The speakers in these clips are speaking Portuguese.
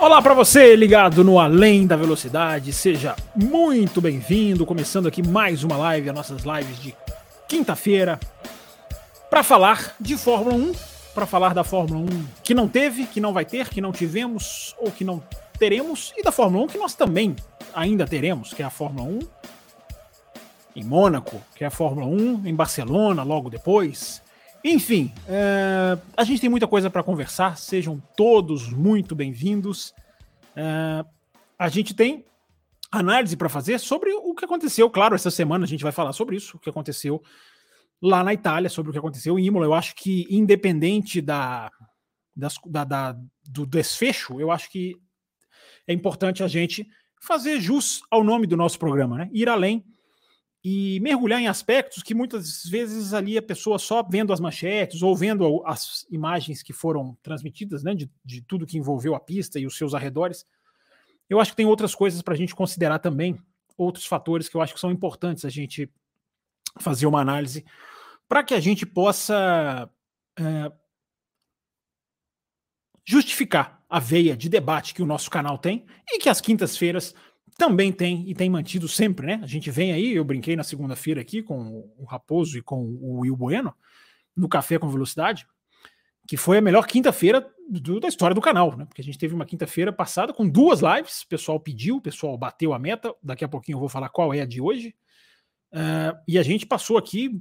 Olá para você ligado no Além da Velocidade, seja muito bem-vindo. Começando aqui mais uma live, as nossas lives de quinta-feira, para falar de Fórmula 1, para falar da Fórmula 1 que não teve, que não vai ter, que não tivemos ou que não teremos, e da Fórmula 1 que nós também ainda teremos, que é a Fórmula 1 em Mônaco, que é a Fórmula 1 em Barcelona logo depois. Enfim, é, a gente tem muita coisa para conversar, sejam todos muito bem-vindos. É, a gente tem análise para fazer sobre o que aconteceu. Claro, essa semana a gente vai falar sobre isso, o que aconteceu lá na Itália, sobre o que aconteceu em Imola. Eu acho que, independente da, das, da, da, do desfecho, eu acho que é importante a gente fazer jus ao nome do nosso programa, né? Ir além e mergulhar em aspectos que muitas vezes ali a pessoa só vendo as manchetes ou vendo as imagens que foram transmitidas, né, de, de tudo que envolveu a pista e os seus arredores, eu acho que tem outras coisas para a gente considerar também, outros fatores que eu acho que são importantes a gente fazer uma análise para que a gente possa é, justificar a veia de debate que o nosso canal tem e que as quintas-feiras também tem e tem mantido sempre, né? A gente vem aí, eu brinquei na segunda-feira aqui com o Raposo e com o Will Bueno, no Café com Velocidade, que foi a melhor quinta-feira da história do canal, né? Porque a gente teve uma quinta-feira passada com duas lives, o pessoal pediu, o pessoal bateu a meta, daqui a pouquinho eu vou falar qual é a de hoje. Uh, e a gente passou aqui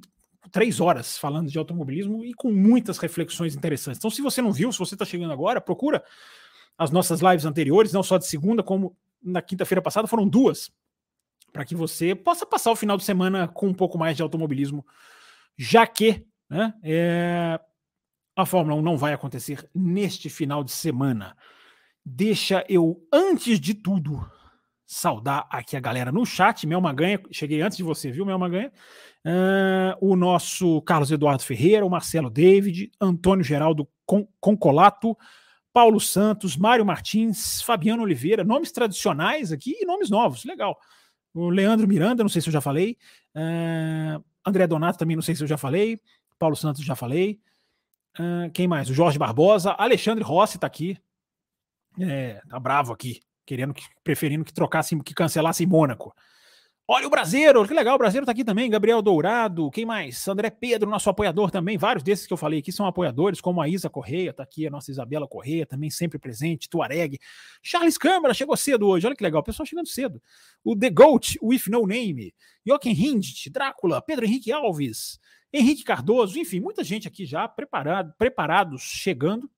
três horas falando de automobilismo e com muitas reflexões interessantes. Então, se você não viu, se você está chegando agora, procura as nossas lives anteriores, não só de segunda, como na quinta-feira passada, foram duas, para que você possa passar o final de semana com um pouco mais de automobilismo, já que né, é, a Fórmula 1 não vai acontecer neste final de semana. Deixa eu, antes de tudo, saudar aqui a galera no chat. Mel Maganha, cheguei antes de você, viu, Mel Maganha? Uh, o nosso Carlos Eduardo Ferreira, o Marcelo David, Antônio Geraldo Concolato, Paulo Santos, Mário Martins, Fabiano Oliveira, nomes tradicionais aqui e nomes novos, legal. O Leandro Miranda, não sei se eu já falei. Uh, André Donato também, não sei se eu já falei. Paulo Santos, já falei. Uh, quem mais? O Jorge Barbosa. Alexandre Rossi tá aqui. É, tá bravo aqui, querendo que, preferindo que trocasse, que cancelasse Mônaco. Olha o Brasileiro, que legal, o Brasileiro tá aqui também, Gabriel Dourado, quem mais? André Pedro, nosso apoiador também, vários desses que eu falei aqui são apoiadores, como a Isa Correia, tá aqui a nossa Isabela Correia, também sempre presente, Tuareg, Charles Câmara chegou cedo hoje, olha que legal, o pessoal chegando cedo. O The Goat, o If No Name, Joaquim Hindt, Drácula, Pedro Henrique Alves, Henrique Cardoso, enfim, muita gente aqui já preparado, preparados, chegando.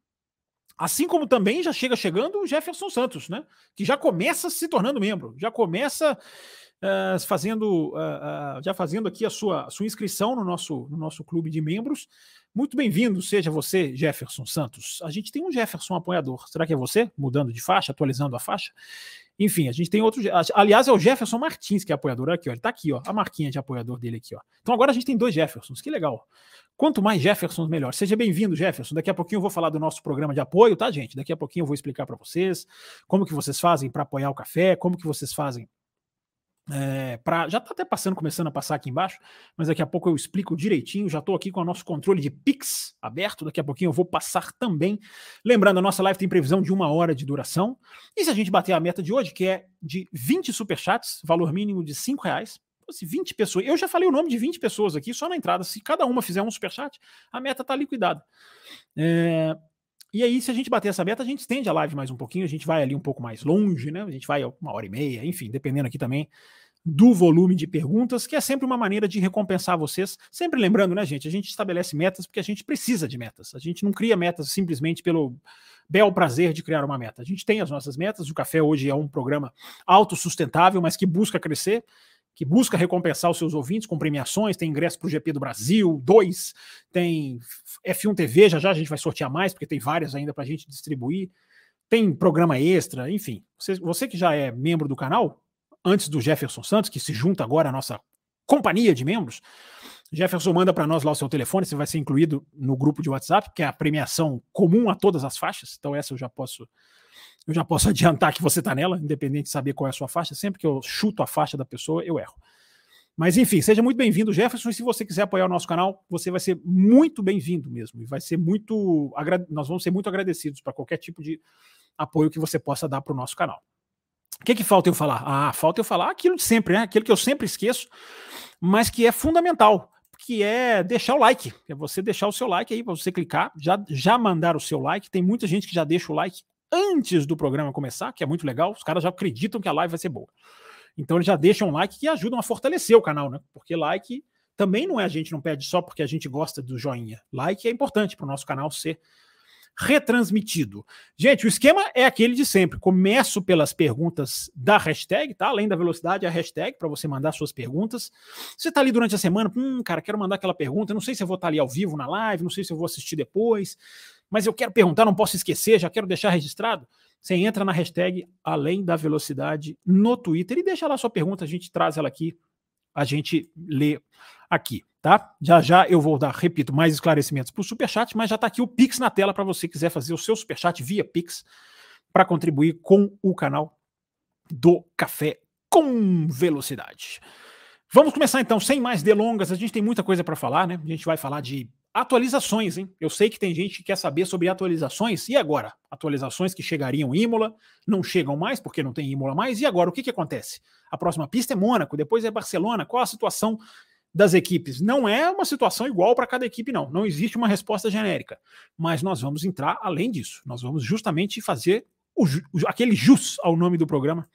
Assim como também já chega chegando o Jefferson Santos, né? Que já começa se tornando membro, já começa uh, fazendo, uh, uh, já fazendo aqui a sua, a sua inscrição no nosso, no nosso clube de membros. Muito bem-vindo, seja você, Jefferson Santos. A gente tem um Jefferson apoiador. Será que é você? Mudando de faixa, atualizando a faixa? Enfim, a gente tem outro. Aliás, é o Jefferson Martins que é apoiador aqui, ó. Ele tá aqui, ó. A marquinha de apoiador dele aqui, ó. Então agora a gente tem dois Jeffersons, que legal. Quanto mais Jeffersons, melhor. Seja bem-vindo, Jefferson. Daqui a pouquinho eu vou falar do nosso programa de apoio, tá, gente? Daqui a pouquinho eu vou explicar para vocês como que vocês fazem para apoiar o café, como que vocês fazem é, pra, já está até passando, começando a passar aqui embaixo, mas daqui a pouco eu explico direitinho. Já estou aqui com o nosso controle de Pix aberto. Daqui a pouquinho eu vou passar também. Lembrando, a nossa live tem previsão de uma hora de duração. E se a gente bater a meta de hoje, que é de 20 superchats, valor mínimo de 5 reais, se 20 pessoas. Eu já falei o nome de 20 pessoas aqui só na entrada. Se cada uma fizer um superchat, a meta está liquidada. É, e aí, se a gente bater essa meta, a gente estende a live mais um pouquinho, a gente vai ali um pouco mais longe, né? A gente vai uma hora e meia, enfim, dependendo aqui também do volume de perguntas, que é sempre uma maneira de recompensar vocês. Sempre lembrando, né, gente? A gente estabelece metas porque a gente precisa de metas. A gente não cria metas simplesmente pelo bel prazer de criar uma meta. A gente tem as nossas metas. O Café hoje é um programa autossustentável, mas que busca crescer, que busca recompensar os seus ouvintes com premiações. Tem ingresso para o GP do Brasil, dois, tem F1 TV, já já a gente vai sortear mais, porque tem várias ainda para a gente distribuir. Tem programa extra, enfim. Você, você que já é membro do canal, antes do Jefferson Santos, que se junta agora à nossa companhia de membros. Jefferson manda para nós lá o seu telefone, você vai ser incluído no grupo de WhatsApp, que é a premiação comum a todas as faixas. Então essa eu já posso eu já posso adiantar que você está nela, independente de saber qual é a sua faixa. Sempre que eu chuto a faixa da pessoa, eu erro. Mas enfim, seja muito bem-vindo, Jefferson. E se você quiser apoiar o nosso canal, você vai ser muito bem-vindo mesmo. E vai ser muito. Nós vamos ser muito agradecidos para qualquer tipo de apoio que você possa dar para o nosso canal. O que, que falta eu falar? Ah, falta eu falar aquilo de sempre, né? Aquilo que eu sempre esqueço, mas que é fundamental, que é deixar o like. É você deixar o seu like aí, para você clicar, já, já mandar o seu like. Tem muita gente que já deixa o like antes do programa começar, que é muito legal. Os caras já acreditam que a live vai ser boa. Então eles já deixam um like que ajudam a fortalecer o canal, né? Porque like também não é a gente não pede só porque a gente gosta do joinha. Like é importante para o nosso canal ser retransmitido. Gente, o esquema é aquele de sempre. Começo pelas perguntas da hashtag, tá? Além da velocidade, a hashtag para você mandar suas perguntas. Você tá ali durante a semana, hum, cara, quero mandar aquela pergunta, não sei se eu vou estar tá ali ao vivo na live, não sei se eu vou assistir depois, mas eu quero perguntar, não posso esquecer, já quero deixar registrado. Você entra na hashtag Além da Velocidade no Twitter e deixa lá sua pergunta, a gente traz ela aqui, a gente lê aqui tá? Já já eu vou dar, repito, mais esclarecimentos para o Superchat, mas já está aqui o Pix na tela para você quiser fazer o seu Superchat via Pix para contribuir com o canal do Café com Velocidade. Vamos começar então, sem mais delongas, a gente tem muita coisa para falar, né? A gente vai falar de atualizações, hein? Eu sei que tem gente que quer saber sobre atualizações, e agora? Atualizações que chegariam em Imola, não chegam mais porque não tem Imola mais, e agora o que, que acontece? A próxima pista é Mônaco, depois é Barcelona, qual a situação das equipes. Não é uma situação igual para cada equipe, não. Não existe uma resposta genérica. Mas nós vamos entrar além disso. Nós vamos justamente fazer o, aquele jus ao nome do programa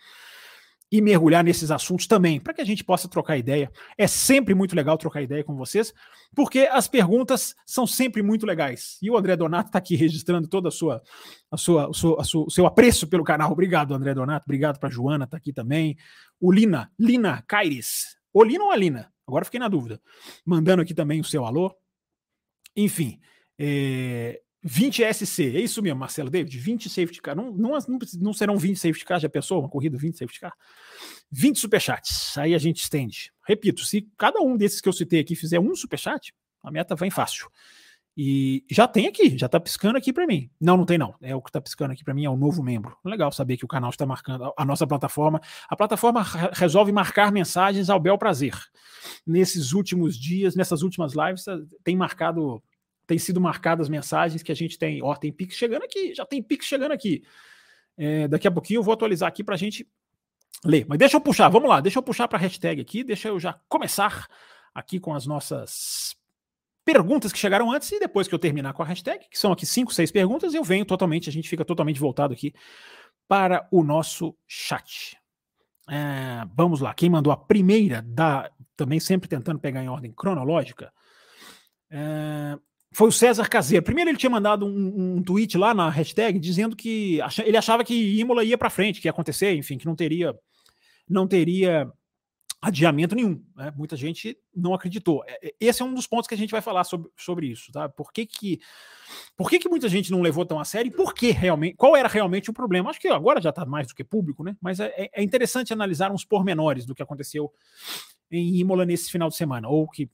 e mergulhar nesses assuntos também, para que a gente possa trocar ideia. É sempre muito legal trocar ideia com vocês, porque as perguntas são sempre muito legais. E o André Donato está aqui registrando todo a sua, a sua, o, seu, o seu apreço pelo canal. Obrigado, André Donato. Obrigado para Joana, está aqui também. O Lina, Lina Caires. Olina ou Alina? Agora fiquei na dúvida. Mandando aqui também o seu alô. Enfim, é, 20 SC, é isso mesmo, Marcelo David? 20 safety car. Não, não, não serão 20 safety car, já pensou? Uma corrida 20 safety car? 20 superchats. Aí a gente estende. Repito, se cada um desses que eu citei aqui fizer um superchat, a meta vem fácil. E já tem aqui, já tá piscando aqui para mim. Não, não tem não. É o que tá piscando aqui para mim é o novo membro. Legal saber que o canal está marcando a nossa plataforma. A plataforma resolve marcar mensagens ao bel prazer. Nesses últimos dias, nessas últimas lives, tem marcado, tem sido marcadas mensagens que a gente tem. Ó, tem Pix chegando aqui, já tem Pix chegando aqui. É, daqui a pouquinho eu vou atualizar aqui para a gente ler. Mas deixa eu puxar, vamos lá, deixa eu puxar para hashtag aqui, deixa eu já começar aqui com as nossas perguntas que chegaram antes e depois que eu terminar com a hashtag, que são aqui cinco, seis perguntas, eu venho totalmente, a gente fica totalmente voltado aqui para o nosso chat. É, vamos lá, quem mandou a primeira, da, também sempre tentando pegar em ordem cronológica, é, foi o César Caseiro. Primeiro ele tinha mandado um, um, tweet lá na hashtag dizendo que ele achava que Imola ia para frente, que ia acontecer, enfim, que não teria não teria adiamento nenhum. Né? Muita gente não acreditou. É, é, esse é um dos pontos que a gente vai falar sobre, sobre isso. Tá? Por, que, que, por que, que muita gente não levou tão a sério e por que realmente, qual era realmente o problema? Acho que agora já está mais do que público, né? mas é, é interessante analisar uns pormenores do que aconteceu em Imola nesse final de semana, ou que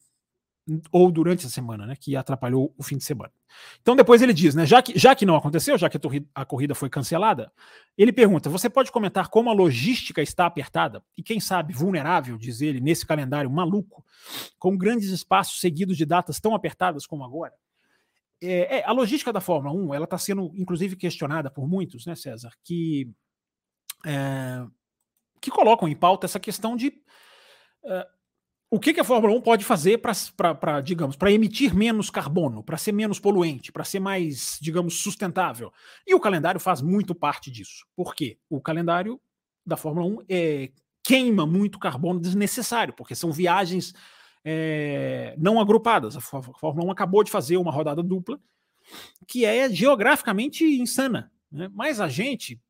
ou durante a semana, né, que atrapalhou o fim de semana. Então depois ele diz, né, já que, já que não aconteceu, já que a, corrida, foi cancelada, ele pergunta: você pode comentar como a logística está apertada e quem sabe vulnerável, diz ele, nesse calendário maluco, com grandes espaços seguidos de datas tão apertadas como agora? É, é, a logística da Fórmula 1 ela está sendo inclusive questionada por muitos, né, César, que é, que colocam em pauta essa questão de é, o que, que, a Fórmula 1 pode fazer para, digamos, para emitir menos carbono, para ser menos poluente, para ser mais, digamos, sustentável? E o calendário faz muito parte disso. Por quê? O calendário da Fórmula 1 é, queima muito carbono desnecessário, porque são viagens é, não agrupadas. A Fórmula 1 acabou de fazer uma rodada dupla que é geograficamente insana. Né? Mas a gente,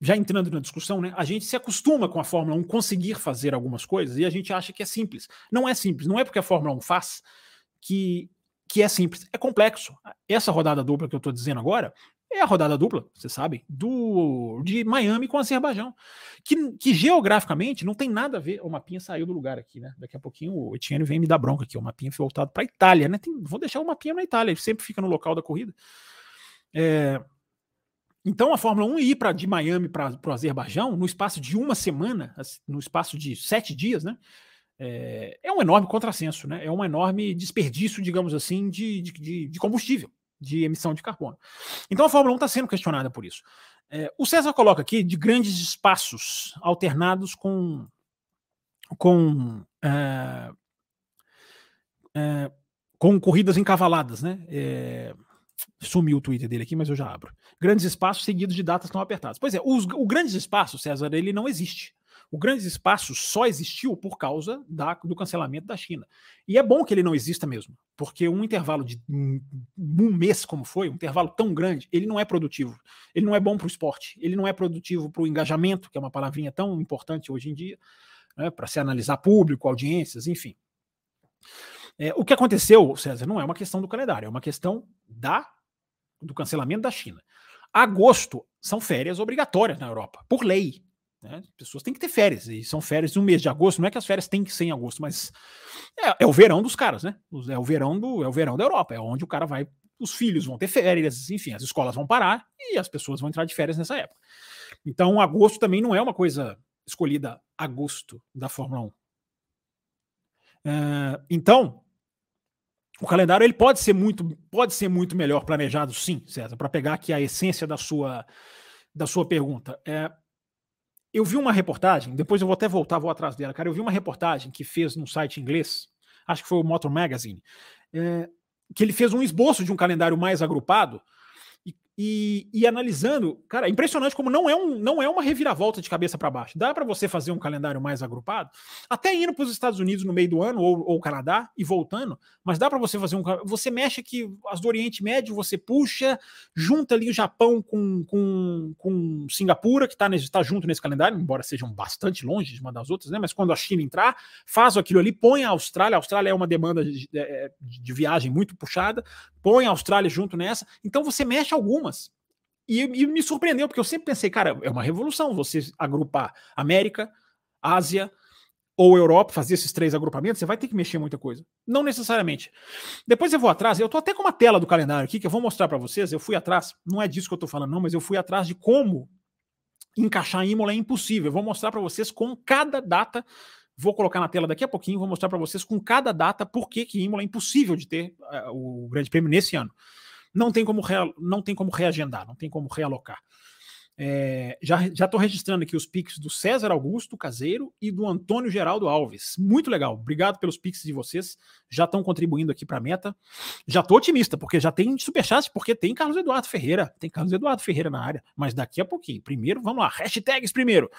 já entrando na discussão, né, a gente se acostuma com a Fórmula 1 conseguir fazer algumas coisas e a gente acha que é simples. Não é simples, não é porque a Fórmula 1 faz que, que é simples, é complexo. Essa rodada dupla que eu estou dizendo agora é a rodada dupla, você sabe, do de Miami com Azerbaijão, que, que geograficamente não tem nada a ver. O mapinha saiu do lugar aqui, né? Daqui a pouquinho o Etienne vem me dar bronca aqui. O mapinha foi voltado para Itália, né? Tem, vou deixar o mapinha na Itália, ele sempre fica no local da corrida. É, então a Fórmula 1 ir para de Miami para o Azerbaijão no espaço de uma semana, no espaço de sete dias, né? É, é um enorme contrassenso, né? É um enorme desperdício, digamos assim, de, de, de combustível de emissão de carbono. Então a Fórmula 1 está sendo questionada por isso. É, o César coloca aqui de grandes espaços alternados com, com, é, com corridas encavaladas, né? É, sumiu o Twitter dele aqui, mas eu já abro. Grandes espaços seguidos de datas não apertadas. Pois é, os, o grandes espaços, César, ele não existe. O Grandes Espaços só existiu por causa da, do cancelamento da China. E é bom que ele não exista mesmo, porque um intervalo de um, um mês, como foi, um intervalo tão grande, ele não é produtivo. Ele não é bom para o esporte, ele não é produtivo para o engajamento, que é uma palavrinha tão importante hoje em dia, né, para se analisar público, audiências, enfim. É, o que aconteceu, César, não é uma questão do calendário, é uma questão da do cancelamento da China. Agosto são férias obrigatórias na Europa, por lei. Né? As pessoas têm que ter férias, e são férias no mês de agosto. Não é que as férias têm que ser em agosto, mas é, é, o verão dos caras, né? É o verão do é o verão da Europa, é onde o cara vai, os filhos vão ter férias, enfim, as escolas vão parar e as pessoas vão entrar de férias nessa época. Então, agosto também não é uma coisa escolhida agosto da Fórmula 1. Uh, é, então, o calendário ele pode ser muito pode ser muito melhor planejado, sim, César, para pegar aqui a essência da sua da sua pergunta. É, eu vi uma reportagem, depois eu vou até voltar, vou atrás dela, cara. Eu vi uma reportagem que fez num site inglês, acho que foi o Motor Magazine, é, que ele fez um esboço de um calendário mais agrupado e, e, analisando, cara, é impressionante como não é, um, não é uma reviravolta de cabeça para baixo. Dá para você fazer um calendário mais agrupado, até indo para os Estados Unidos no meio do ano ou, ou Canadá e voltando, mas dá para você fazer um. Você mexe aqui as do Oriente Médio, você puxa, junta ali o Japão com, com, com Singapura, que está tá junto nesse calendário, embora sejam bastante longe de uma das outras, né? Mas quando a China entrar, faz aquilo ali, põe a Austrália. A Austrália é uma demanda de, de, de viagem muito puxada, põe a Austrália junto nessa. Então você mexe algumas. E, e, me surpreendeu, porque eu sempre pensei, cara, é uma revolução você agrupar América, Ásia ou Europa, fazer esses três agrupamentos, você vai ter que mexer muita coisa. Não necessariamente. Depois eu vou atrás, eu tô até com uma tela do calendário aqui que eu vou mostrar para vocês. Eu fui atrás, não é disso que eu tô falando, não, mas eu fui atrás de como encaixar Imola é impossível. Eu vou mostrar para vocês com cada data. Vou colocar na tela daqui a pouquinho, vou mostrar para vocês com cada data por que, que Imola é impossível de ter uh, o Grande Prêmio nesse ano não tem como, não tem como reagendar, não tem como realocar. É, já estou registrando aqui os pics do César Augusto Caseiro e do Antônio Geraldo Alves. Muito legal. Obrigado pelos pics de vocês. Já estão contribuindo aqui para a meta. Já estou otimista, porque já tem superchat, porque tem Carlos Eduardo Ferreira. Tem Carlos Eduardo Ferreira na área. Mas daqui a pouquinho. Primeiro, vamos lá. Hashtags primeiro.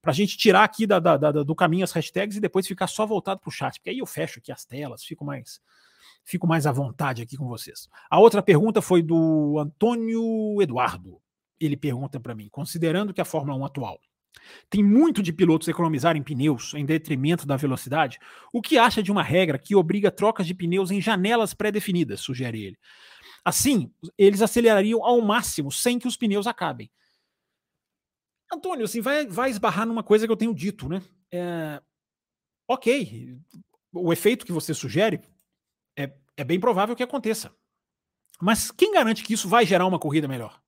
Para a gente tirar aqui da, da, da, do caminho as hashtags e depois ficar só voltado para o chat. Porque aí eu fecho aqui as telas, fico mais fico mais à vontade aqui com vocês. A outra pergunta foi do Antônio Eduardo. Ele pergunta para mim, considerando que a Fórmula 1 atual tem muito de pilotos economizarem pneus em detrimento da velocidade, o que acha de uma regra que obriga trocas de pneus em janelas pré-definidas, sugere ele. Assim, eles acelerariam ao máximo sem que os pneus acabem. Antônio, assim, vai, vai esbarrar numa coisa que eu tenho dito, né? É, ok, o efeito que você sugere é, é bem provável que aconteça. Mas quem garante que isso vai gerar uma corrida melhor?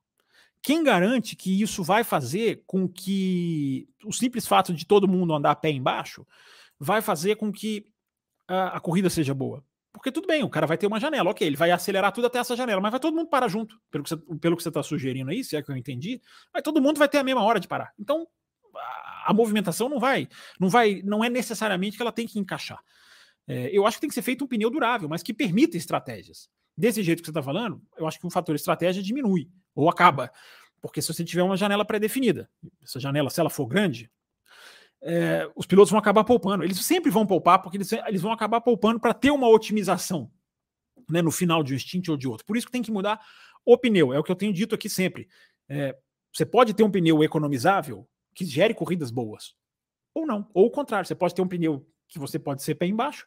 Quem garante que isso vai fazer com que o simples fato de todo mundo andar pé embaixo vai fazer com que a, a corrida seja boa? Porque tudo bem, o cara vai ter uma janela, ok, ele vai acelerar tudo até essa janela, mas vai todo mundo parar junto, pelo que você, está sugerindo aí, se é que eu entendi, vai todo mundo vai ter a mesma hora de parar. Então a, a movimentação não vai, não vai, não é necessariamente que ela tem que encaixar. É, eu acho que tem que ser feito um pneu durável, mas que permita estratégias. Desse jeito que você está falando, eu acho que o fator estratégia diminui ou acaba. Porque se você tiver uma janela pré-definida, essa janela, se ela for grande, é, os pilotos vão acabar poupando. Eles sempre vão poupar, porque eles, eles vão acabar poupando para ter uma otimização né, no final de um stint ou de outro. Por isso que tem que mudar o pneu. É o que eu tenho dito aqui sempre. É, você pode ter um pneu economizável que gere corridas boas. Ou não. Ou o contrário, você pode ter um pneu que você pode ser pé embaixo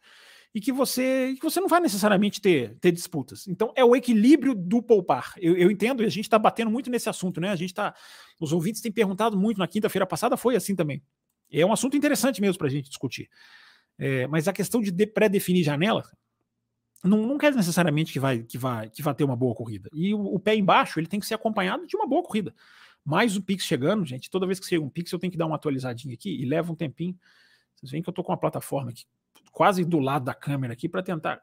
e que você, que você não vai necessariamente ter, ter disputas. Então é o equilíbrio do poupar. Eu, eu entendo, e a gente está batendo muito nesse assunto, né? A gente está. Os ouvintes têm perguntado muito na quinta-feira passada, foi assim também. É um assunto interessante mesmo para a gente discutir. É, mas a questão de, de pré-definir janela não, não quer necessariamente que vai, que, vai, que vai ter uma boa corrida. E o, o, pé embaixo ele tem que ser acompanhado de uma boa corrida. Mais o Pix chegando, gente, toda vez que chega um Pix eu tenho que dar uma atualizadinha aqui e leva um tempinho. Vocês veem que eu estou com uma plataforma aqui quase do lado da câmera aqui para tentar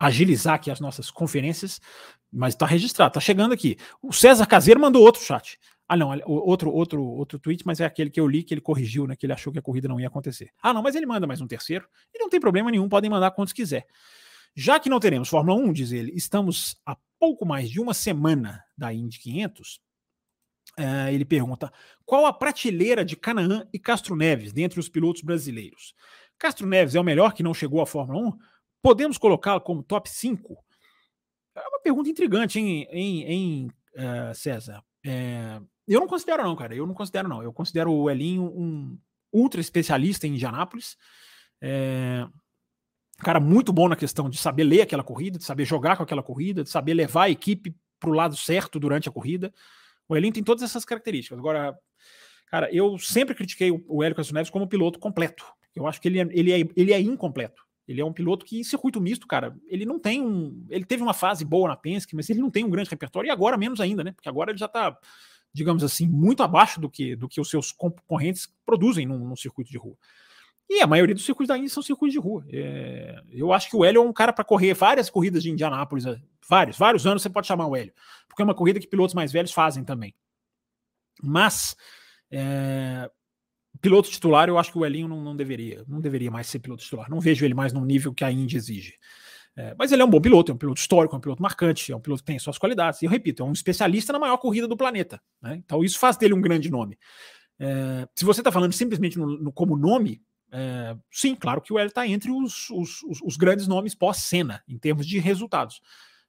agilizar aqui as nossas conferências, mas está registrado, está chegando aqui. O César Caseiro mandou outro chat. Ah, não, outro, outro, outro tweet, mas é aquele que eu li que ele corrigiu, né? Que ele achou que a corrida não ia acontecer. Ah, não, mas ele manda mais um terceiro e não tem problema nenhum, podem mandar quantos quiser. Já que não teremos Fórmula 1, diz ele, estamos a pouco mais de uma semana da Indy 500. Uh, ele pergunta: qual a prateleira de Canaã e Castro Neves dentre os pilotos brasileiros? Castro Neves é o melhor que não chegou à Fórmula 1? Podemos colocá-lo como top 5? É uma pergunta intrigante, hein, em, em uh, César? É, eu não considero, não, cara. Eu não considero, não. Eu considero o Elinho um ultra especialista em Indianápolis. É, cara muito bom na questão de saber ler aquela corrida, de saber jogar com aquela corrida, de saber levar a equipe para o lado certo durante a corrida. O Elinho tem todas essas características. Agora, cara, eu sempre critiquei o Hélio Castro Neves como piloto completo. Eu acho que ele é, ele é, ele é incompleto. Ele é um piloto que, em circuito misto, cara, ele não tem um. Ele teve uma fase boa na Penske, mas ele não tem um grande repertório, e agora menos ainda, né? Porque agora ele já tá, digamos assim, muito abaixo do que, do que os seus concorrentes produzem num, num circuito de rua. E a maioria dos circuitos da Indy são circuitos de rua. É, eu acho que o Hélio é um cara para correr várias corridas de Indianápolis, é, vários, vários anos você pode chamar o Hélio, porque é uma corrida que pilotos mais velhos fazem também. Mas é, piloto titular, eu acho que o Elinho não, não, deveria, não deveria mais ser piloto titular. Não vejo ele mais no nível que a Indy exige. É, mas ele é um bom piloto, é um piloto histórico, é um piloto marcante, é um piloto que tem suas qualidades. E eu repito, é um especialista na maior corrida do planeta. Né? Então isso faz dele um grande nome. É, se você está falando simplesmente no, no, como nome, é, sim, claro que o Hélio está entre os, os, os, os, grandes nomes pós-cena, em termos de resultados.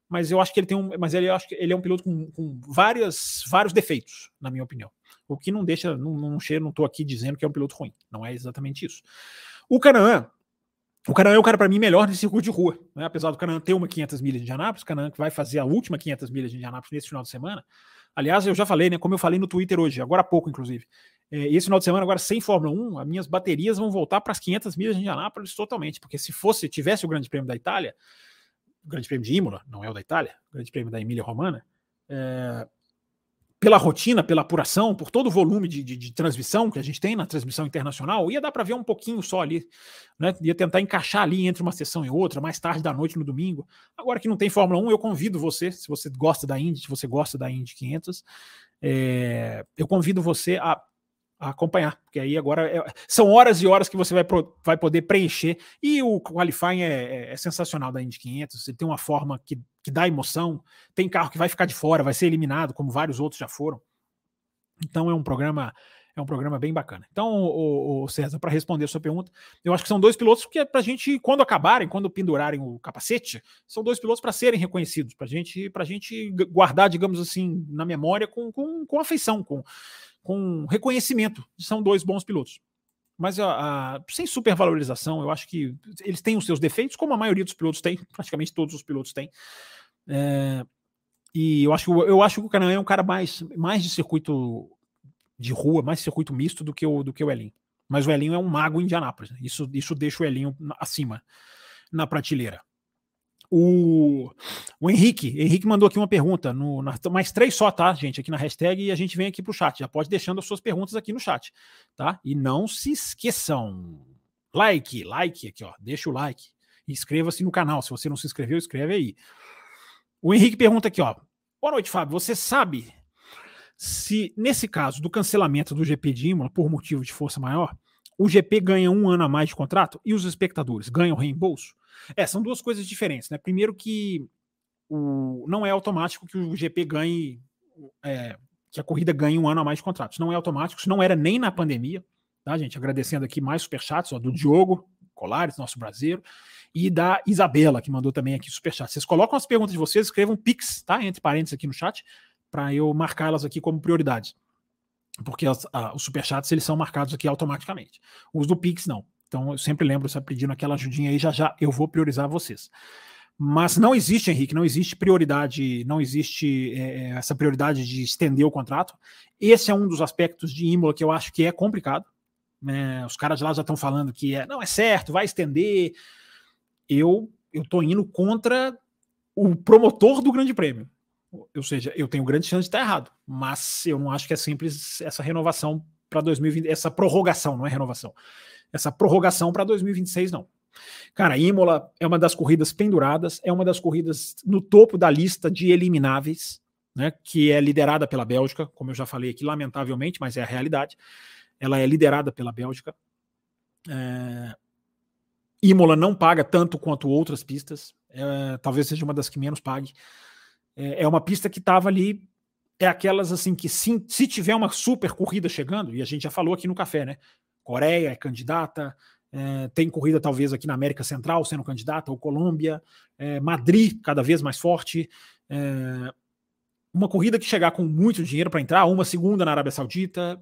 Mas eu acho que ele tem um. Mas ele, acho que ele é um piloto com, com várias, vários defeitos, na minha opinião. O que não deixa, não, não não estou aqui dizendo que é um piloto ruim. Não é exatamente isso. O Canaã, o Canaã é o cara para mim melhor nesse circuito de rua. Né? Apesar do Canaã ter uma 500 milhas de Indianápolis, o Canaã que vai fazer a última 500 milhas de Indianápolis nesse final de semana. Aliás, eu já falei, né? Como eu falei no Twitter hoje, agora há pouco, inclusive. É, esse final de semana, agora sem Fórmula 1, as minhas baterias vão voltar para as 500 milhas de Indianápolis totalmente. Porque se fosse, tivesse o Grande Prêmio da Itália, o Grande Prêmio de Imola, não é o da Itália, o Grande Prêmio da Emília Romana, é, pela rotina, pela apuração, por todo o volume de, de, de, transmissão que a gente tem na transmissão internacional, ia dar para ver um pouquinho só ali, né? Ia tentar encaixar ali entre uma sessão e outra, mais tarde da noite no domingo. Agora que não tem Fórmula 1, eu convido você, se você gosta da Indy, se você gosta da Indy 500, é, eu convido você a acompanhar, porque aí agora é, são horas e horas que você vai, pro, vai poder preencher. E o qualifying é, é, é, sensacional da Indy 500, ele tem uma forma que, que dá emoção. Tem carro que vai ficar de fora, vai ser eliminado, como vários outros já foram. Então é um programa é um programa bem bacana. Então, o, o César, para responder a sua pergunta, eu acho que são dois pilotos que é para a gente, quando acabarem, quando pendurarem o capacete, são dois pilotos para serem reconhecidos, para gente, a gente guardar, digamos assim, na memória com, com, com afeição, com, com reconhecimento. São dois bons pilotos. Mas a, a, sem supervalorização, eu acho que eles têm os seus defeitos, como a maioria dos pilotos tem, praticamente todos os pilotos têm. É, e eu acho, eu acho que o Canaã é um cara mais, mais de circuito de rua, mais circuito misto do que o, do que o Elinho. Mas o Elinho é um mago em Indianápolis. Né? Isso, isso deixa o Elinho acima na prateleira. O, o Henrique, Henrique mandou aqui uma pergunta, no, na, mais três só, tá, gente, aqui na hashtag, e a gente vem aqui para o chat. Já pode deixando as suas perguntas aqui no chat, tá? E não se esqueçam. Like, like aqui, ó. Deixa o like. Inscreva-se no canal. Se você não se inscreveu, escreve aí. O Henrique pergunta aqui, ó. Boa noite, Fábio. Você sabe se, nesse caso do cancelamento do GP de Imola por motivo de força maior, o GP ganha um ano a mais de contrato e os espectadores ganham reembolso? É, são duas coisas diferentes, né? Primeiro que o, não é automático que o GP ganhe, é, que a corrida ganhe um ano a mais de contratos. Não é automático, isso não era nem na pandemia, tá, gente? Agradecendo aqui mais superchats, ó, do Diogo Colares, nosso brasileiro, e da Isabela, que mandou também aqui superchat. Vocês colocam as perguntas de vocês, escrevam Pix, tá? Entre parênteses aqui no chat, para eu marcá-las aqui como prioridades. Porque as, a, os superchats eles são marcados aqui automaticamente. Os do Pix não. Então eu sempre lembro, você pedindo aquela ajudinha aí, já já eu vou priorizar vocês. Mas não existe, Henrique, não existe prioridade, não existe é, essa prioridade de estender o contrato. Esse é um dos aspectos de Imola que eu acho que é complicado. Né? Os caras lá já estão falando que é, não é certo, vai estender. Eu eu estou indo contra o promotor do Grande Prêmio. Ou seja, eu tenho grande chance de estar errado, mas eu não acho que é simples essa renovação para 2020, essa prorrogação, não é renovação. Essa prorrogação para 2026 não. Cara, Imola é uma das corridas penduradas, é uma das corridas no topo da lista de elimináveis, né, que é liderada pela Bélgica, como eu já falei aqui, lamentavelmente, mas é a realidade. Ela é liderada pela Bélgica. É... Imola não paga tanto quanto outras pistas, é, talvez seja uma das que menos pague. É, é uma pista que estava ali, é aquelas assim que se, se tiver uma super corrida chegando, e a gente já falou aqui no café, né? Coreia é candidata, é, tem corrida talvez aqui na América Central sendo candidata, ou Colômbia, é, Madrid cada vez mais forte. É, uma corrida que chegar com muito dinheiro para entrar, uma segunda na Arábia Saudita.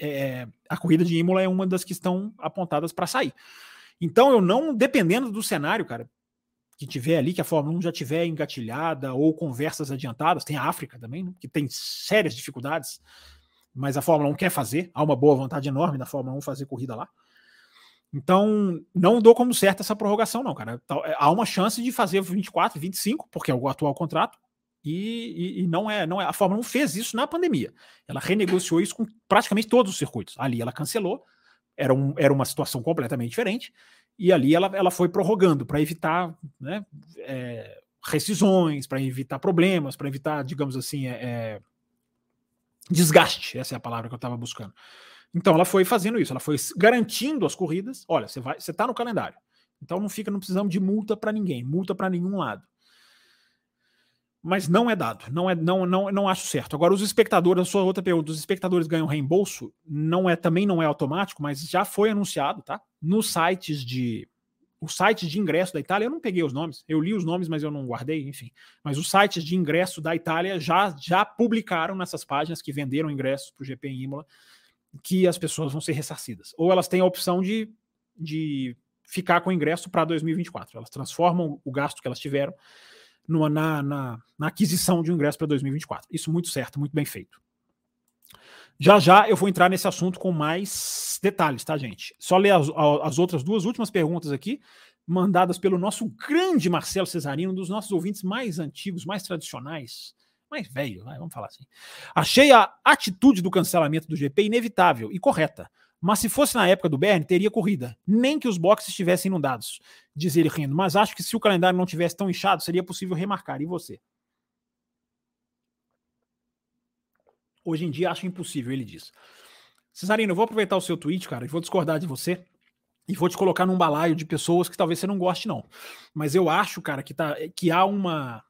É, a corrida de Imola é uma das que estão apontadas para sair. Então eu não, dependendo do cenário, cara, que tiver ali, que a Fórmula 1 já tiver engatilhada ou conversas adiantadas, tem a África também, né, que tem sérias dificuldades, mas a Fórmula 1 quer fazer, há uma boa vontade enorme da Fórmula 1 fazer corrida lá. Então, não dou como certa essa prorrogação, não, cara. É, há uma chance de fazer 24, 25, porque é o atual contrato, e, e, e, não é, não é. A Fórmula 1 fez isso na pandemia. Ela renegociou isso com praticamente todos os circuitos. Ali ela cancelou, era, um, era uma situação completamente diferente, e ali ela, ela foi prorrogando para evitar né, é, rescisões, para evitar problemas, para evitar, digamos assim, é, é, desgaste. Essa é a palavra que eu estava buscando. Então ela foi fazendo isso, ela foi garantindo as corridas. Olha, você vai, você está no calendário. Então não fica, não precisamos de multa para ninguém, multa para nenhum lado. Mas não é dado, não é, não, não, não acho certo. Agora os espectadores, a sua outra pergunta, os espectadores ganham reembolso? Não é, também não é automático, mas já foi anunciado, tá? Nos sites de os sites de ingresso da Itália, eu não peguei os nomes, eu li os nomes, mas eu não guardei, enfim. Mas os sites de ingresso da Itália já, já publicaram nessas páginas que venderam ingressos para o GP em Imola que as pessoas vão ser ressarcidas. Ou elas têm a opção de, de ficar com o ingresso para 2024. Elas transformam o gasto que elas tiveram numa, na, na, na aquisição de um ingresso para 2024. Isso muito certo, muito bem feito. Já já eu vou entrar nesse assunto com mais detalhes, tá, gente? Só ler as, as outras duas últimas perguntas aqui, mandadas pelo nosso grande Marcelo Cesarino, um dos nossos ouvintes mais antigos, mais tradicionais mais velho, vamos falar assim. Achei a atitude do cancelamento do GP inevitável e correta. Mas se fosse na época do Bernie, teria corrida. Nem que os boxes estivessem inundados, diz ele rindo. Mas acho que se o calendário não tivesse tão inchado, seria possível remarcar. E você? Hoje em dia acho impossível, ele diz. Cesarino, eu vou aproveitar o seu tweet, cara, e vou discordar de você. E vou te colocar num balaio de pessoas que talvez você não goste, não. Mas eu acho, cara, que, tá, que há uma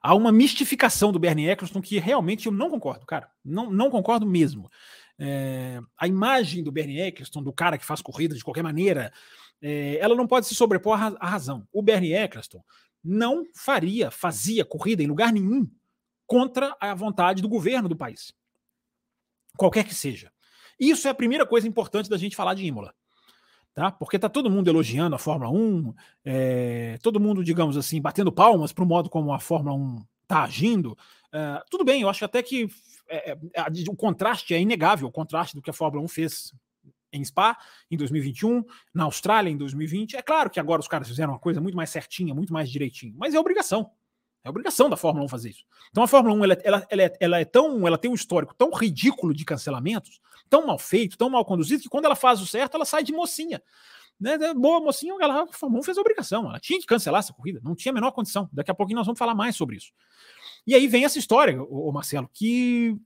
há uma mistificação do Bernie Eccleston que realmente eu não concordo, cara. Não, não concordo mesmo. É, a imagem do Bernie Eccleston, do cara que faz corrida de qualquer maneira, é, ela não pode se sobrepor à, razão. O Bernie Eccleston não faria, fazia corrida em lugar nenhum contra a vontade do governo do país. Qualquer que seja. Isso é a primeira coisa importante da gente falar de Imola tá? Porque está todo mundo elogiando a Fórmula 1, é, todo mundo, digamos assim, batendo palmas para o modo como a Fórmula 1 está agindo. É, tudo bem, eu acho até que é, o contraste é inegável, o contraste do que a Fórmula 1 fez em Spa em 2021, na Austrália em 2020. É claro que agora os caras fizeram uma coisa muito mais certinha, muito mais direitinho, mas é obrigação. É obrigação da Fórmula 1 fazer isso. Então a Fórmula 1 ela, ela, ela, é, ela é tão, ela tem um histórico tão ridículo de cancelamentos, tão mal feito, tão mal conduzido, que quando ela faz o certo, ela sai de mocinha. Né? Boa mocinha, ela, a Fórmula 1 fez a obrigação, ela tinha que cancelar essa corrida, não tinha a menor condição. Daqui a pouquinho nós vamos falar mais sobre isso. E aí vem essa história, o, Marcelo, que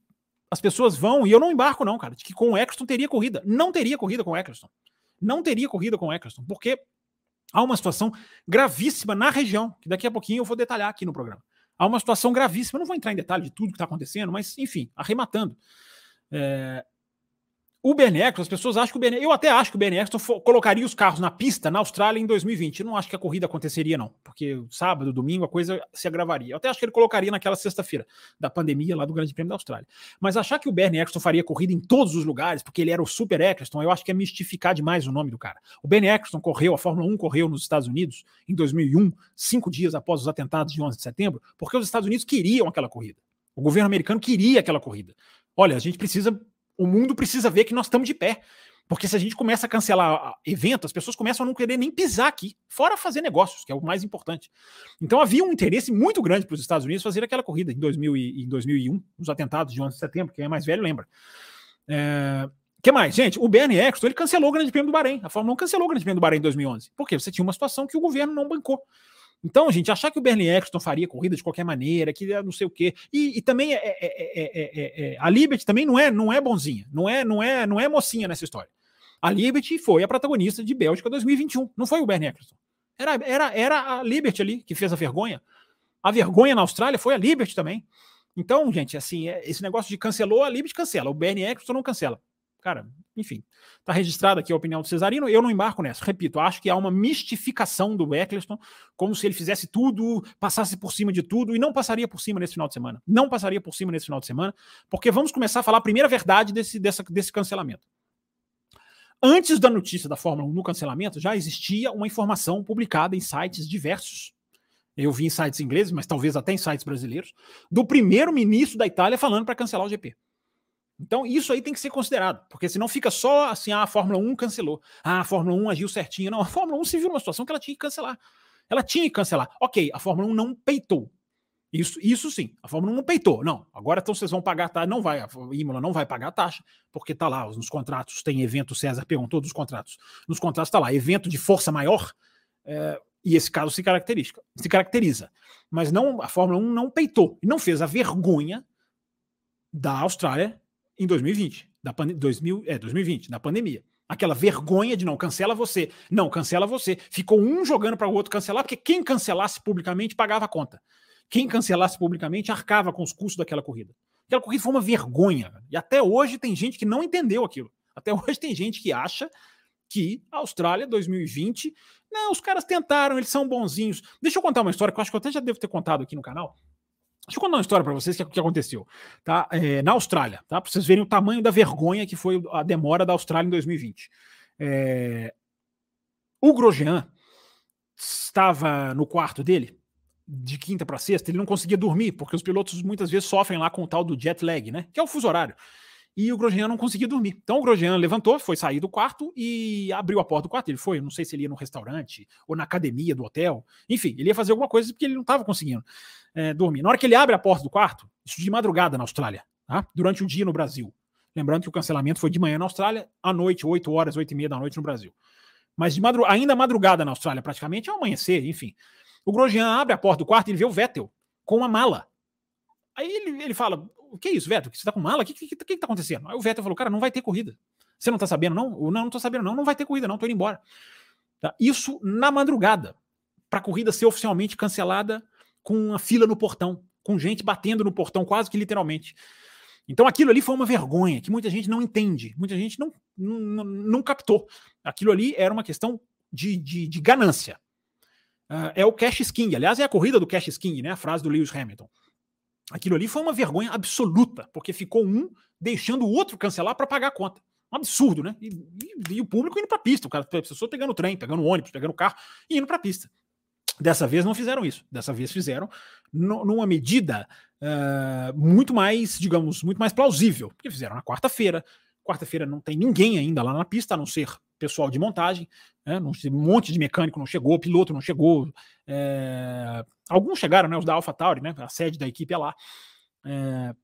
as pessoas vão, e eu não embarco, não, cara, de que com o Eccleston teria corrida. Não teria corrida com o Eccleston. Não teria corrida com o Eccleston, porque há uma situação gravíssima na região, que daqui a pouquinho eu vou detalhar aqui no programa. Há uma situação gravíssima, eu não vou entrar em detalhe de tudo que está acontecendo, mas, enfim, arrematando. É, o BNX, as pessoas acham que o BNX, eu até acho que o BNX colocaria os carros na pista na Austrália em 2020. Eu não acho que a corrida aconteceria, não, porque sábado, domingo, a coisa se agravaria. Eu até acho que ele colocaria naquela sexta-feira da pandemia lá do Grande Prêmio da Austrália. Mas achar que o Bernie Eccleston faria corrida em todos os lugares, porque ele era o Super Eccleston, eu acho que é mistificar demais o nome do cara. O Bernie Eccleston correu, a Fórmula 1 correu nos Estados Unidos em 2001, cinco dias após os atentados de 11 de setembro, porque os Estados Unidos queriam aquela corrida. O governo americano queria aquela corrida. Olha, a gente precisa o mundo precisa ver que nós estamos de pé. Porque se a gente começa a cancelar eventos, as pessoas começam a não querer nem pisar aqui, fora fazer negócios, que é o mais importante. Então havia um interesse muito grande para os Estados Unidos fazer aquela corrida em, 2000 e, em 2001, os atentados de 11 de setembro, quem é mais velho lembra. É, que mais? Gente, o Bernie Eccleston, ele cancelou o Grande Prêmio do Bahrein. A Fórmula 1 cancelou o Grande Prêmio do Bahrein em 2011. Por quê? Você tinha uma situação que o governo não bancou. Então, gente, achar que o Bernie Eccleston faria corrida de qualquer maneira, que não sei o quê. E, e também é, é, é, a Liberty também não é, não é bonzinha, não é, não é, não é mocinha nessa história. A Liberty foi a protagonista de Bélgica 2021, não foi o Bernie Eccleston. Era, era, era a Liberty ali que fez a vergonha. A vergonha na Austrália foi a Liberty também. Então, gente, assim, esse negócio de cancelou, a Liberty cancela, o Bernie Eccleston não cancela. Cara, enfim, está registrada aqui a opinião do Cesarino. Eu não embarco nessa. Repito, acho que há uma mistificação do Eccleston, como se ele fizesse tudo, passasse por cima de tudo, e não passaria por cima nesse final de semana. Não passaria por cima nesse final de semana, porque vamos começar a falar a primeira verdade desse, dessa, desse cancelamento. Antes da notícia da Fórmula 1 no cancelamento, já existia uma informação publicada em sites diversos. Eu vi em sites ingleses, mas talvez até em sites brasileiros, do primeiro-ministro da Itália falando para cancelar o GP. Então, isso aí tem que ser considerado, porque senão fica só assim: ah, a Fórmula 1 cancelou, ah, a Fórmula 1 agiu certinho. Não, a Fórmula 1 se viu numa situação que ela tinha que cancelar. Ela tinha que cancelar. Ok, a Fórmula 1 não peitou. Isso, isso sim, a Fórmula 1 não peitou. Não, agora então vocês vão pagar a taxa. Não vai, a Imola não vai pagar a taxa, porque tá lá nos contratos, tem evento, César perguntou dos contratos. Nos contratos tá lá, evento de força maior, é, e esse caso se caracteriza, se caracteriza. Mas não, a Fórmula 1 não peitou, não fez a vergonha da Austrália em 2020, da 2000, é, 2020, da pandemia. Aquela vergonha de não cancela você, não cancela você. Ficou um jogando para o outro cancelar, porque quem cancelasse publicamente pagava a conta. Quem cancelasse publicamente arcava com os custos daquela corrida. Aquela corrida foi uma vergonha. E até hoje tem gente que não entendeu aquilo. Até hoje tem gente que acha que a Austrália 2020, não, os caras tentaram, eles são bonzinhos. Deixa eu contar uma história que eu acho que eu até já devo ter contado aqui no canal. Deixa eu contar uma história para vocês que, que aconteceu. Tá? É, na Austrália, tá? para vocês verem o tamanho da vergonha que foi a demora da Austrália em 2020. É, o Grosjean estava no quarto dele, de quinta para sexta, ele não conseguia dormir, porque os pilotos muitas vezes sofrem lá com o tal do jet lag, né? Que é o fuso horário. E o Grosjean não conseguia dormir. Então o Grosjean levantou, foi sair do quarto e abriu a porta do quarto. Ele foi, não sei se ele ia no restaurante ou na academia do hotel. Enfim, ele ia fazer alguma coisa porque ele não estava conseguindo é, dormir. Na hora que ele abre a porta do quarto, isso de madrugada na Austrália, tá? durante o dia no Brasil. Lembrando que o cancelamento foi de manhã na Austrália, à noite, 8 horas, 8 e meia da noite no Brasil. Mas de madru ainda madrugada na Austrália, praticamente, é amanhecer, enfim. O Grosjean abre a porta do quarto e ele vê o Vettel com uma mala. Aí ele, ele fala: O que é isso, Vettel? Você tá com mala? O que, que, que, que tá acontecendo? Aí o Vettel falou: Cara, não vai ter corrida. Você não tá sabendo, não? Não, não tô sabendo, não. Não vai ter corrida, não. Tô indo embora. Tá? Isso na madrugada, para a corrida ser oficialmente cancelada com uma fila no portão, com gente batendo no portão, quase que literalmente. Então aquilo ali foi uma vergonha que muita gente não entende, muita gente não, não, não captou. Aquilo ali era uma questão de, de, de ganância. Uh, é o cash sking, aliás, é a corrida do cash sking, né? A frase do Lewis Hamilton. Aquilo ali foi uma vergonha absoluta, porque ficou um deixando o outro cancelar para pagar a conta. Um absurdo, né? E, e, e o público indo para a pista, o cara, a pessoa pegando o trem, pegando o ônibus, pegando o carro e indo para a pista. Dessa vez não fizeram isso. Dessa vez fizeram numa medida uh, muito mais, digamos, muito mais plausível. Porque fizeram na quarta-feira. Quarta-feira não tem ninguém ainda lá na pista, a não ser pessoal de montagem. Né? Um monte de mecânico não chegou, piloto não chegou. É, alguns chegaram, né? Os da AlphaTauri, né? A sede da equipe é lá. É,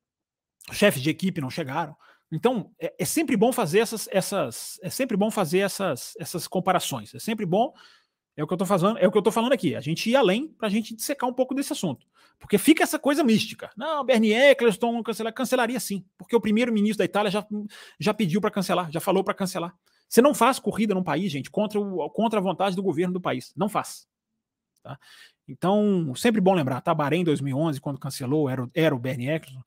chefes de equipe não chegaram. Então, é, é, sempre bom fazer essas, essas, é sempre bom fazer essas, essas comparações. É sempre bom é o que eu tô falando, é o que eu tô falando aqui. A gente ir além para a gente dissecar um pouco desse assunto. Porque fica essa coisa mística. Não, Bernie Eccleston cancelar, cancelaria sim, porque o primeiro-ministro da Itália já, já pediu para cancelar, já falou para cancelar. Você não faz corrida num país, gente, contra, o, contra a vontade do governo do país. Não faz. Tá? Então, sempre bom lembrar, tá? Bahrein 2011, quando cancelou, era, era o Bernie Eccleston,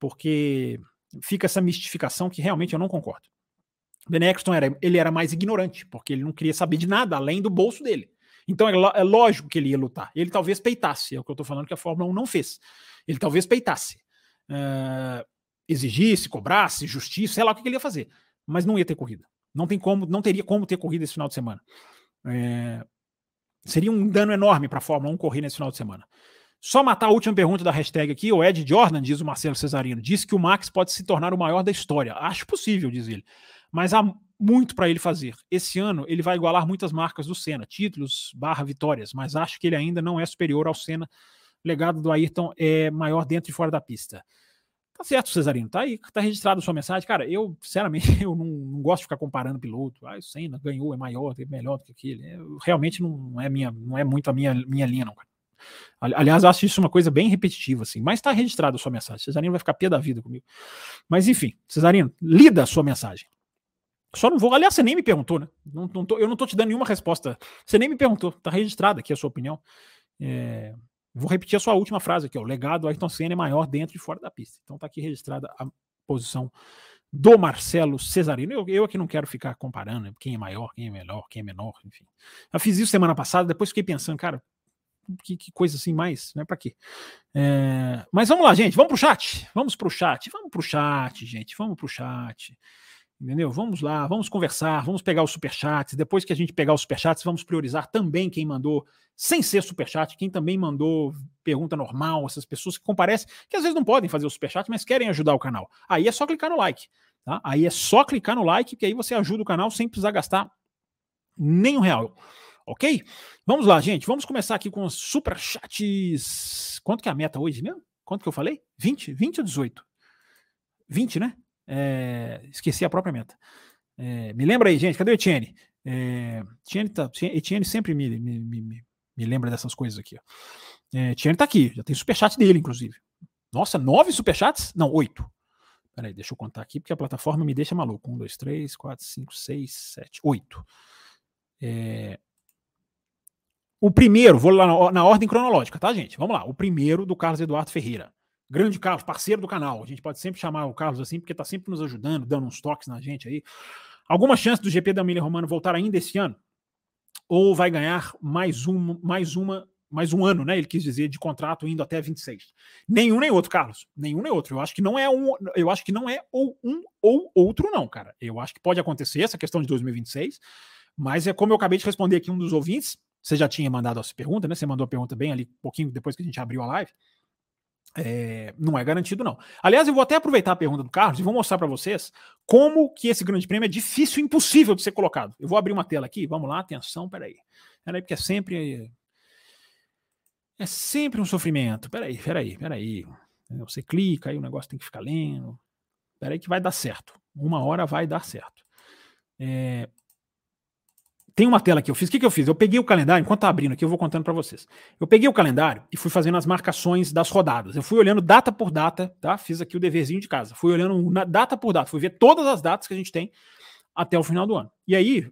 porque fica essa mistificação que realmente eu não concordo. Ben Eccleston era, ele era mais ignorante, porque ele não queria saber de nada além do bolso dele. Então é, é lógico que ele ia lutar. Ele talvez peitasse, é o que eu estou falando que a Fórmula 1 não fez. Ele talvez peitasse, uh, exigisse, cobrasse, justiça, sei lá o que ele ia fazer, mas não ia ter corrida. Não tem como, não teria como ter corrida esse final de semana. É, seria um dano enorme para a Fórmula 1 correr nesse final de semana. Só matar a última pergunta da hashtag aqui, o Ed Jordan, diz o Marcelo Cesarino, diz que o Max pode se tornar o maior da história. Acho possível, diz ele. Mas há muito para ele fazer. Esse ano ele vai igualar muitas marcas do Senna, títulos barra vitórias, mas acho que ele ainda não é superior ao Senna. O legado do Ayrton é maior dentro e fora da pista. Tá certo, Cesarino, tá aí, tá registrado a sua mensagem. Cara, eu, sinceramente, eu não, não gosto de ficar comparando piloto. Ah, o Senna ganhou, é maior, é melhor do que aquele. Eu, realmente não é, minha, não é muito a minha, minha linha, não, cara. Aliás, acho isso uma coisa bem repetitiva, assim. Mas tá registrado a sua mensagem. Cesarino vai ficar pé da vida comigo. Mas enfim, Cesarino, lida a sua mensagem. Só não vou. Aliás, você nem me perguntou, né? Não, não tô, eu não tô te dando nenhuma resposta. Você nem me perguntou. Tá registrada aqui a sua opinião. É, vou repetir a sua última frase aqui. Ó. O legado Ayrton Senna é maior dentro e fora da pista. Então tá aqui registrada a posição do Marcelo Cesarino. Eu, eu aqui não quero ficar comparando quem é maior, quem é melhor, quem é menor, enfim. Eu fiz isso semana passada, depois fiquei pensando, cara, que, que coisa assim mais, né? Para quê? É, mas vamos lá, gente, vamos pro chat. Vamos pro chat, vamos pro chat, gente, vamos pro chat. Entendeu? Vamos lá, vamos conversar, vamos pegar os superchats. Depois que a gente pegar os superchats, vamos priorizar também quem mandou sem ser superchat, quem também mandou pergunta normal, essas pessoas que comparecem, que às vezes não podem fazer o superchat, mas querem ajudar o canal. Aí é só clicar no like. Tá? Aí é só clicar no like, que aí você ajuda o canal sem precisar gastar nenhum real. Ok? Vamos lá, gente. Vamos começar aqui com os superchats. Quanto que é a meta hoje mesmo? Quanto que eu falei? 20? 20 ou 18? 20, né? É, esqueci a própria meta. É, me lembra aí, gente, cadê o Etienne? É, Etienne, tá, Etienne sempre me, me, me, me, lembra dessas coisas aqui. Ó. É, Etienne tá aqui, já tem superchat dele, inclusive. Nossa, nove superchats? Não, oito. Peraí, deixa eu contar aqui, porque a plataforma me deixa maluco. Um, dois, três, quatro, cinco, seis, sete, oito. É... O primeiro, vou lá na, na ordem cronológica, tá, gente? Vamos lá. O primeiro do Carlos Eduardo Ferreira. Grande Carlos, parceiro do canal. A gente pode sempre chamar o Carlos assim, porque está sempre nos ajudando, dando uns toques na gente aí. Alguma chance do GP da Emília Romana voltar ainda esse ano? Ou vai ganhar mais uma, mais uma, mais um ano, né? Ele quis dizer de contrato indo até 26. Nenhum nem outro, Carlos. Nenhum nem outro. Eu acho que não é um, eu acho que não é ou um ou outro não, cara. Eu acho que pode acontecer essa questão de 2026, mas é como eu acabei de responder aqui um dos ouvintes, você já tinha mandado essa pergunta, né? Você mandou a pergunta bem ali, um pouquinho depois que a gente abriu a live. É, não é garantido, não. Aliás, eu vou até aproveitar a pergunta do Carlos e vou mostrar para vocês como que esse grande prêmio é difícil impossível de ser colocado. Eu vou abrir uma tela aqui, vamos lá, atenção, peraí. Peraí, porque é sempre. É sempre um sofrimento. Peraí, peraí, peraí. Você clica, aí o negócio tem que ficar lendo. Peraí, que vai dar certo. Uma hora vai dar certo. É, tem uma tela que eu fiz. O que, que eu fiz? Eu peguei o calendário, enquanto tá abrindo aqui, eu vou contando para vocês. Eu peguei o calendário e fui fazendo as marcações das rodadas. Eu fui olhando data por data, tá? Fiz aqui o deverzinho de casa. Fui olhando data por data, fui ver todas as datas que a gente tem até o final do ano. E aí,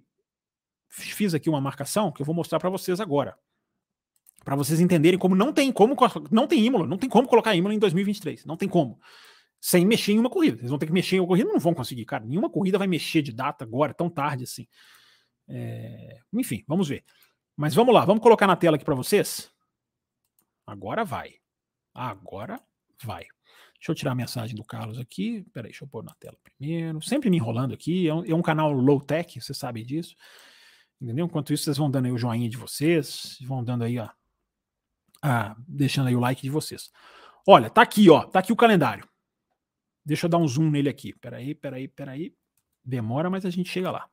fiz aqui uma marcação que eu vou mostrar para vocês agora. Para vocês entenderem como não tem como não tem Imola, não tem como colocar Imola em 2023, não tem como. Sem mexer em uma corrida. Eles vão ter que mexer em uma corrida, não vão conseguir, cara. Nenhuma corrida vai mexer de data agora tão tarde assim. É, enfim, vamos ver. Mas vamos lá, vamos colocar na tela aqui para vocês. Agora vai. Agora vai. Deixa eu tirar a mensagem do Carlos aqui. Peraí, deixa eu pôr na tela primeiro. Sempre me enrolando aqui. É um, é um canal low tech, vocês sabem disso. Entendeu? Enquanto isso, vocês vão dando aí o joinha de vocês, vão dando aí, ó. Ah, deixando aí o like de vocês. Olha, tá aqui, ó. Tá aqui o calendário. Deixa eu dar um zoom nele aqui. Peraí, peraí, peraí. Demora, mas a gente chega lá.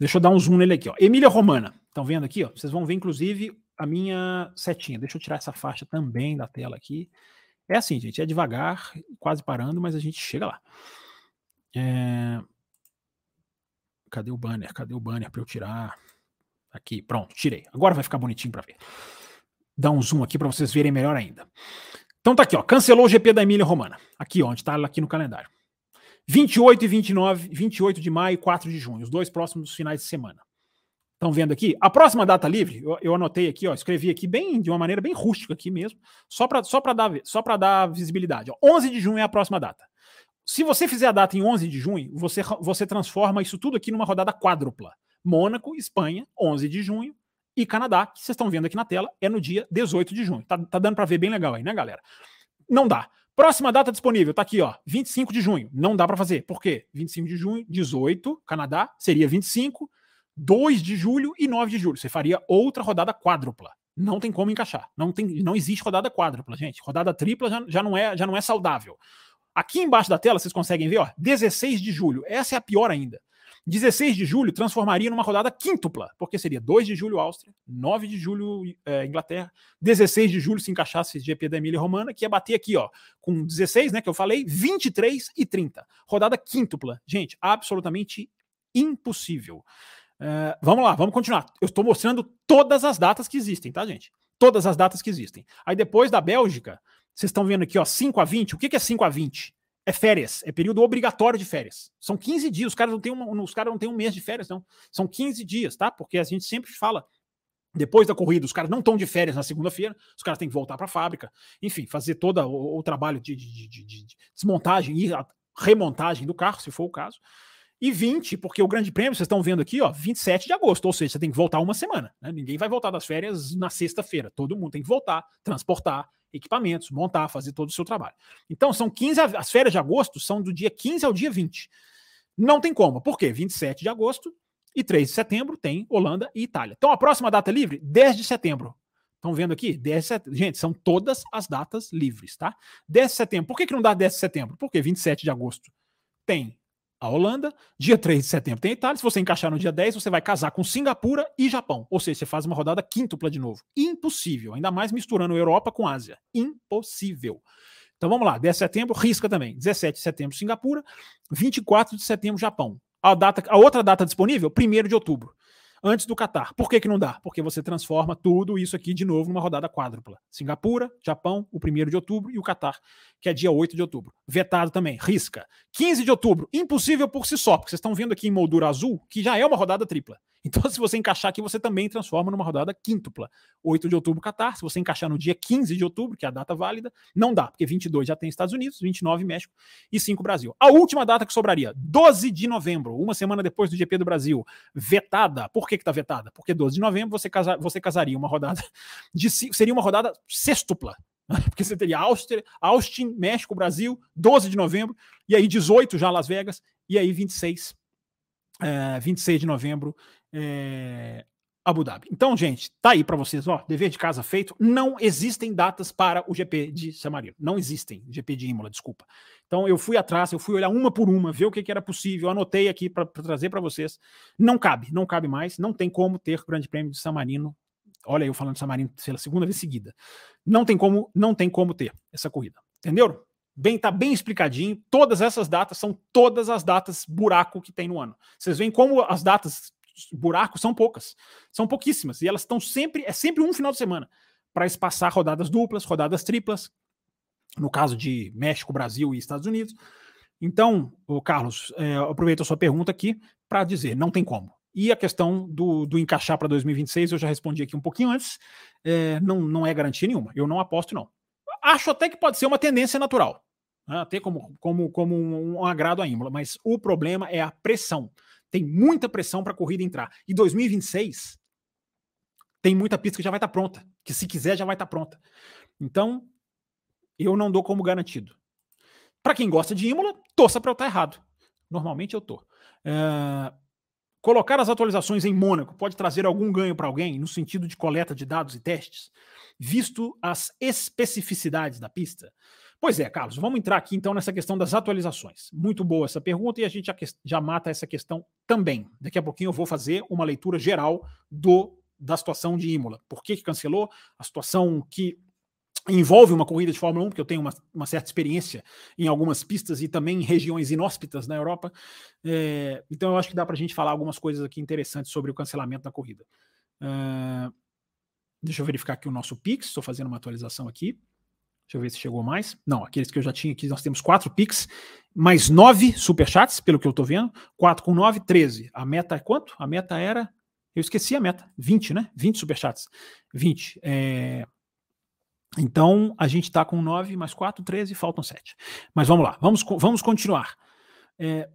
Deixa eu dar um zoom nele aqui, ó. Emília Romana. Estão vendo aqui, ó? Vocês vão ver, inclusive, a minha setinha. Deixa eu tirar essa faixa também da tela aqui. É assim, gente, é devagar, quase parando, mas a gente chega lá. É... Cadê o banner? Cadê o banner para eu tirar? Aqui, pronto, tirei. Agora vai ficar bonitinho para ver. Dá um zoom aqui para vocês verem melhor ainda. Então tá aqui, ó. Cancelou o GP da Emília Romana. Aqui, ó, onde está aqui no calendário. 28 e 29, 28 de maio e 4 de junho, os dois próximos finais de semana. Estão vendo aqui? A próxima data livre, eu, eu, anotei aqui, ó, escrevi aqui bem de uma maneira bem rústica aqui mesmo, só para só dar, só dar visibilidade. Ó. 11 de junho é a próxima data. Se você fizer a data em 11 de junho, você, você transforma isso tudo aqui numa rodada quádrupla. Mônaco, Espanha, 11 de junho, e Canadá, que vocês estão vendo aqui na tela, é no dia 18 de junho. Tá, tá dando para ver bem legal aí, né, galera? Não dá. Próxima data disponível, tá aqui, ó, 25 de junho. Não dá para fazer. Por quê? 25 de junho, 18, Canadá, seria 25, 2 de julho e 9 de julho. Você faria outra rodada quádrupla. Não tem como encaixar. Não, tem, não existe rodada quádrupla, gente. Rodada tripla já, já, não é, já não é saudável. Aqui embaixo da tela, vocês conseguem ver, ó, 16 de julho. Essa é a pior ainda. 16 de julho transformaria numa rodada quíntupla, porque seria 2 de julho Áustria, 9 de julho é, Inglaterra, 16 de julho se encaixasse o GP da Emília Romana, que ia bater aqui, ó, com 16, né, que eu falei, 23 e 30. Rodada quíntupla. Gente, absolutamente impossível. Uh, vamos lá, vamos continuar. Eu estou mostrando todas as datas que existem, tá, gente? Todas as datas que existem. Aí depois da Bélgica, vocês estão vendo aqui, ó, 5 a 20. O que, que é 5 a 20? É férias, é período obrigatório de férias. São 15 dias, os caras não têm, uma, os caras não têm um mês de férias, não. São 15 dias, tá? Porque a gente sempre fala, depois da corrida, os caras não estão de férias na segunda-feira, os caras têm que voltar para a fábrica, enfim, fazer todo o, o trabalho de, de, de, de, desmontagem e remontagem do carro, se for o caso. E 20, porque o Grande Prêmio, vocês estão vendo aqui, ó, 27 de agosto, ou seja, você tem que voltar uma semana. Né? Ninguém vai voltar das férias na sexta-feira. Todo mundo tem que voltar, transportar equipamentos, montar, fazer todo o seu trabalho. Então, são 15, as férias de agosto são do dia 15 ao dia 20. Não tem como. Por quê? 27 de agosto e 3 de setembro tem Holanda e Itália. Então, a próxima data livre, 10 de setembro. Estão vendo aqui? 10 de setembro. Gente, são todas as datas livres, tá? 10 de setembro. Por que, que não dá 10 de setembro? Porque 27 de agosto tem a Holanda. Dia 3 de setembro tem Itália. Se você encaixar no dia 10, você vai casar com Singapura e Japão. Ou seja, você faz uma rodada quíntupla de novo. Impossível. Ainda mais misturando Europa com Ásia. Impossível. Então vamos lá. 10 de setembro, risca também. 17 de setembro, Singapura. 24 de setembro, Japão. A, data, a outra data disponível, 1 de outubro antes do Qatar. Por que, que não dá? Porque você transforma tudo isso aqui de novo numa rodada quádrupla. Singapura, Japão, o 1 de outubro, e o Qatar, que é dia 8 de outubro. Vetado também, risca. 15 de outubro, impossível por si só, porque vocês estão vendo aqui em moldura azul que já é uma rodada tripla. Então, se você encaixar aqui, você também transforma numa rodada quíntupla. 8 de outubro, Catar. Se você encaixar no dia 15 de outubro, que é a data válida, não dá, porque 22 já tem Estados Unidos, 29 México e 5 Brasil. A última data que sobraria, 12 de novembro, uma semana depois do GP do Brasil, vetada. Por que está vetada? Porque 12 de novembro você, casa, você casaria uma rodada de seria uma rodada sextupla. Porque você teria Austin, Austin, México, Brasil, 12 de novembro, e aí 18 já Las Vegas, e aí 26 é, 26 de novembro, é, Abu Dhabi. Então, gente, tá aí para vocês, ó, dever de casa feito. Não existem datas para o GP de San Marino. Não existem, GP de Imola, desculpa. Então, eu fui atrás, eu fui olhar uma por uma, ver o que, que era possível, anotei aqui para trazer para vocês. Não cabe, não cabe mais, não tem como ter Grande Prêmio de San Marino. Olha, eu falando de San Marino pela segunda vez seguida. Não tem como, não tem como ter essa corrida. Entenderam? Bem, tá bem explicadinho. Todas essas datas são todas as datas buraco que tem no ano. Vocês veem como as datas buraco são poucas, são pouquíssimas e elas estão sempre é sempre um final de semana para espaçar rodadas duplas, rodadas triplas. No caso de México, Brasil e Estados Unidos. Então, o Carlos, é, aproveito a sua pergunta aqui para dizer, não tem como. E a questão do, do encaixar para 2026, eu já respondi aqui um pouquinho antes, é, não, não é garantia nenhuma. Eu não aposto, não. Acho até que pode ser uma tendência natural né, até como, como, como um, um agrado à Imola, mas o problema é a pressão. Tem muita pressão para a corrida entrar. E 2026 tem muita pista que já vai estar tá pronta, que se quiser já vai estar tá pronta. Então, eu não dou como garantido. Para quem gosta de Imola, torça para eu estar tá errado. Normalmente eu tô. É... Colocar as atualizações em Mônaco pode trazer algum ganho para alguém no sentido de coleta de dados e testes, visto as especificidades da pista? Pois é, Carlos, vamos entrar aqui então nessa questão das atualizações. Muito boa essa pergunta e a gente já, já mata essa questão também. Daqui a pouquinho eu vou fazer uma leitura geral do da situação de Imola. Por que, que cancelou? A situação que envolve uma corrida de Fórmula 1, porque eu tenho uma, uma, certa experiência em algumas pistas e também em regiões inóspitas na Europa. É, então eu acho que dá para a gente falar algumas coisas aqui interessantes sobre o cancelamento da corrida. Deixa eu verificar aqui o nosso Pix, estou fazendo uma atualização aqui. Deixa eu ver se chegou mais. Não, aqueles que eu já tinha aqui, nós temos quatro Pix, mais nove superchats, pelo que eu tô vendo. Quatro com nove, treze. A meta é quanto? A meta era. Eu esqueci a meta. 20, né? 20 superchats. 20. É... Então, a gente está com 9 mais 4, 13, faltam 7. Mas vamos lá, vamos, vamos continuar. É,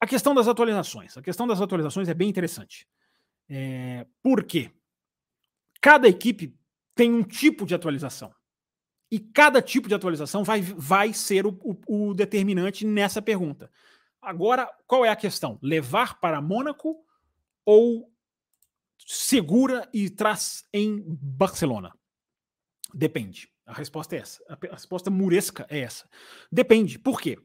a questão das atualizações. A questão das atualizações é bem interessante. É, por quê? Cada equipe tem um tipo de atualização. E cada tipo de atualização vai, vai ser o, o, o determinante nessa pergunta. Agora, qual é a questão? Levar para Mônaco ou segura e traz em Barcelona? Depende. A resposta é essa. A resposta muresca é essa. Depende. Por quê?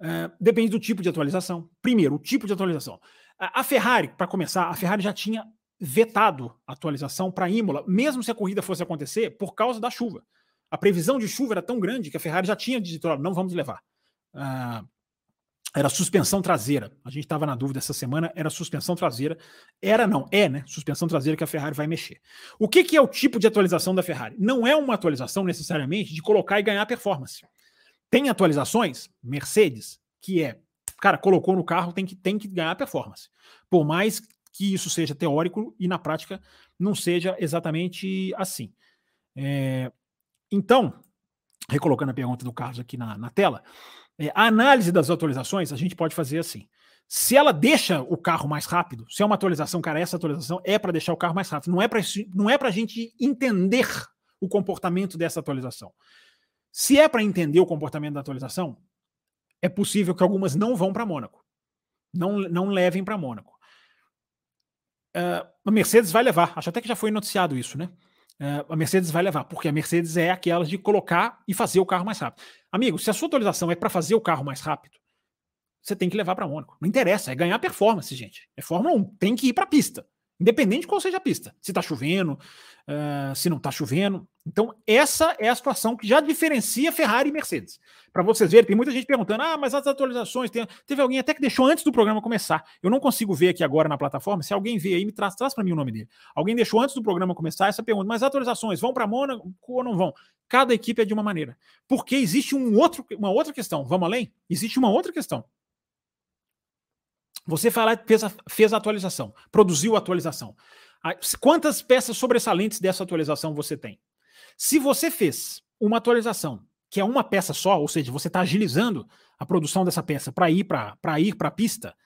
Uh, depende do tipo de atualização. Primeiro, o tipo de atualização. A, Ferrari, para começar, a Ferrari já tinha vetado a atualização para Imola, mesmo se a corrida fosse acontecer, por causa da chuva. A previsão de chuva era tão grande que a Ferrari já tinha dito: não vamos levar. Uh, era suspensão traseira. A gente estava na dúvida essa semana, era suspensão traseira. Era não, é, né? Suspensão traseira que a Ferrari vai mexer. O que, que é o tipo de atualização da Ferrari? Não é uma atualização necessariamente de colocar e ganhar performance. Tem atualizações, Mercedes, que é, cara, colocou no carro, tem que, tem que ganhar performance. Por mais que isso seja teórico e na prática não seja exatamente assim. É, então, recolocando a pergunta do Carlos aqui na, na tela, é, a análise das atualizações a gente pode fazer assim. Se ela deixa o carro mais rápido, se é uma atualização, cara, essa atualização é para deixar o carro mais rápido. Não é para não é para a gente entender o comportamento dessa atualização. Se é para entender o comportamento da atualização, é possível que algumas não vão para Mônaco, não não levem para Mônaco. Uh, a Mercedes vai levar. Acho até que já foi noticiado isso, né? Uh, a Mercedes vai levar, porque a Mercedes é aquela de colocar e fazer o carro mais rápido. Amigo, se a sua atualização é para fazer o carro mais rápido, você tem que levar para Mônaco. Não interessa, é ganhar performance, gente. É Fórmula 1, tem que ir para a pista. Independente de qual seja a pista. Se está chovendo, uh, se não está chovendo. Então, essa é a situação que já diferencia Ferrari e Mercedes. Para vocês verem, tem muita gente perguntando: ah, mas as atualizações. Tem... Teve alguém até que deixou antes do programa começar. Eu não consigo ver aqui agora na plataforma. Se alguém vê aí, me traz, traz para mim o nome dele. Alguém deixou antes do programa começar essa pergunta: mas as atualizações vão para Mônaco ou não vão? Cada equipe é de uma maneira. Porque existe um outro, uma outra questão. Vamos além? Existe uma outra questão. Você fez a, fez a atualização, produziu a atualização. Quantas peças sobressalentes dessa atualização você tem? Se você fez uma atualização que é uma peça só, ou seja, você está agilizando a produção dessa peça para ir para ir para a pista,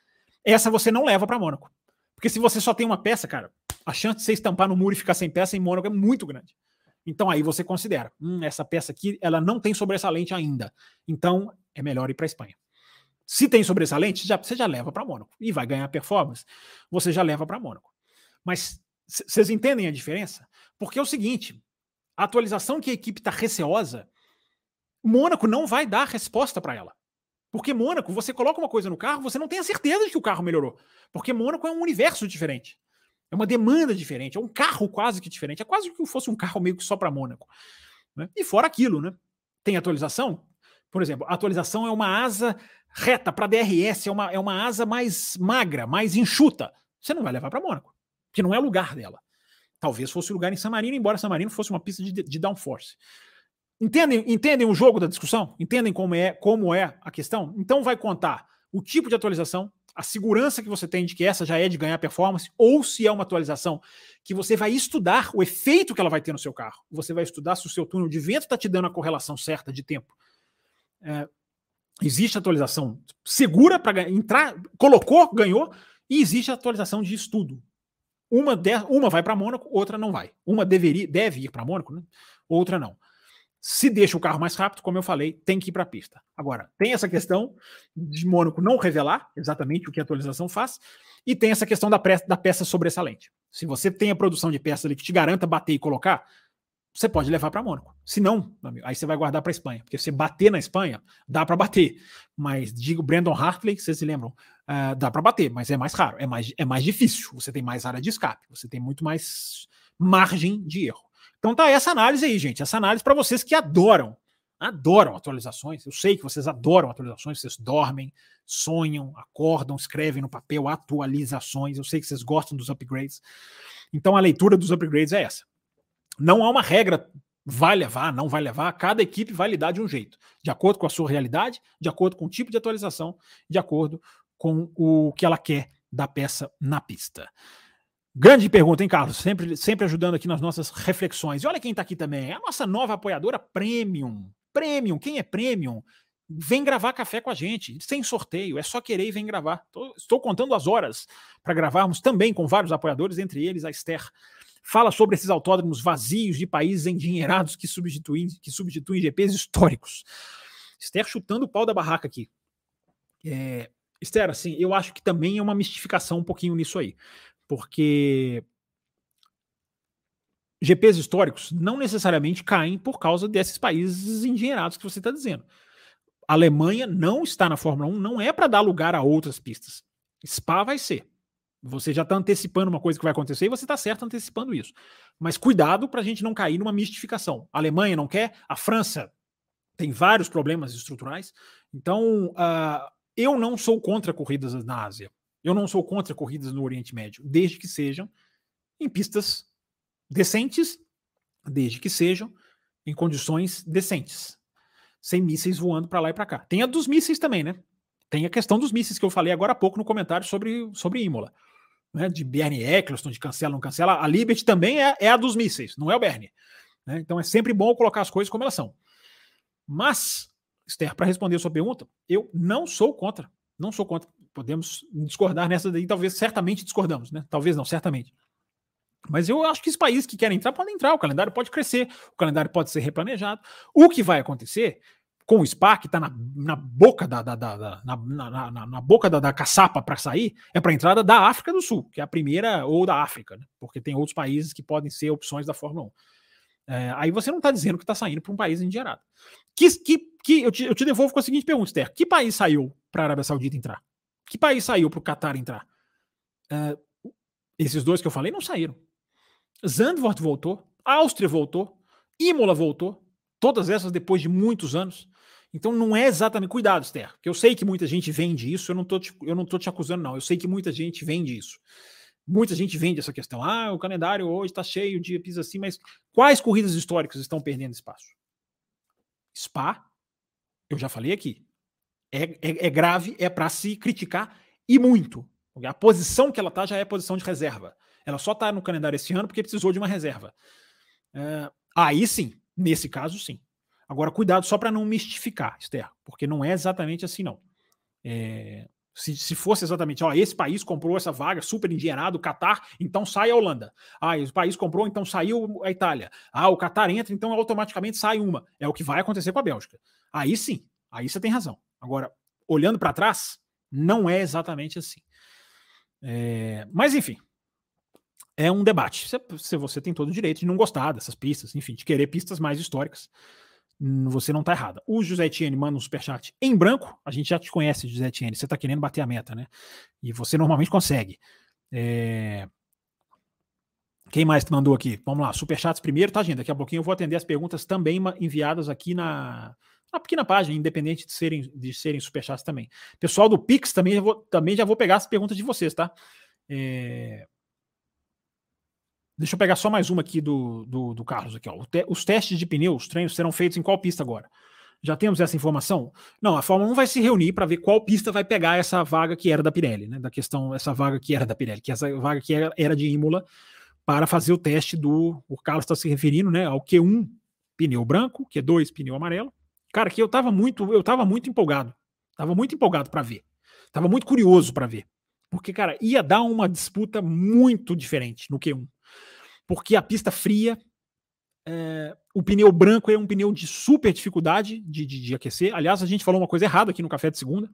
essa você não leva para Mônaco. Porque se você só tem uma peça, cara, a chance de você estampar no muro e ficar sem peça em Mônaco é muito grande. Então aí você considera, hum, essa peça aqui, ela não tem sobressalente ainda. Então é melhor ir para a Espanha. Se tem sobressalente, já, você já leva para Mônaco e vai ganhar performance, você já leva para Mônaco. Mas vocês entendem a diferença? Porque é o seguinte: a atualização que a equipe está receosa, Mônaco não vai dar resposta para ela. Porque Mônaco, você coloca uma coisa no carro, você não tem a certeza de que o carro melhorou. Porque Mônaco é um universo diferente. É uma demanda diferente. É um carro quase que diferente. É quase que fosse um carro meio que só para Mônaco. Né? E fora aquilo, né? Tem atualização? Por exemplo, a atualização é uma asa reta para DRS, é uma, é uma asa mais magra, mais enxuta. Você não vai levar para Mônaco, que não é lugar dela. Talvez fosse lugar em San Marino, embora San Marino fosse uma pista de, de downforce. Entendem, entendem o jogo da discussão? Entendem como é, como é a questão? Então vai contar o tipo de atualização, a segurança que você tem de que essa já é de ganhar performance, ou se é uma atualização que você vai estudar o efeito que ela vai ter no seu carro. Você vai estudar se o seu túnel de vento está te dando a correlação certa de tempo. É, existe atualização segura para entrar, colocou, ganhou, e existe atualização de estudo. Uma, de, uma vai para Mônaco, outra não vai. Uma deveria, deve ir para Mônaco, né? outra não. Se deixa o carro mais rápido, como eu falei, tem que ir para a pista. Agora, tem essa questão de Mônaco não revelar exatamente o que a atualização faz, e tem essa questão da, da peça sobressalente. Se você tem a produção de peças ali que te garanta bater e colocar, você pode levar para Mônaco. Se não, aí você vai guardar para Espanha, porque se bater na Espanha, dá para bater. Mas digo Brandon Hartley, vocês se lembram, uh, dá para bater, mas é mais raro, é mais, é mais difícil. Você tem mais área de escape, você tem muito mais margem de erro. Então tá essa análise aí, gente. Essa análise para vocês que adoram, adoram atualizações. Eu sei que vocês adoram atualizações, vocês dormem, sonham, acordam, escrevem no papel atualizações. Eu sei que vocês gostam dos upgrades. Então a leitura dos upgrades é essa. Não há uma regra, vai levar, não vai levar, cada equipe vai lidar de um jeito, de acordo com a sua realidade, de acordo com o tipo de atualização, de acordo com o que ela quer da peça na pista. Grande pergunta, hein, Carlos? Sempre, sempre ajudando aqui nas nossas reflexões. E olha quem está aqui também, é a nossa nova apoiadora Premium. Premium, quem é Premium? Vem gravar café com a gente, sem sorteio, é só querer e vem gravar. Tô, estou contando as horas para gravarmos também com vários apoiadores, entre eles a Esther. Fala sobre esses autódromos vazios de países endinheirados que substituem, que substituem GPs históricos. Esther chutando o pau da barraca aqui. É, Esther, assim, eu acho que também é uma mistificação um pouquinho nisso aí. Porque GPs históricos não necessariamente caem por causa desses países engenheirados que você está dizendo. A Alemanha não está na Fórmula 1, não é para dar lugar a outras pistas. Spa vai ser. Você já está antecipando uma coisa que vai acontecer e você está certo antecipando isso. Mas cuidado para a gente não cair numa mistificação. A Alemanha não quer, a França tem vários problemas estruturais. Então, uh, eu não sou contra corridas na Ásia. Eu não sou contra corridas no Oriente Médio, desde que sejam em pistas decentes, desde que sejam em condições decentes, sem mísseis voando para lá e para cá. Tem a dos mísseis também, né? Tem a questão dos mísseis que eu falei agora há pouco no comentário sobre, sobre Imola. Né? De Bernie Eccleston, de cancela, não cancela. A Liberty também é, é a dos mísseis, não é o Bernie. Né? Então é sempre bom colocar as coisas como elas são. Mas, Esther, para responder a sua pergunta, eu não sou contra. Não sou contra. Podemos discordar nessa daí, talvez certamente discordamos, né? Talvez não, certamente. Mas eu acho que os países que querem entrar podem entrar, o calendário pode crescer, o calendário pode ser replanejado. O que vai acontecer com o SPA, que está na, na, boca da, da, da, da na, na, na, boca da, da caçapa para sair, é para a entrada da África do Sul, que é a primeira, ou da África, né? porque tem outros países que podem ser opções da Fórmula 1. É, aí você não está dizendo que está saindo para um país endiarado. Que, que, que eu, te, eu te devolvo com a seguinte pergunta, Esther: que país saiu para a Arábia Saudita entrar? Que país saiu para o Qatar entrar? É, esses dois que eu falei não saíram. Zandvoort voltou, Áustria voltou, Imola voltou, todas essas depois de muitos anos. Então não é exatamente. Cuidado, Esther, porque eu sei que muita gente vende isso, eu não tô te, eu não tô te acusando, não. Eu sei que muita gente vende isso. Muita gente vende essa questão. Ah, o calendário hoje está cheio de pisa assim, mas quais corridas históricas estão perdendo espaço? Spa, eu já falei aqui, é, é, é grave, é para se criticar e muito. A posição que ela está já é posição de reserva. Ela só está no calendário esse ano porque precisou de uma reserva. É, aí sim, nesse caso sim. Agora, cuidado só para não mistificar, Esther, porque não é exatamente assim, não. É, se, se fosse exatamente, ó, esse país comprou essa vaga super engenheirado, o Catar, então sai a Holanda. Ah, esse país comprou, então saiu a Itália. Ah, o Catar entra, então automaticamente sai uma. É o que vai acontecer com a Bélgica. Aí sim, aí você tem razão. Agora, olhando para trás, não é exatamente assim. É, mas enfim, é um debate. Se você tem todo o direito de não gostar dessas pistas, enfim, de querer pistas mais históricas você não está errada. O José Etienne manda um superchat em branco. A gente já te conhece, José Etienne. Você está querendo bater a meta, né? E você normalmente consegue. É... Quem mais te mandou aqui? Vamos lá, superchats primeiro, tá, gente? Daqui a pouquinho eu vou atender as perguntas também enviadas aqui na, na pequena página, independente de serem, de serem superchats também. Pessoal do Pix também vou, também já vou pegar as perguntas de vocês, tá? É... Deixa eu pegar só mais uma aqui do, do, do Carlos. Aqui, ó. Os testes de pneus, os treinos serão feitos em qual pista agora? Já temos essa informação? Não, a Fórmula 1 vai se reunir para ver qual pista vai pegar essa vaga que era da Pirelli, né? Da questão, essa vaga que era da Pirelli, que essa vaga que era, era de Imola, para fazer o teste do. O Carlos está se referindo, né? Ao Q1 pneu branco, Q2 pneu amarelo. Cara, que eu estava muito, eu tava muito empolgado. Tava muito empolgado para ver. Tava muito curioso para ver. Porque, cara, ia dar uma disputa muito diferente no Q1 porque a pista fria, é, o pneu branco é um pneu de super dificuldade de, de, de, aquecer. Aliás, a gente falou uma coisa errada aqui no café de segunda,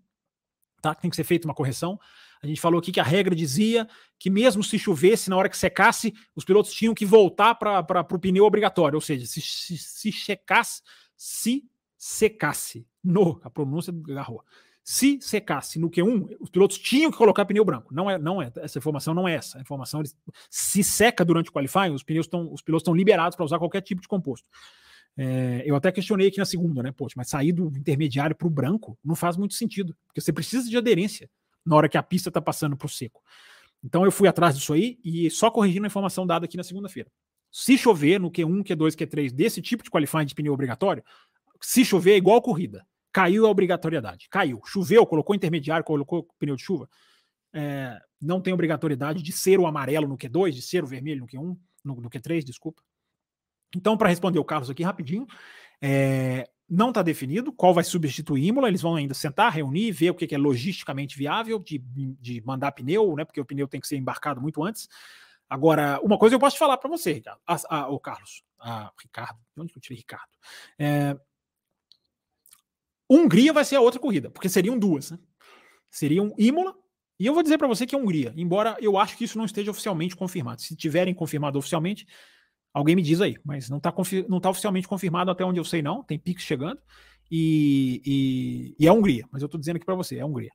tá? Tem que ser feita uma correção. A gente falou aqui que a regra dizia que mesmo se chovesse, na hora que secasse, os pilotos tinham que voltar para o pneu obrigatório. Ou seja, se, se, se checasse, se secasse. No, a pronúncia agarrou. Se secasse no Q1, os pilotos tinham que colocar pneu branco. Não é, não é essa informação não é essa. A informação se seca durante o qualifying, os pneus estão, os pilotos estão liberados para usar qualquer tipo de composto. É, eu até questionei aqui na segunda, né? Poxa, mas sair do intermediário para o branco não faz muito sentido, porque você precisa de aderência na hora que a pista está passando para o seco. Então eu fui atrás disso aí e só corrigindo a informação dada aqui na segunda-feira. Se chover no Q1, Q2, Q3 desse tipo de qualifying de pneu obrigatório, se chover é igual corrida caiu a obrigatoriedade. Caiu. Choveu, colocou intermediário, colocou pneu de chuva. É, não tem obrigatoriedade de ser o amarelo no Q2, de ser o vermelho no Q1, no, no Q3, desculpa. Então, para responder o Carlos aqui rapidinho, é, não está definido qual vai substituir Imola, eles vão ainda sentar, reunir, ver o que, que é logisticamente viável de, de mandar pneu, né? Porque o pneu tem que ser embarcado muito antes. Agora, uma coisa eu posso falar para você, o Carlos, a, Ricardo, de onde que eu tirei Ricardo? É, Hungria vai ser a outra corrida, porque seriam duas, né? Seriam Imola e eu vou dizer para você que é Hungria, embora eu acho que isso não esteja oficialmente confirmado. Se tiverem confirmado oficialmente, alguém me diz aí, mas não está tá oficialmente confirmado até onde eu sei, não. Tem Pix chegando. E, e, e, é Hungria, mas eu estou dizendo aqui para você, é Hungria.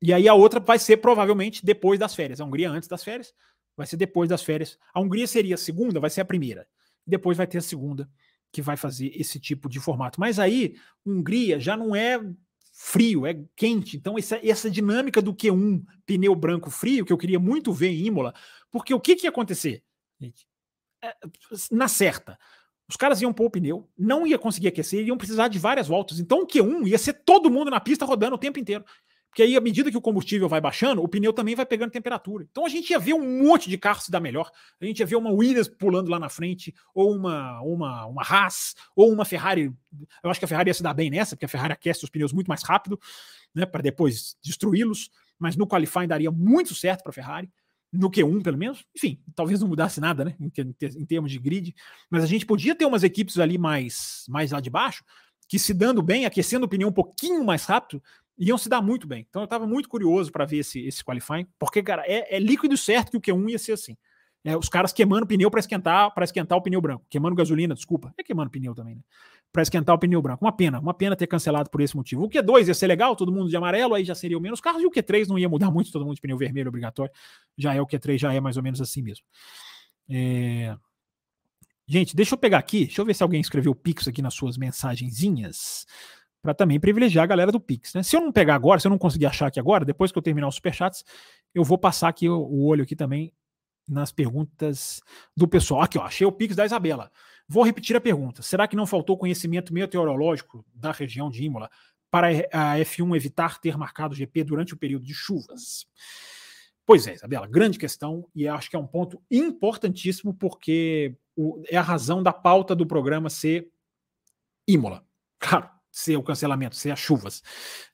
E aí a outra vai ser provavelmente depois das férias. A Hungria antes das férias, vai ser depois das férias. A Hungria seria a segunda, vai ser a primeira. Depois vai ter a segunda que vai fazer esse tipo de formato. Mas aí, Hungria já não é frio, é quente. Então, essa, essa dinâmica do Q1 pneu branco frio, que eu queria muito ver em Imola, porque o que, que ia acontecer? É, na certa, os caras iam pôr o pneu, não ia conseguir aquecer, iam precisar de várias voltas. Então o Q1 ia ser todo mundo na pista rodando o tempo inteiro. Porque aí, à medida que o combustível vai baixando, o pneu também vai pegando temperatura. Então a gente ia ver um monte de carros se dar melhor. A gente ia ver uma Williams pulando lá na frente, ou uma, uma, uma Haas, ou uma Ferrari. Eu acho que a Ferrari ia se dar bem nessa, porque a Ferrari aquece os pneus muito mais rápido, né, para depois destruí-los. Mas no qualifying daria muito certo para a Ferrari no Q1, pelo menos. Enfim, talvez não mudasse nada, né? Em, em, termos de grid. Mas a gente podia ter umas equipes ali mais, mais lá de baixo, que se dando bem, aquecendo o pneu um pouquinho mais rápido, iam se dar muito bem. Então eu estava muito curioso para ver esse, esse qualifying, porque, cara, é, é, líquido certo que o Q1 ia ser assim. É, os caras queimando pneu para esquentar para esquentar o pneu branco. Queimando gasolina, desculpa. É queimando pneu também, né? Para esquentar o pneu branco. Uma pena, uma pena ter cancelado por esse motivo. O Q2 ia ser legal, todo mundo de amarelo, aí já seria o menos carros, e o Q3 não ia mudar muito, todo mundo de pneu vermelho obrigatório. Já é o Q3, já é mais ou menos assim mesmo. É... Gente, deixa eu pegar aqui, deixa eu ver se alguém escreveu Pix aqui nas suas mensagenzinhas para também privilegiar a galera do Pix. Né? Se eu não pegar agora, se eu não conseguir achar aqui agora, depois que eu terminar os superchats, eu vou passar aqui o, olho aqui também nas perguntas do pessoal. Aqui, ó, achei o Pix da Isabela. Vou repetir a pergunta. Será que não faltou conhecimento meteorológico da região de Imola para a F1 evitar ter marcado o GP durante o período de chuvas? Pois é, Isabela, grande questão e acho que é um ponto importantíssimo porque o, é a razão da pauta do programa ser Imola. Claro, ser o cancelamento, ser as chuvas.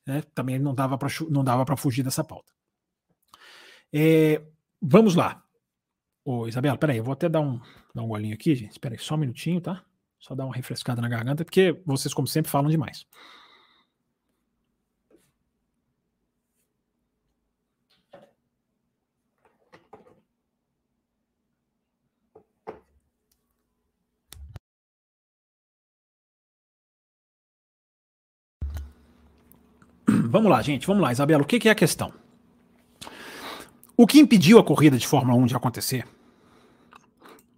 Né? Também não dava para fugir dessa pauta. É, vamos lá. Ô, Isabela, peraí, eu vou até dar um, dar um golinho aqui, gente. Espera aí, só um minutinho, tá? Só dar uma refrescada na garganta, porque vocês, como sempre, falam demais. Vamos lá, gente, vamos lá, Isabela, o que, que é a questão? O que impediu a corrida de Fórmula 1 de acontecer?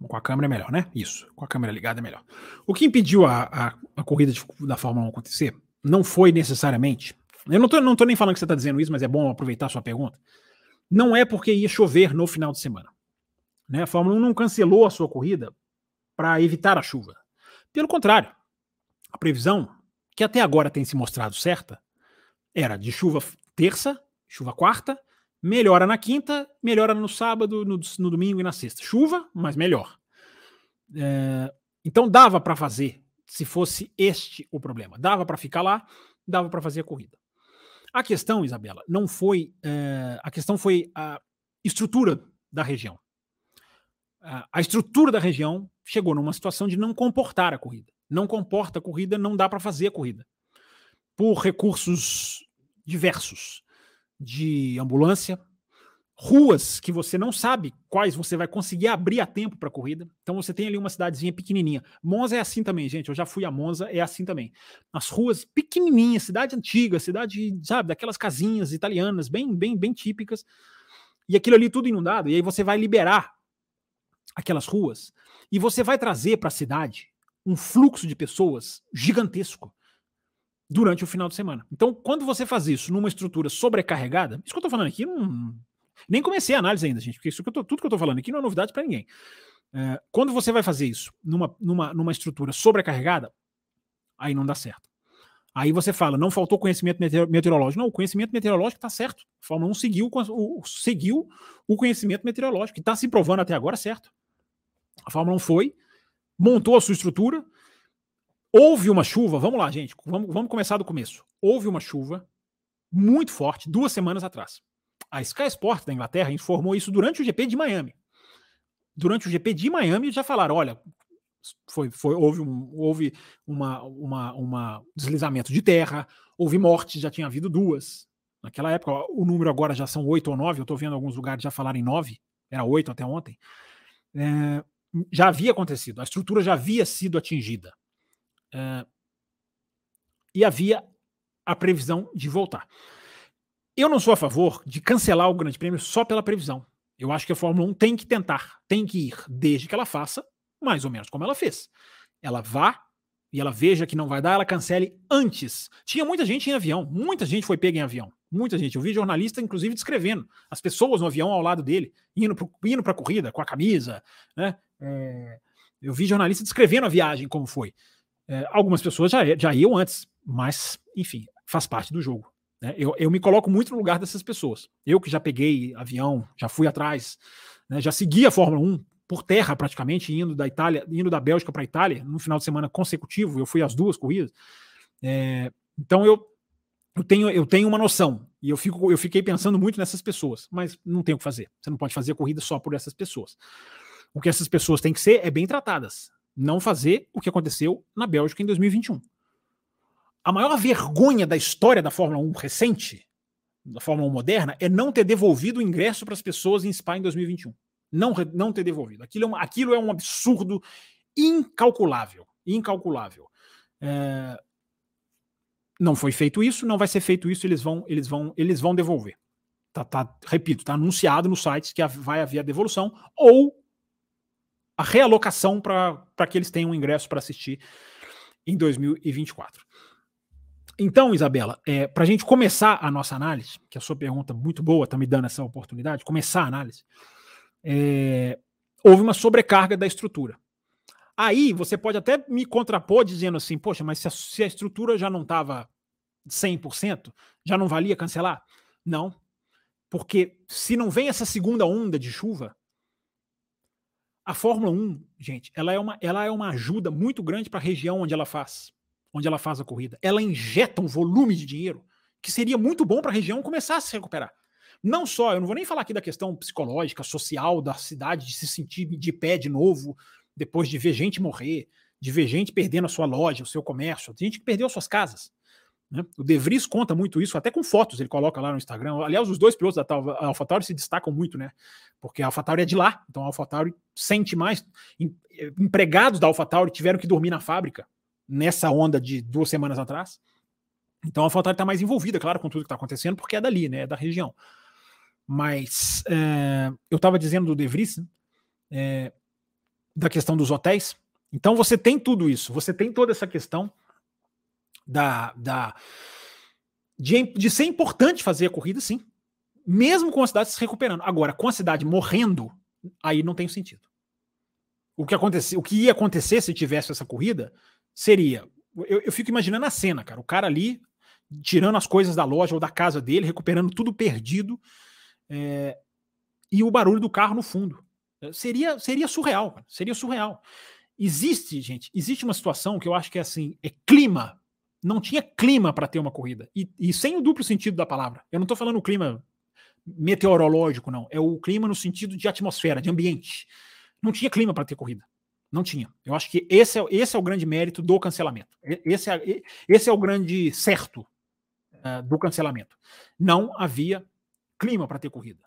Com a câmera é melhor, né? Isso, com a câmera ligada é melhor. O que impediu a, a, a corrida de, da Fórmula 1 acontecer não foi necessariamente. Eu não tô, não tô nem falando que você está dizendo isso, mas é bom aproveitar a sua pergunta. Não é porque ia chover no final de semana. Né? A Fórmula 1 não cancelou a sua corrida para evitar a chuva. Pelo contrário, a previsão, que até agora tem se mostrado certa, era de chuva terça, chuva quarta, melhora na quinta, melhora no sábado, no, no domingo e na sexta. Chuva, mas melhor. É, então dava para fazer, se fosse este o problema. Dava para ficar lá, dava para fazer a corrida. A questão, Isabela, não foi. É, a questão foi a estrutura da região. A estrutura da região chegou numa situação de não comportar a corrida. Não comporta a corrida, não dá para fazer a corrida por recursos diversos de ambulância, ruas que você não sabe quais você vai conseguir abrir a tempo para corrida. Então você tem ali uma cidadezinha pequenininha. Monza é assim também, gente. Eu já fui a Monza, é assim também. As ruas pequenininhas, cidade antiga, cidade, sabe, daquelas casinhas italianas, bem, bem, bem típicas. E aquilo ali tudo inundado. E aí você vai liberar aquelas ruas e você vai trazer para a cidade um fluxo de pessoas gigantesco durante o final de semana. Então, quando você faz isso numa estrutura sobrecarregada, isso que eu estou falando aqui, não, nem comecei a análise ainda, gente, porque isso que eu tô, tudo que eu estou falando aqui não é novidade para ninguém. É, quando você vai fazer isso numa, numa, numa estrutura sobrecarregada, aí não dá certo. Aí você fala, não faltou conhecimento meteorológico. Não, o conhecimento meteorológico está certo. A Fórmula 1 seguiu, o, seguiu o conhecimento meteorológico, que está se provando até agora certo. A Fórmula 1 foi, montou a sua estrutura, houve uma chuva, vamos lá, gente, vamos, vamos começar do começo. Houve uma chuva muito forte duas semanas atrás. A Sky Sport da Inglaterra informou isso durante o GP de Miami. Durante o GP de Miami já falaram, olha, foi, foi, houve, um, houve uma, uma, uma deslizamento de terra, houve mortes, já tinha havido duas. Naquela época, o número agora já são oito ou nove, eu estou vendo alguns lugares já falarem nove, era oito até ontem. É, já havia acontecido, a estrutura já havia sido atingida. É, e havia a previsão de voltar. Eu não sou a favor de cancelar o Grande Prêmio só pela previsão. Eu acho que a Fórmula 1 tem que tentar, tem que ir, desde que ela faça mais ou menos como ela fez. Ela vá e ela veja que não vai dar, ela cancele antes. Tinha muita gente em avião, muita gente foi pega em avião, muita gente. Eu vi jornalista, inclusive, descrevendo as pessoas no avião ao lado dele, indo para a corrida com a camisa. Né? É, eu vi jornalista descrevendo a viagem como foi. É, algumas pessoas já, já iam antes, mas, enfim, faz parte do jogo. Né? Eu, eu me coloco muito no lugar dessas pessoas. Eu que já peguei avião, já fui atrás, né? já segui a Fórmula 1 por terra praticamente, indo da Itália, indo da Bélgica para a Itália, no final de semana consecutivo, eu fui às duas corridas. É, então eu, eu, tenho, eu tenho uma noção, e eu, fico, eu fiquei pensando muito nessas pessoas, mas não tem o que fazer. Você não pode fazer a corrida só por essas pessoas. O que essas pessoas têm que ser é bem tratadas. Não fazer o que aconteceu na Bélgica em 2021. A maior vergonha da história da Fórmula 1 recente, da Fórmula 1 moderna, é não ter devolvido o ingresso para as pessoas em Spa em 2021 não, não ter devolvido. Aquilo é um, aquilo é um absurdo incalculável. Incalculável. É, não foi feito isso, não vai ser feito isso, eles vão, eles vão, eles vão devolver. Tá, tá, repito, está anunciado nos sites que vai haver a devolução ou a realocação para que eles tenham ingresso para assistir em 2024. Então, Isabela, é, para a gente começar a nossa análise, que a sua pergunta muito boa está me dando essa oportunidade, começar a análise, é, houve uma sobrecarga da estrutura. Aí você pode até me contrapor dizendo assim, poxa, mas se a, se a estrutura já não estava 100%, já não valia cancelar? Não, porque se não vem essa segunda onda de chuva, a Fórmula 1, gente, ela é uma, ela é uma ajuda muito grande para a região onde ela faz, onde ela faz a corrida. Ela injeta um volume de dinheiro que seria muito bom para a região começar a se recuperar. Não só, eu não vou nem falar aqui da questão psicológica, social da cidade, de se sentir de pé de novo, depois de ver gente morrer, de ver gente perdendo a sua loja, o seu comércio, gente que perdeu suas casas. Né? O De Vries conta muito isso, até com fotos ele coloca lá no Instagram. Aliás, os dois pilotos da AlphaTauri se destacam muito, né? Porque a AlphaTauri é de lá, então a AlphaTauri sente mais. Empregados da AlphaTauri tiveram que dormir na fábrica nessa onda de duas semanas atrás. Então a AlphaTauri está mais envolvida, claro, com tudo que está acontecendo, porque é dali, né? É da região. Mas é, eu estava dizendo do De Vries, é, da questão dos hotéis. Então você tem tudo isso, você tem toda essa questão da, da de, de ser importante fazer a corrida, sim, mesmo com a cidade se recuperando. Agora, com a cidade morrendo, aí não tem sentido. O que, aconteceu, o que ia acontecer se tivesse essa corrida seria. Eu, eu fico imaginando a cena, cara. O cara ali tirando as coisas da loja ou da casa dele, recuperando tudo perdido, é, e o barulho do carro no fundo. É, seria, seria surreal, cara. seria surreal. Existe, gente, existe uma situação que eu acho que é assim, é clima. Não tinha clima para ter uma corrida. E, e, sem o duplo sentido da palavra. Eu não estou falando clima meteorológico, não. É o clima no sentido de atmosfera, de ambiente. Não tinha clima para ter corrida. Não tinha. Eu acho que esse é, esse é o grande mérito do cancelamento. Esse é, esse é o grande certo uh, do cancelamento. Não havia clima para ter corrida.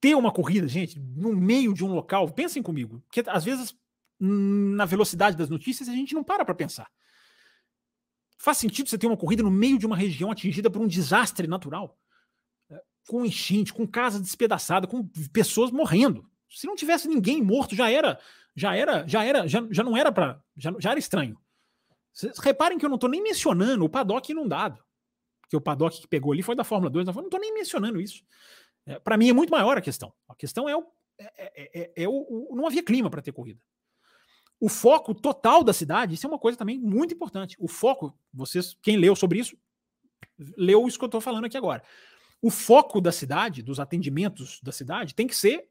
Ter uma corrida, gente, no meio de um local, pensem comigo, porque às vezes na velocidade das notícias a gente não para para pensar. Faz sentido você ter uma corrida no meio de uma região atingida por um desastre natural? É, com enchente, com casa despedaçada, com pessoas morrendo. Se não tivesse ninguém morto, já era, já era, já era, já, já não era para, já, já era estranho. Vocês reparem que eu não estou nem mencionando o paddock inundado que o paddock que pegou ali foi da Fórmula 2. Não estou nem mencionando isso. É, para mim é muito maior a questão. A questão é o. É, é, é, é o, o não havia clima para ter corrida. O foco total da cidade, isso é uma coisa também muito importante. O foco, vocês, quem leu sobre isso, leu isso que eu estou falando aqui agora. O foco da cidade, dos atendimentos da cidade, tem que ser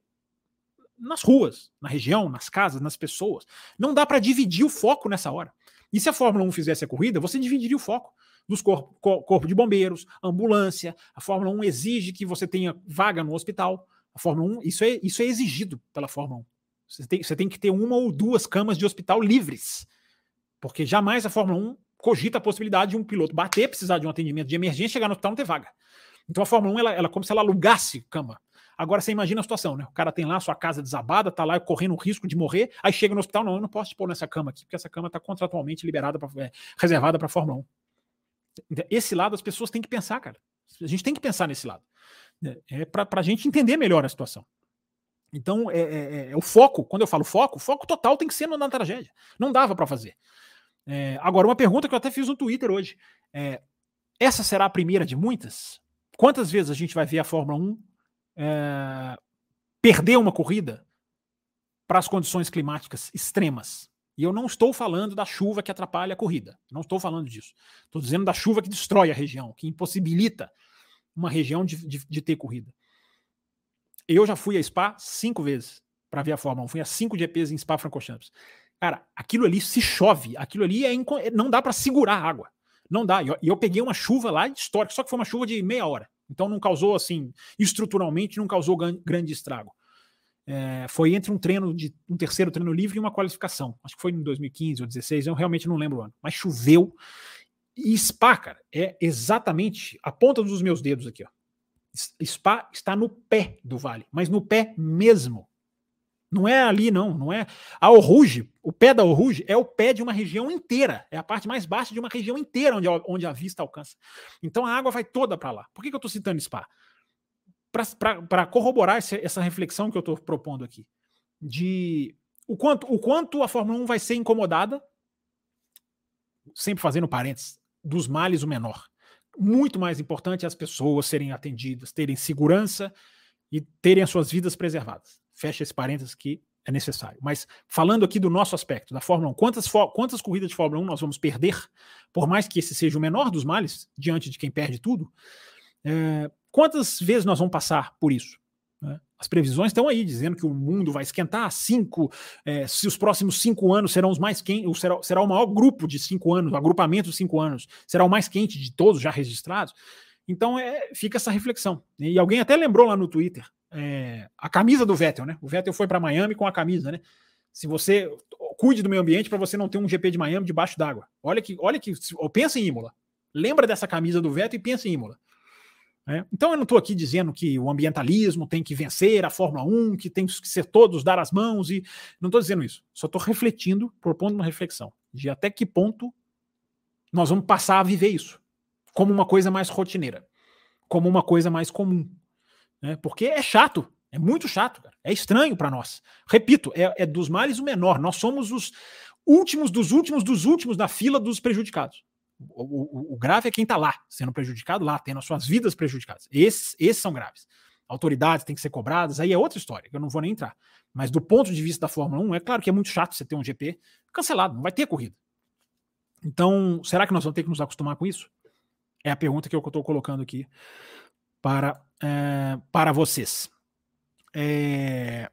nas ruas, na região, nas casas, nas pessoas. Não dá para dividir o foco nessa hora. E se a Fórmula 1 fizesse a corrida, você dividiria o foco dos corpos corpo de bombeiros, ambulância. A Fórmula 1 exige que você tenha vaga no hospital. A Fórmula 1, isso é, isso é exigido pela Fórmula 1. Você tem, você tem que ter uma ou duas camas de hospital livres. Porque jamais a Fórmula 1 cogita a possibilidade de um piloto bater, precisar de um atendimento de emergência, chegar no hospital e não ter vaga. Então a Fórmula 1 ela, ela é como se ela alugasse cama. Agora você imagina a situação, né? O cara tem lá sua casa desabada, tá lá correndo o risco de morrer, aí chega no hospital, não, eu não posso te pôr nessa cama aqui, porque essa cama está contratualmente liberada, pra, é, reservada para a Fórmula 1. Então, esse lado as pessoas têm que pensar, cara. A gente tem que pensar nesse lado. É, é para a gente entender melhor a situação. Então, é, é, é, é, o foco, quando eu falo foco, foco total tem que ser na tragédia. Não dava para fazer. É, agora, uma pergunta que eu até fiz no Twitter hoje. É, essa será a primeira de muitas? Quantas vezes a gente vai ver a Fórmula 1 é, perder uma corrida para as condições climáticas extremas. E eu não estou falando da chuva que atrapalha a corrida. Não estou falando disso. Estou dizendo da chuva que destrói a região, que impossibilita uma região de, de, de ter corrida. Eu já fui a Spa cinco vezes para ver a Fórmula 1. Fui a cinco GPs em Spa-Francorchamps. Cara, aquilo ali se chove, aquilo ali é não dá para segurar a água. Não dá. E eu, eu, peguei uma chuva lá histórica, só que foi uma chuva de meia hora. Então não causou assim, estruturalmente não causou grande estrago. É, foi entre um treino de um terceiro treino livre e uma qualificação. Acho que foi em 2015 ou 2016, eu realmente não lembro o ano. Mas choveu. E Spa, cara, é exatamente a ponta dos meus dedos aqui, ó. Spa está no pé do vale, mas no pé mesmo. Não é ali, não. Não é. A Oruge, o pé da Oruge é o pé de uma região inteira. É a parte mais baixa de uma região inteira onde, a, onde a vista alcança. Então a água vai toda para lá. Por que, que eu estou citando Spa? Para corroborar essa, essa reflexão que eu estou propondo aqui. De o quanto, o quanto a Fórmula 1 vai ser incomodada, sempre fazendo parênteses, dos males o menor. Muito mais importante é as pessoas serem atendidas, terem segurança e terem as suas vidas preservadas fecha esse parênteses que é necessário. Mas falando aqui do nosso aspecto, da Fórmula 1, quantas, quantas corridas de Fórmula 1 nós vamos perder, por mais que esse seja o menor dos males, diante de quem perde tudo, é, quantas vezes nós vamos passar por isso? Né? As previsões estão aí, dizendo que o mundo vai esquentar cinco, é, se os próximos cinco anos serão os mais quentes, será, será o maior grupo de cinco anos, o agrupamento de cinco anos, será o mais quente de todos já registrados. Então é, fica essa reflexão. E alguém até lembrou lá no Twitter, é, a camisa do Vettel, né? O Vettel foi para Miami com a camisa, né? Se você cuide do meio ambiente para você não ter um GP de Miami debaixo d'água. Olha que, olha que, pensa em Imola. Lembra dessa camisa do Vettel e pensa em Imola. É, então eu não estou aqui dizendo que o ambientalismo tem que vencer a Fórmula 1, que tem que ser todos dar as mãos e não estou dizendo isso. Só estou refletindo, propondo uma reflexão de até que ponto nós vamos passar a viver isso como uma coisa mais rotineira, como uma coisa mais comum, né? Porque é chato, é muito chato, cara. é estranho para nós. Repito, é, é, dos males o menor. Nós somos os últimos dos últimos dos últimos da fila dos prejudicados. O, o, o grave é quem está lá, sendo prejudicado lá, tendo as suas vidas prejudicadas. Esses, esses são graves. Autoridades têm que ser cobradas, aí é outra história, que eu não vou nem entrar. Mas do ponto de vista da Fórmula 1, é claro que é muito chato você ter um GP cancelado, não vai ter corrida. Então, será que nós vamos ter que nos acostumar com isso? É a pergunta que eu estou colocando aqui para, é, para vocês. É...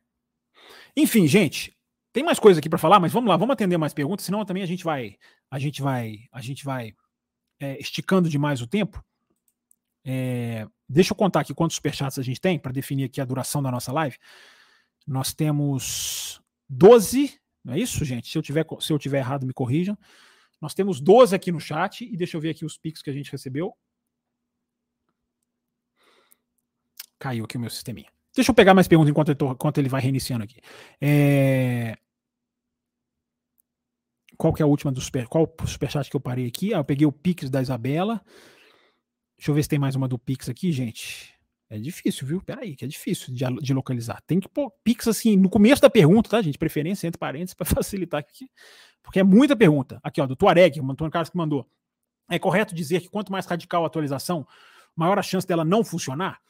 Enfim, gente, tem mais coisa aqui para falar, mas vamos lá, vamos atender mais perguntas, senão também a gente vai, a gente vai, a gente vai é, esticando demais o tempo. É, deixa eu contar aqui quantos superchats a gente tem para definir aqui a duração da nossa live. Nós temos 12, não é isso, gente? Se eu tiver, se eu tiver errado, me corrijam. Nós temos 12 aqui no chat e deixa eu ver aqui os pics que a gente recebeu. Caiu aqui o meu sisteminha. Deixa eu pegar mais perguntas enquanto, tô, enquanto ele vai reiniciando aqui. É... Qual que é a última do super, qual superchat que eu parei aqui? Ah, eu peguei o Pix da Isabela. Deixa eu ver se tem mais uma do Pix aqui, gente. É difícil, viu? Peraí, que é difícil de, de, localizar. Tem que pôr Pix assim no começo da pergunta, tá, gente? Preferência entre parênteses para facilitar aqui. Porque é muita pergunta. Aqui, ó, do Tuareg, o Antônio Carlos que mandou. É correto dizer que quanto mais radical a atualização, maior a chance dela não funcionar?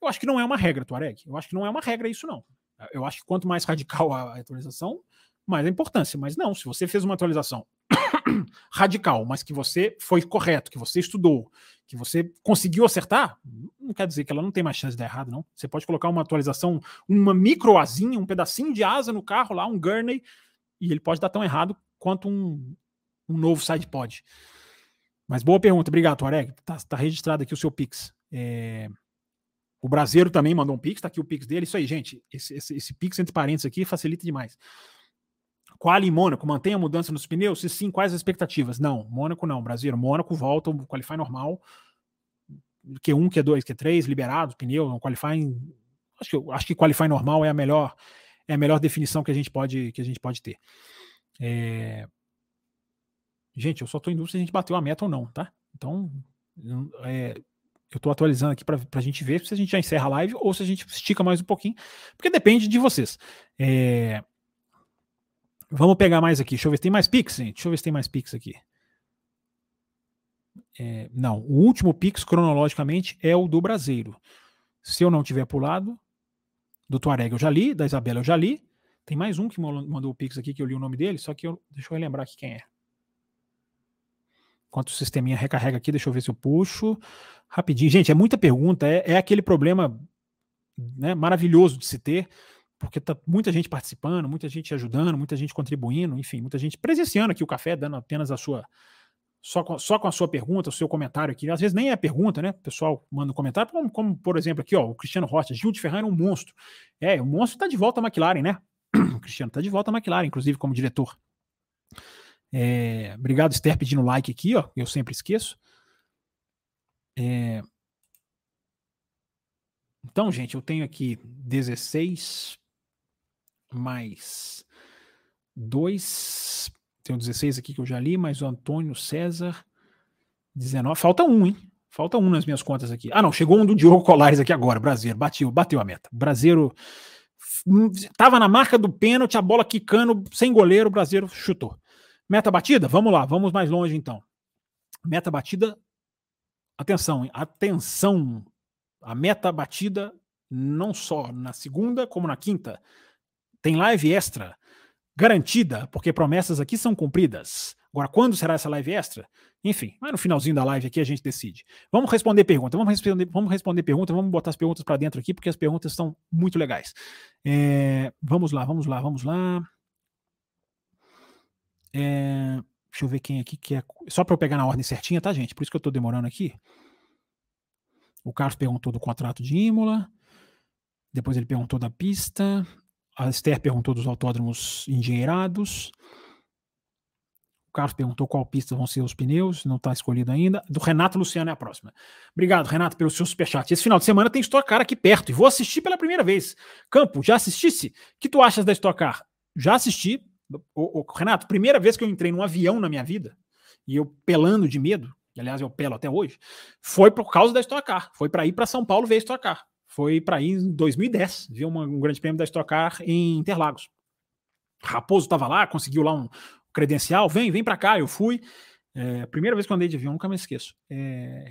Eu acho que não é uma regra, Tuareg. Eu acho que não é uma regra isso, não. Eu acho que quanto mais radical a atualização, mais a importância. Mas não, se você fez uma atualização radical, mas que você foi correto, que você estudou, que você conseguiu acertar, não quer dizer que ela não tem mais chance de dar errado, não. Você pode colocar uma atualização, uma micro asinha, um pedacinho de asa no carro lá, um gurney, e ele pode dar tão errado quanto um, um novo side pod. Mas boa pergunta, obrigado, Tuareg. Tá, tá registrado aqui o seu Pix. É... O Brasileiro também mandou um Pix, tá aqui o Pix dele. Isso aí, gente. Esse, esse, esse Pix entre parênteses aqui facilita demais. Quali Mônaco, mantém a mudança nos pneus? Se sim, quais as expectativas? Não, Mônaco não, Brasileiro. Mônaco volta, o Qualify normal. Q1, Q2, Q3, liberado, pneu, um Qualify. Acho que, acho que Qualify normal é a melhor é a melhor definição que a gente pode, que a gente pode ter. É... Gente, eu só estou em dúvida se a gente bateu a meta ou não, tá? Então, é, eu estou atualizando aqui para a gente ver se a gente já encerra a live ou se a gente estica mais um pouquinho, porque depende de vocês. É, Vamos pegar mais aqui. Deixa eu ver se tem mais Pix, gente. Deixa eu ver se tem mais Pix aqui. É, não, o último Pix, cronologicamente, é o do Brasileiro. Se eu não tiver pulado, do Tuareg eu já li, da Isabela eu já li. Tem mais um que mandou o Pix aqui, que eu li o nome dele, só que eu, deixa eu lembrar aqui quem é. Enquanto o sisteminha recarrega aqui, deixa eu ver se eu puxo. Rapidinho. Gente, é muita pergunta, é, é aquele problema né, maravilhoso de se ter porque tá muita gente participando, muita gente ajudando, muita gente contribuindo, enfim, muita gente presenciando aqui o café, dando apenas a sua. Só com, só com a sua pergunta, o seu comentário aqui. Às vezes nem é pergunta, né? O pessoal manda um comentário, como, como por exemplo aqui, ó, o Cristiano Rocha, Gil de Ferrari é um monstro. É, o monstro está de volta à McLaren, né? O Cristiano está de volta à McLaren, inclusive como diretor. É, obrigado, Esther, pedindo like aqui, ó. Eu sempre esqueço. É, então, gente, eu tenho aqui 16 mais dois. Tem o 16 aqui que eu já li, mais o Antônio César. 19. Falta um, hein? Falta um nas minhas contas aqui. Ah, não, chegou um do Diogo Colares aqui agora, Brasileiro. Bateu, bateu a meta. Brasileiro tava na marca do pênalti, a bola quicando, sem goleiro, o Brasileiro chutou. Meta batida? Vamos lá, vamos mais longe então. Meta batida. Atenção, atenção. A meta batida não só na segunda, como na quinta. Tem live extra garantida, porque promessas aqui são cumpridas. Agora, quando será essa live extra? Enfim, mas no finalzinho da live aqui a gente decide. Vamos responder pergunta, vamos responder, vamos responder pergunta, vamos botar as perguntas para dentro aqui, porque as perguntas estão muito legais. É, vamos lá, vamos lá, vamos lá. É, deixa eu ver quem aqui que é. Só para eu pegar na ordem certinha, tá, gente? Por isso que eu estou demorando aqui. O Carlos perguntou do contrato de Imola. Depois ele perguntou da pista. A Esther perguntou dos autódromos engenheirados. O Carlos perguntou qual pista vão ser os pneus, não está escolhido ainda. Do Renato Luciano é a próxima. Obrigado, Renato, pelo seu superchat. Esse final de semana tem Stock Car aqui perto e vou assistir pela primeira vez. Campo, já assistisse? O que tu achas da Stock Car? Já assisti. O, o, Renato, primeira vez que eu entrei num avião na minha vida e eu pelando de medo, que aliás eu pelo até hoje, foi por causa da Stock Car. Foi para ir para São Paulo ver a Stock Car foi para ir em 2010, viu uma, um grande prêmio da Stock Car em Interlagos. Raposo estava lá, conseguiu lá um credencial, vem, vem para cá, eu fui. É, primeira vez que eu andei de avião, nunca me esqueço. É,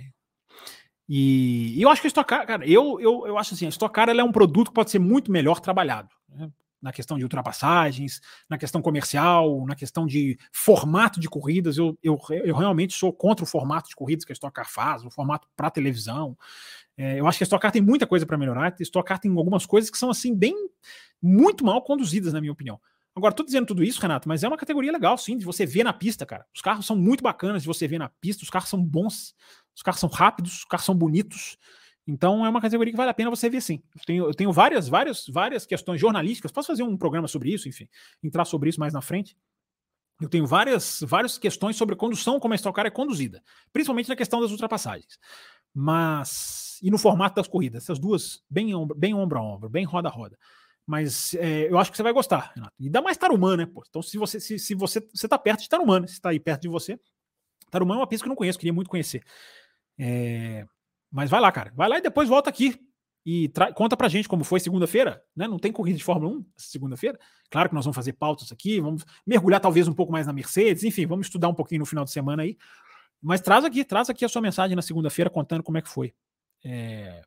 e, e, eu acho que a Stock Car, cara, eu, eu, eu acho assim, a Stock Car é um produto que pode ser muito melhor trabalhado. Né? Na questão de ultrapassagens, na questão comercial, na questão de formato de corridas, eu, eu, eu realmente sou contra o formato de corridas que a Stock Car faz, o formato para televisão. É, eu acho que a Stock Car tem muita coisa para melhorar. A Stock Car tem algumas coisas que são assim bem muito mal conduzidas, na minha opinião. Agora, tô dizendo tudo isso, Renato, mas é uma categoria legal, sim, de você ver na pista, cara. Os carros são muito bacanas de você ver na pista, os carros são bons, os carros são rápidos, os carros são bonitos. Então é uma categoria que vale a pena você ver sim. Eu tenho, eu tenho várias, várias, várias questões jornalísticas. Posso fazer um programa sobre isso, enfim, entrar sobre isso mais na frente. Eu tenho várias, várias questões sobre condução, como a Stock Car é conduzida, principalmente na questão das ultrapassagens. Mas. E no formato das corridas, essas duas, bem, ombro, bem ombro a ombro, bem roda a roda. Mas é, eu acho que você vai gostar, Renato. E dá mais Tarumã, né? Pô? Então, se você se, se você você tá perto de Tarumã, né? Se está aí perto de você. Tarumã é uma pista que eu não conheço, queria muito conhecer. É, mas vai lá, cara. Vai lá e depois volta aqui e conta pra gente como foi segunda-feira, né? Não tem corrida de Fórmula 1 segunda-feira. Claro que nós vamos fazer pautas aqui, vamos mergulhar talvez um pouco mais na Mercedes, enfim, vamos estudar um pouquinho no final de semana aí. Mas traz aqui, traz aqui a sua mensagem na segunda-feira contando como é que foi. É...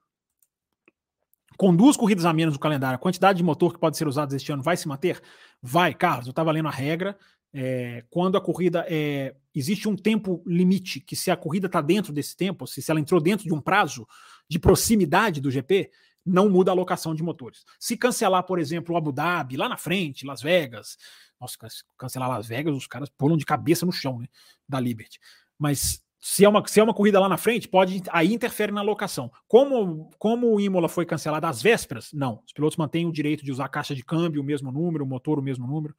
Com duas corridas a menos no calendário, a quantidade de motor que pode ser usado este ano vai se manter? Vai, Carlos. Eu estava lendo a regra. É, quando a corrida é, existe um tempo limite, que se a corrida está dentro desse tempo, se, se ela entrou dentro de um prazo de proximidade do GP, não muda a alocação de motores. Se cancelar, por exemplo, o Abu Dhabi, lá na frente, Las Vegas, nossa, cancelar Las Vegas, os caras pulam de cabeça no chão né, da Liberty. Mas se é, uma, se é uma corrida lá na frente, pode aí interfere na alocação. Como, como o Imola foi cancelado às vésperas, não. Os pilotos mantêm o direito de usar a caixa de câmbio, o mesmo número, o motor, o mesmo número.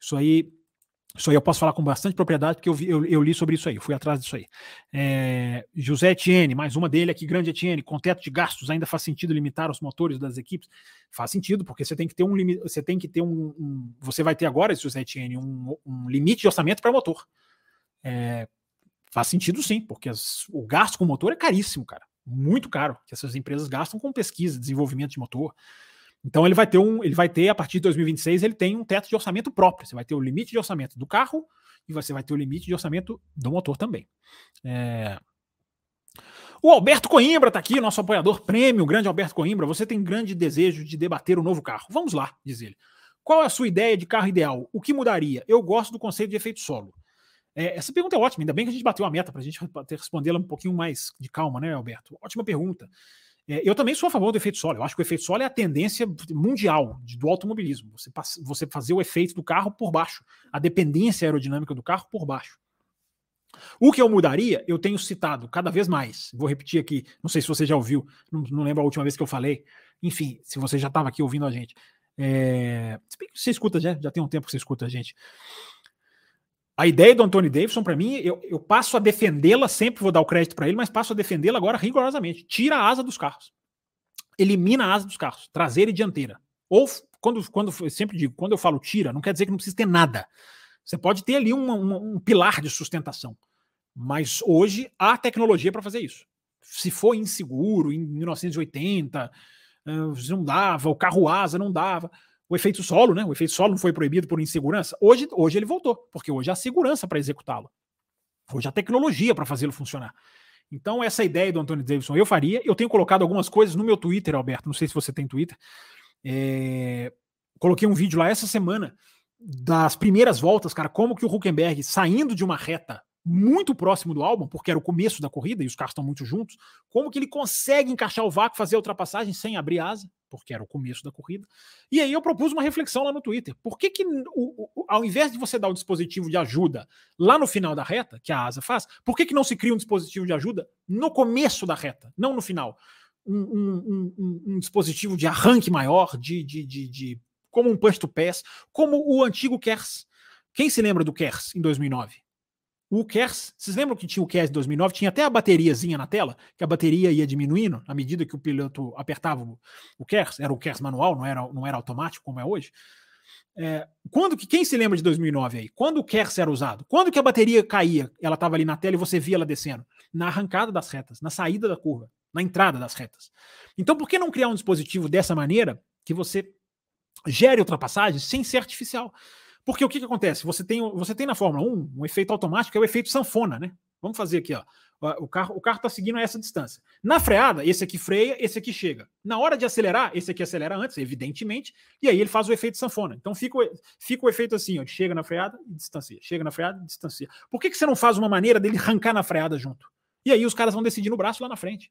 Isso aí isso aí eu posso falar com bastante propriedade, porque eu, vi, eu, eu li sobre isso aí, fui atrás disso aí. É, José Etienne, mais uma dele aqui, grande Etienne, com teto de gastos, ainda faz sentido limitar os motores das equipes? Faz sentido, porque você tem que ter um limite, você tem que ter um, um, Você vai ter agora, José Etienne, um, um limite de orçamento para motor. É, faz sentido sim, porque as, o gasto com motor é caríssimo, cara. Muito caro, que essas empresas gastam com pesquisa, desenvolvimento de motor. Então ele vai ter um, ele vai ter a partir de 2026 ele tem um teto de orçamento próprio. Você vai ter o limite de orçamento do carro e você vai ter o limite de orçamento do motor também. É... O Alberto Coimbra está aqui, nosso apoiador prêmio, grande Alberto Coimbra. Você tem grande desejo de debater o novo carro? Vamos lá, diz ele. Qual é a sua ideia de carro ideal? O que mudaria? Eu gosto do conceito de efeito solo. É, essa pergunta é ótima, ainda bem que a gente bateu a meta para a gente respondê-la um pouquinho mais de calma, né, Alberto? Ótima pergunta. É, eu também sou a favor do efeito solo. Eu acho que o efeito solo é a tendência mundial de, do automobilismo. Você, você fazer o efeito do carro por baixo, a dependência aerodinâmica do carro por baixo. O que eu mudaria, eu tenho citado cada vez mais. Vou repetir aqui, não sei se você já ouviu, não, não lembro a última vez que eu falei. Enfim, se você já estava aqui ouvindo a gente. É, você escuta já, já tem um tempo que você escuta a gente. A ideia do Anthony Davidson, para mim, eu, eu, passo a defendê-la, sempre vou dar o crédito para ele, mas passo a defendê-la agora rigorosamente. Tira a asa dos carros. Elimina a asa dos carros, traseira e dianteira. Ou, quando, quando eu sempre digo, quando eu falo tira, não quer dizer que não precisa ter nada. Você pode ter ali um, um, um pilar de sustentação. Mas hoje há tecnologia para fazer isso. Se for inseguro, em 1980, eh, não dava, o carro asa não dava o efeito solo, né? O efeito solo não foi proibido por insegurança. Hoje, hoje ele voltou, porque hoje há segurança para executá-lo. Hoje há tecnologia para fazê-lo funcionar. Então, essa ideia do Antônio Davidson eu faria. Eu tenho colocado algumas coisas no meu Twitter, Alberto. Não sei se você tem Twitter. É... Coloquei um vídeo lá essa semana das primeiras voltas, cara, como que o Huckenberg, saindo de uma reta muito próximo do álbum, porque era o começo da corrida e os carros estão muito juntos, como que ele consegue encaixar o vácuo, fazer a ultrapassagem sem abrir asa, porque era o começo da corrida. E aí eu propus uma reflexão lá no Twitter. Por que, que o, o, ao invés de você dar o dispositivo de ajuda lá no final da reta, que a asa faz, por que, que não se cria um dispositivo de ajuda no começo da reta, não no final? Um, um, um, um dispositivo de arranque maior, de, de, de, de como um punch to pass, como o antigo KERS. Quem se lembra do KERS em 2009? O KERS, vocês lembram que tinha o KERS de 2009? Tinha até a bateriazinha na tela, que a bateria ia diminuindo à medida que o piloto apertava o, KERS. Era o KERS manual, não era, não era automático como é hoje. É, quando que quem se lembra de 2009 aí? Quando o KERS era usado? Quando que a bateria caía? Ela estava ali na tela e você via ela descendo? Na arrancada das retas, na saída da curva, na entrada das retas. Então, por que não criar um dispositivo dessa maneira que você gere ultrapassagem sem ser artificial? Porque o que, que acontece? Você tem, você tem na Fórmula 1 um efeito automático, que é o efeito sanfona, né? Vamos fazer aqui, ó. O carro o carro está seguindo essa distância. Na freada, esse aqui freia, esse aqui chega. Na hora de acelerar, esse aqui acelera antes, evidentemente, e aí ele faz o efeito sanfona. Então fica fica o efeito assim, ó, chega na freada e distancia, chega na freada e distancia. Por que, que você não faz uma maneira dele arrancar na freada junto? E aí os caras vão decidir no braço lá na frente.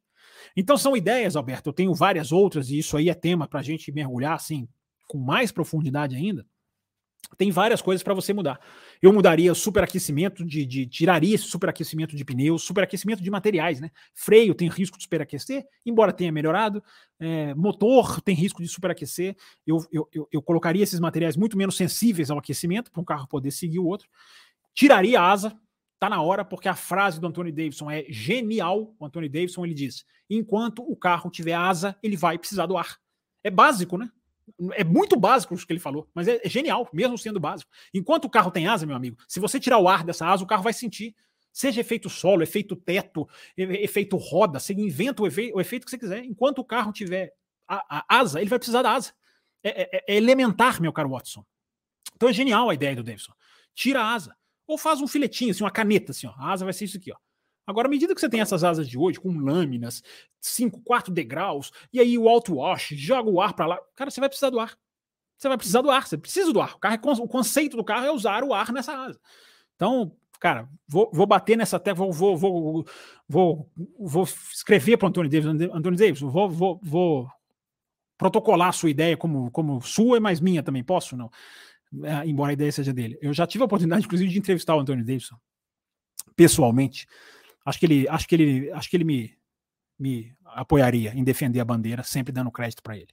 Então são ideias, Alberto. Eu tenho várias outras, e isso aí é tema para a gente mergulhar assim com mais profundidade ainda tem várias coisas para você mudar. Eu mudaria superaquecimento de, de tiraria esse superaquecimento de pneus, superaquecimento de materiais, né? Freio tem risco de superaquecer, embora tenha melhorado. É, motor tem risco de superaquecer. Eu, eu, eu, eu, colocaria esses materiais muito menos sensíveis ao aquecimento para um carro poder seguir o outro. Tiraria a asa, tá na hora, porque a frase do Anthony Davidson é genial. O Anthony Davidson ele diz: enquanto o carro tiver asa, ele vai precisar do ar. É básico, né? É muito básico o que ele falou, mas é, é, genial, mesmo sendo básico. Enquanto o carro tem asa, meu amigo, se você tirar o ar dessa asa, o carro vai sentir. Seja efeito solo, efeito teto, efeito roda, você inventa o, efe, o efeito que você quiser. Enquanto o carro tiver a, a asa, ele vai precisar da asa. É, é, é, elementar, meu caro Watson. Então é genial a ideia do Davidson. Tira a asa. Ou faz um filetinho, assim, uma caneta, assim, ó. A asa vai ser isso aqui, ó. Agora, à medida que você tem essas asas de hoje, com lâminas, 5, 4 degraus, e aí o auto wash, joga o ar para lá, cara, você vai precisar do ar. Você vai precisar do ar, você precisa do ar. O, carro é, o conceito do carro é usar o ar nessa asa. Então, cara, vou, vou bater nessa tecla, vou, vou, vou, vou, escrever para o Antônio Davis, Antônio Davis, vou, vou, vou protocolar a sua ideia como, como sua, mas minha também, posso? Não. É, embora a ideia seja dele. Eu já tive a oportunidade, inclusive, de entrevistar o Antônio Davidson pessoalmente. Acho que ele, acho que ele, acho que ele me, me apoiaria em defender a bandeira, sempre dando crédito para ele.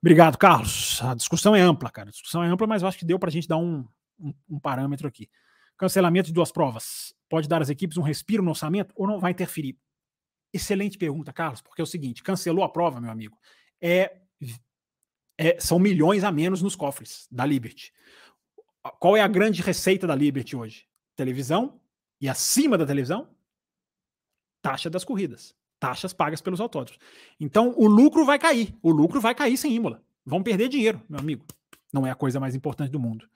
Obrigado, Carlos. A discussão é ampla, cara. A discussão é ampla, mas eu acho que deu para a gente dar um, um, um parâmetro aqui. Cancelamento de duas provas pode dar às equipes um respiro no orçamento ou não vai interferir? Excelente pergunta, Carlos, porque é o seguinte: cancelou a prova, meu amigo, é, é, são milhões a menos nos cofres da Liberty. Qual é a grande receita da Liberty hoje? Televisão e acima da televisão, taxa das corridas, taxas pagas pelos autódromos. Então o lucro vai cair, o lucro vai cair sem Imola. Vão perder dinheiro, meu amigo. Não é a coisa mais importante do mundo.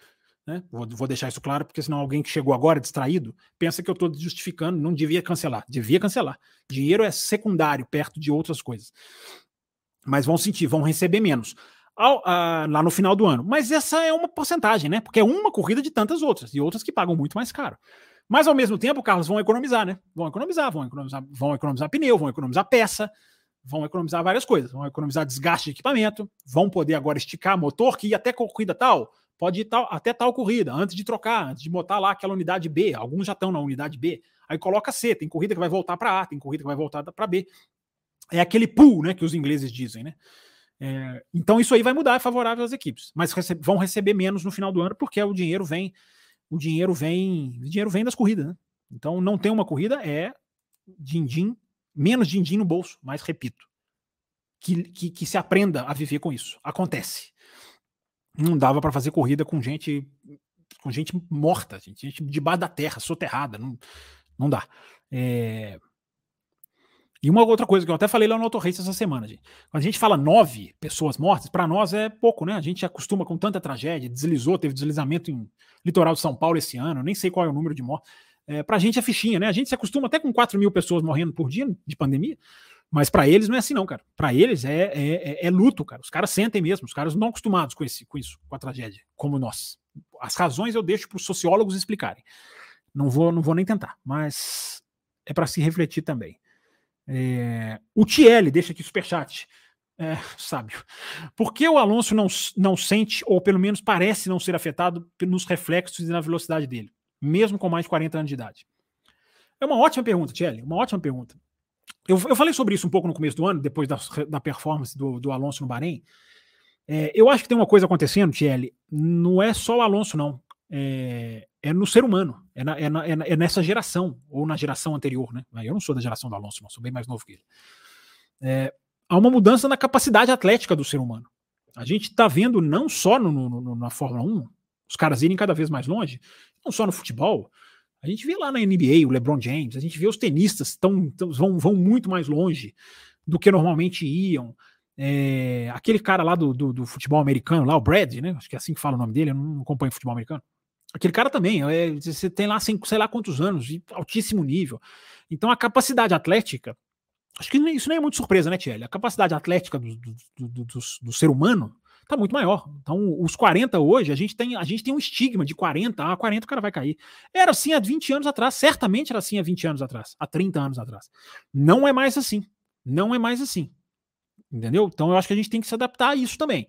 Né? Vou, vou, deixar isso claro, porque senão alguém que chegou agora distraído pensa que eu estou justificando, não devia cancelar. Devia cancelar. Dinheiro é secundário perto de outras coisas. Mas vão sentir, vão receber menos. Ao, lá no final do ano. Mas essa é uma porcentagem, né? Porque é uma corrida de tantas outras, e outras que pagam muito mais caro. Mas ao mesmo tempo, Carlos, vão economizar, né? Vão economizar, vão economizar, vão economizar pneu, vão economizar peça, vão economizar várias coisas, vão economizar desgaste de equipamento, vão poder agora esticar motor que ia até corrida tal, pode ir tal, até tal corrida, antes de trocar, antes de botar lá aquela unidade B. Alguns já estão na unidade B. Aí coloca C, tem corrida que vai voltar para A, tem corrida que vai voltar para B. É aquele pool, né, que os ingleses dizem, né? É, então isso aí vai mudar, é favorável às equipes, mas vão receber menos no final do ano porque o dinheiro vem, o dinheiro vem, o dinheiro vem das corridas, né? Então não tem uma corrida é din-din, menos din-din no bolso, mas repito, que, que, que se aprenda a viver com isso. Acontece não dava para fazer corrida com gente com gente morta, gente, gente debaixo da terra, soterrada, não, não dá. É... E uma outra coisa que eu até falei lá no Auto Race essa semana, gente. Quando a gente fala nove pessoas mortas, para nós é pouco, né? A gente acostuma com tanta tragédia, deslizou, teve deslizamento em litoral de São Paulo esse ano, nem sei qual é o número de mortes. É, para a gente é fichinha, né? A gente se acostuma até com 4 mil pessoas morrendo por dia de pandemia. Mas para eles não é assim, não, cara. Para eles é, é, é, é, luto, cara. Os caras sentem mesmo, os caras não acostumados com, esse, com isso, com a tragédia, como nós. As razões eu deixo para os sociólogos explicarem. Não vou, não vou nem tentar, mas é para se refletir também. É, o Tiel deixa aqui superchat. É, sábio. Por que o Alonso não, não sente, ou pelo menos parece não ser afetado nos reflexos e na velocidade dele, mesmo com mais de 40 anos de idade? É uma ótima pergunta, Tiel, uma ótima pergunta. Eu, eu falei sobre isso um pouco no começo do ano, depois da, da performance do, do Alonso no Bahrein. É, eu acho que tem uma coisa acontecendo, Thierry, não é só o Alonso, não. É, é no ser humano, é, na, é, na, é, é, nessa geração, ou na geração anterior, né? Eu não sou da geração do Alonso, não, sou bem mais novo que ele. É, há uma mudança na capacidade atlética do ser humano. A gente está vendo não só no, no, na Fórmula 1, os caras irem cada vez mais longe, não só no futebol, a gente vê lá na NBA o LeBron James, a gente vê os tenistas tão, tão vão, vão muito mais longe do que normalmente iam. É, aquele cara lá do, do, do, futebol americano, lá, o Brad, né? Acho que é assim que fala o nome dele, eu não acompanho futebol americano. Aquele cara também, é, você tem lá sei lá quantos anos, de altíssimo nível. Então a capacidade atlética, acho que isso nem é muito surpresa, né, Tiel? A capacidade atlética do, do, do, do ser humano tá muito maior. Então, os 40 hoje, a gente tem, a gente tem um estigma de 40, ah, 40 o cara vai cair. Era assim há 20 anos atrás, certamente era assim há 20 anos atrás, há 30 anos atrás. Não é mais assim. Não é mais assim. Entendeu? Então, eu acho que a gente tem que se adaptar a isso também.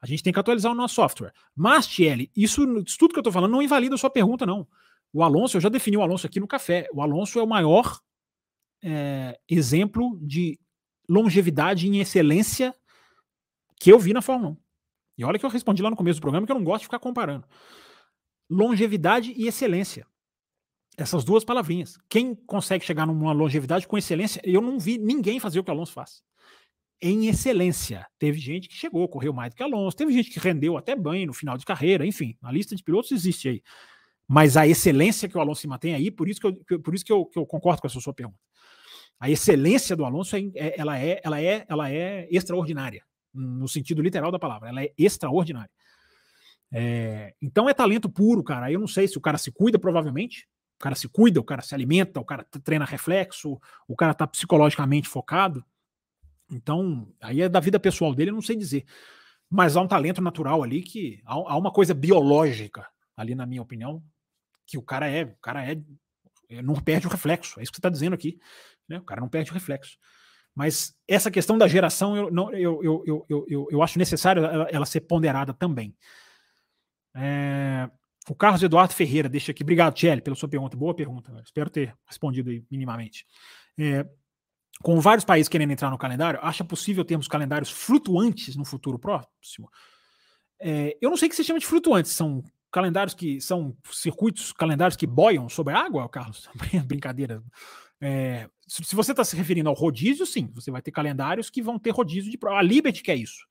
A gente tem que atualizar o nosso software. Mas, Thierry, isso, isso tudo que eu tô falando não invalida a sua pergunta, não. O Alonso, eu já defini o Alonso aqui no café. O Alonso é o maior é, exemplo de longevidade em excelência que eu vi na Fórmula 1. E olha que eu respondi lá no começo do programa que eu não gosto de ficar comparando. Longevidade e excelência. Essas duas palavrinhas. Quem consegue chegar numa longevidade com excelência, eu não vi ninguém fazer o que o Alonso faz. Em excelência. Teve gente que chegou, correu mais do que Alonso, teve gente que rendeu até banho no final de carreira, enfim, a lista de pilotos existe aí. Mas a excelência que o Alonso se mantém aí, por isso que eu, por isso que eu, que eu concordo com essa sua pergunta. A excelência do Alonso é, é, ela, é, ela, é, ela é extraordinária no sentido literal da palavra. Ela é extraordinária. É, então é talento puro, cara. Eu não sei se o cara se cuida, provavelmente. o cara se cuida, o cara se alimenta, o cara treina reflexo, o cara tá psicologicamente focado. Então, aí é da vida pessoal dele, eu não sei dizer. Mas há um talento natural ali que há, há uma coisa biológica ali, na minha opinião, que o cara é, o cara é, é não perde o reflexo. É isso que você está dizendo aqui. Né? O cara não perde o reflexo. Mas essa questão da geração, eu, não, eu, eu, eu, eu, eu, acho necessário ela, ela ser ponderada também. É, o Carlos Eduardo Ferreira deixa aqui. Obrigado, Tchelle, pela sua pergunta. Boa pergunta. Espero ter respondido minimamente. É, com vários países querendo entrar no calendário, acha possível termos calendários flutuantes no futuro próximo? É, eu não sei o que se chama de flutuantes. São calendários que são circuitos, calendários que boiam sobre a água, Carlos? Brincadeira. É, se você está se referindo ao rodízio, sim, você vai ter calendários que vão ter rodízio de prova. A Liberty quer isso.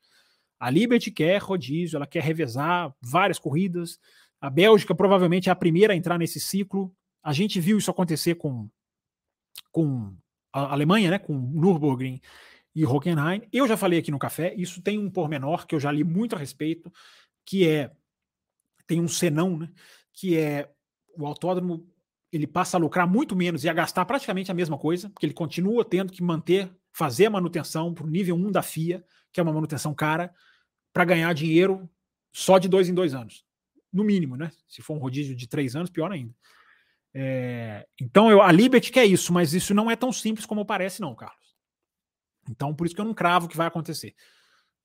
A Liberty quer rodízio, ela quer revezar várias corridas. A Bélgica provavelmente é a primeira a entrar nesse ciclo. A gente viu isso acontecer com, com a Alemanha, né, com Nürburgring e Hockenheim. Eu já falei aqui no café, isso tem um pormenor que eu já li muito a respeito, que é tem um senão, né, que é o autódromo ele passa a lucrar muito menos e a gastar praticamente a mesma coisa, porque ele continua tendo que manter, fazer a manutenção para o nível 1 da FIA, que é uma manutenção cara, para ganhar dinheiro só de dois em dois anos no mínimo, né? Se for um rodízio de três anos, pior ainda. É, então, eu, a Liberty quer isso, mas isso não é tão simples como parece, não, Carlos. Então, por isso que eu não cravo que vai acontecer.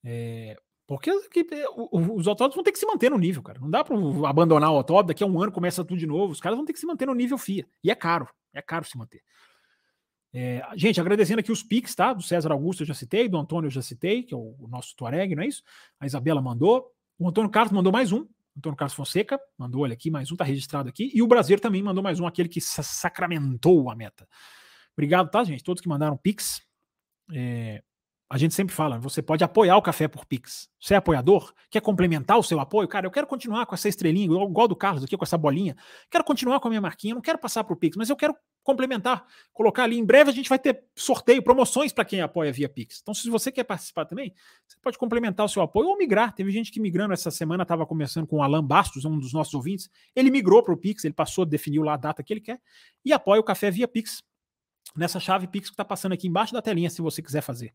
É, porque que, os autódromos vão ter que se manter no nível, cara. Não dá para abandonar o autódromo, daqui a um ano começa tudo de novo. Os caras vão ter que se manter no nível FIA. E é caro, é caro se manter. É, gente, agradecendo aqui os pics, tá? Do César Augusto eu já citei, do Antônio eu já citei, que é o, o nosso Tuareg, não é isso? A Isabela mandou. O Antônio Carlos mandou mais um, Antônio Carlos Fonseca mandou, olha aqui, mais um, tá registrado aqui. E o Brasileiro também mandou mais um, aquele que sacramentou a meta. Obrigado, tá, gente? Todos que mandaram Pix. É, a gente sempre fala, você pode apoiar o café por Pix. Você é apoiador? Quer complementar o seu apoio? Cara, eu quero continuar com essa estrelinha, igual, do Carlos aqui, com essa bolinha. Quero continuar com a minha marquinha, não quero passar para o Pix, mas eu quero complementar, colocar ali. Em breve a gente vai ter sorteio, promoções para quem apoia via Pix. Então, se você quer participar também, você pode complementar o seu apoio ou migrar. Teve gente que migrando essa semana, estava começando com o Alan Bastos, um dos nossos ouvintes. Ele migrou para o Pix, ele passou, definiu lá a data que ele quer e apoia o café via Pix. Nessa chave Pix que está passando aqui embaixo da telinha, se você quiser fazer.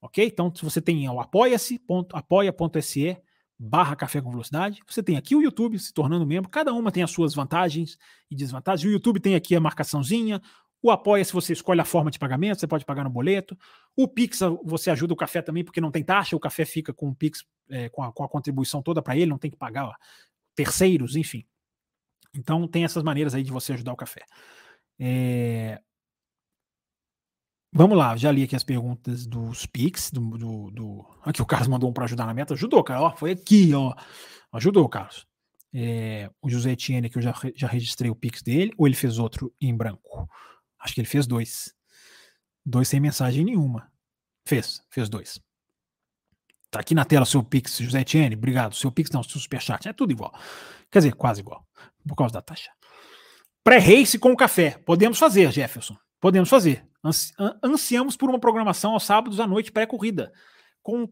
Ok? Então, se você tem o apoia-se, apoia.se barra Café com Velocidade. Você tem aqui o YouTube se tornando membro, cada uma tem as suas vantagens e desvantagens. O YouTube tem aqui a marcaçãozinha, o Apoia, se você escolhe a forma de pagamento, você pode pagar no boleto. O Pix, você ajuda o café também, porque não tem taxa, o café fica com o Pix, é, com, a, com, a, contribuição toda para ele, não tem que pagar ó, terceiros, enfim. Então, tem essas maneiras aí de você ajudar o café. É, Vamos lá, já li aqui as perguntas dos Pix, do, do, do... aqui o Carlos mandou um para ajudar na meta, ajudou, cara, ó, foi aqui, ó, ajudou, Carlos. É, o José Etienne, que eu já, já registrei o Pix dele, ou ele fez outro em branco? Acho que ele fez dois. Dois sem mensagem nenhuma. Fez, fez dois. Tá aqui na tela o seu Pix, José Etienne, obrigado. Seu Pix não, seu Superchat, é tudo igual. Quer dizer, quase igual, por causa da taxa. Pré-race com café. Podemos fazer, Jefferson. Podemos fazer. Ansi ansiamos por uma programação aos sábados à noite pré-corrida, com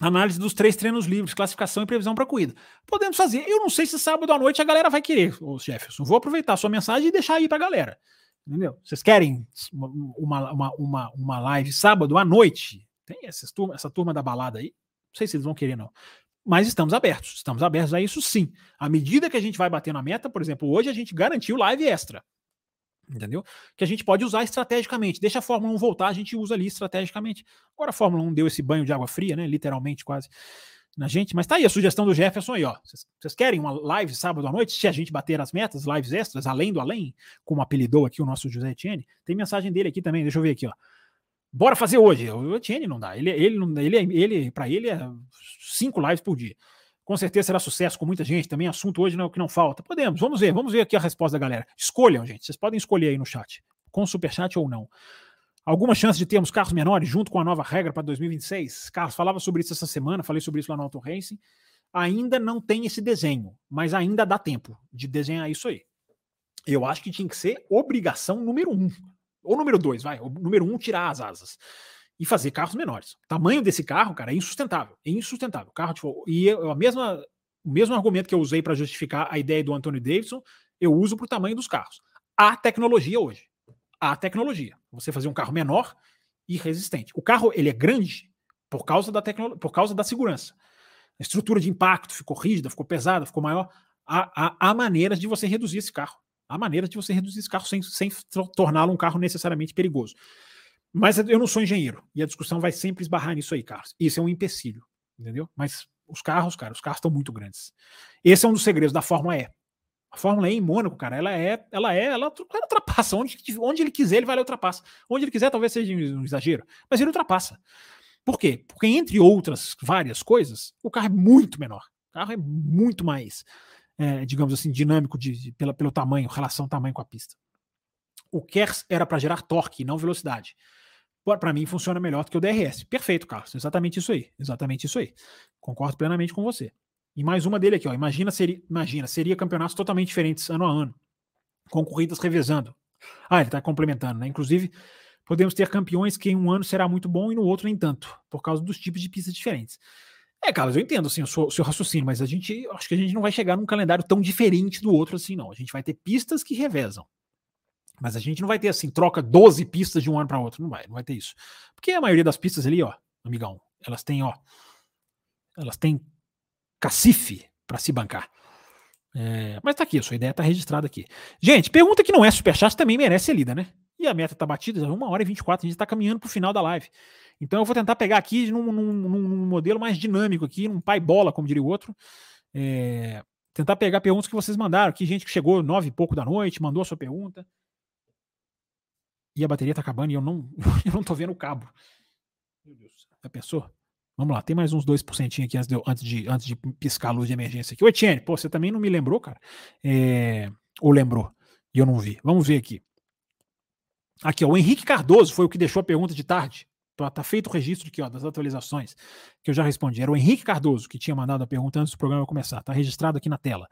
análise dos três treinos livres, classificação e previsão para a corrida. Podemos fazer. Eu não sei se sábado à noite a galera vai querer, ô Jefferson. Vou aproveitar a sua mensagem e deixar aí para a galera. Entendeu? Vocês querem uma, uma, uma, uma live sábado à noite? Tem essa turma, essa turma da balada aí? Não sei se eles vão querer, não. Mas estamos abertos. Estamos abertos a isso sim. À medida que a gente vai bater na meta, por exemplo, hoje a gente garantiu live extra entendeu? Que a gente pode usar estrategicamente. Deixa a Fórmula 1 voltar, a gente usa ali estrategicamente. Agora a Fórmula 1 deu esse banho de água fria, né? Literalmente quase na gente. Mas tá aí a sugestão do Jefferson aí, ó. Vocês querem uma live sábado à noite? Se a gente bater as metas, lives extras, além do além, como apelidou aqui o nosso José Etienne, tem mensagem dele aqui também, deixa eu ver aqui, ó. Bora fazer hoje. O Etienne não dá. Ele, ele, ele, ele, ele para ele é cinco lives por dia com certeza será sucesso com muita gente. Também assunto hoje não é o que não falta. Podemos, vamos ver, vamos ver aqui a resposta da galera. Escolham, gente. Vocês podem escolher aí no chat, com superchat ou não. Alguma chance de termos carros menores junto com a nova regra para 2026? Carlos, falava sobre isso essa semana, falei sobre isso lá no Auto Racing. Ainda não tem esse desenho, mas ainda dá tempo de desenhar isso aí. Eu acho que tinha que ser obrigação número um. Ou número dois, vai. Número um, tirar as asas e fazer carros menores. O tamanho desse carro, cara, é insustentável. É insustentável. O carro, tipo, e a mesma, o mesmo argumento que eu usei para justificar a ideia do Anthony Davidson Eu uso para o tamanho dos carros. Há tecnologia hoje. Há tecnologia. Você fazer um carro menor e resistente. O carro ele é grande por causa da tecnologia, por causa da segurança. A estrutura de impacto ficou rígida, ficou pesada, ficou maior. Há, há, há maneiras de você reduzir esse carro. Há maneiras de você reduzir esse carro sem, sem torná-lo um carro necessariamente perigoso. Mas eu não sou engenheiro e a discussão vai sempre esbarrar nisso aí, Carlos. Isso é um empecilho, entendeu? Mas os carros, cara, os carros estão muito grandes. Esse é um dos segredos da Fórmula E. A Fórmula E em Mônaco, cara, ela é, ela é, ela, ela ultrapassa. Onde, onde ele quiser, ele vai lá e ultrapassa. Onde ele quiser, talvez seja um exagero, mas ele ultrapassa. Por quê? Porque, entre outras várias coisas, o carro é muito menor. O carro é muito mais, é, digamos assim, dinâmico de, de, pela, pelo tamanho, relação tamanho com a pista. O KERS era para gerar torque, não velocidade para mim funciona melhor do que o DRS. Perfeito, Carlos. Exatamente isso aí. Exatamente isso aí. Concordo plenamente com você. E mais uma dele aqui, ó. Imagina seria, imagina, seria campeonatos totalmente diferentes ano a ano, com corridas revezando. Ah, ele está complementando, né? Inclusive, podemos ter campeões que em um ano será muito bom e no outro nem tanto, por causa dos tipos de pistas diferentes. É, Carlos, eu entendo assim, o seu, o seu raciocínio, mas a gente acho que a gente não vai chegar num calendário tão diferente do outro assim, não. A gente vai ter pistas que revezam. Mas a gente não vai ter assim, troca 12 pistas de um ano para outro. Não vai, não vai ter isso. Porque a maioria das pistas ali, ó, amigão, elas têm, ó, elas têm cacife para se bancar. É, mas tá aqui, a sua ideia tá registrada aqui. Gente, pergunta que não é superchat também merece ser lida, né? E a meta tá batida, uma hora e 24, a gente tá caminhando pro final da live. Então eu vou tentar pegar aqui num, num, num modelo mais dinâmico aqui, num pai bola, como diria o outro. É, tentar pegar perguntas que vocês mandaram aqui, gente que chegou nove e pouco da noite, mandou a sua pergunta e a bateria tá acabando e eu não, eu não tô vendo o cabo. Meu Deus, já pensou? Vamos lá, tem mais uns 2% aqui antes de, antes, de, antes de piscar a luz de emergência aqui. Ô, Etienne, pô, você também não me lembrou, cara? É, ou lembrou? E eu não vi. Vamos ver aqui. Aqui, ó, o Henrique Cardoso foi o que deixou a pergunta de tarde. Tá, tá feito o registro aqui, ó, das atualizações que eu já respondi. Era o Henrique Cardoso que tinha mandado a pergunta antes do programa começar. Tá registrado aqui na tela.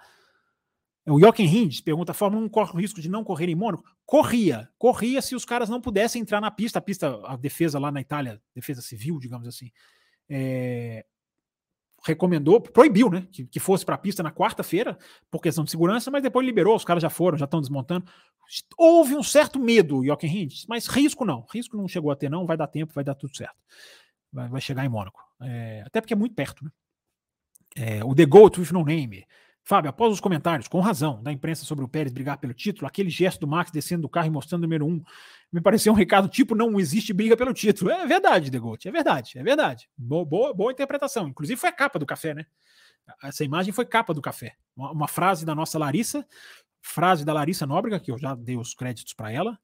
O Jochen Hinds pergunta: a Fórmula 1 corre o risco de não correr em Mônaco? Corria. Corria se os caras não pudessem entrar na pista. A pista, a defesa lá na Itália, defesa civil, digamos assim, é, recomendou, proibiu, né? Que, que fosse para a pista na quarta-feira, por questão de segurança, mas depois liberou, os caras já foram, já estão desmontando. Houve um certo medo, Jochen Hinds, mas risco não. Risco não chegou a ter, não. Vai dar tempo, vai dar tudo certo. Vai, vai chegar em Mônaco. É, até porque é muito perto, né? É, o The Goat with No Name. Fábio, após os comentários, com razão, da imprensa sobre o Pérez brigar pelo título, aquele gesto do Max descendo do carro e mostrando o número um, me pareceu um recado tipo: não existe briga pelo título. É verdade, Degote, é verdade, é verdade. Boa, boa, boa, interpretação. Inclusive foi a capa do café, né? Essa imagem foi capa do café. Uma, uma frase da nossa Larissa, frase da Larissa Nóbrega, que eu já dei os créditos para ela.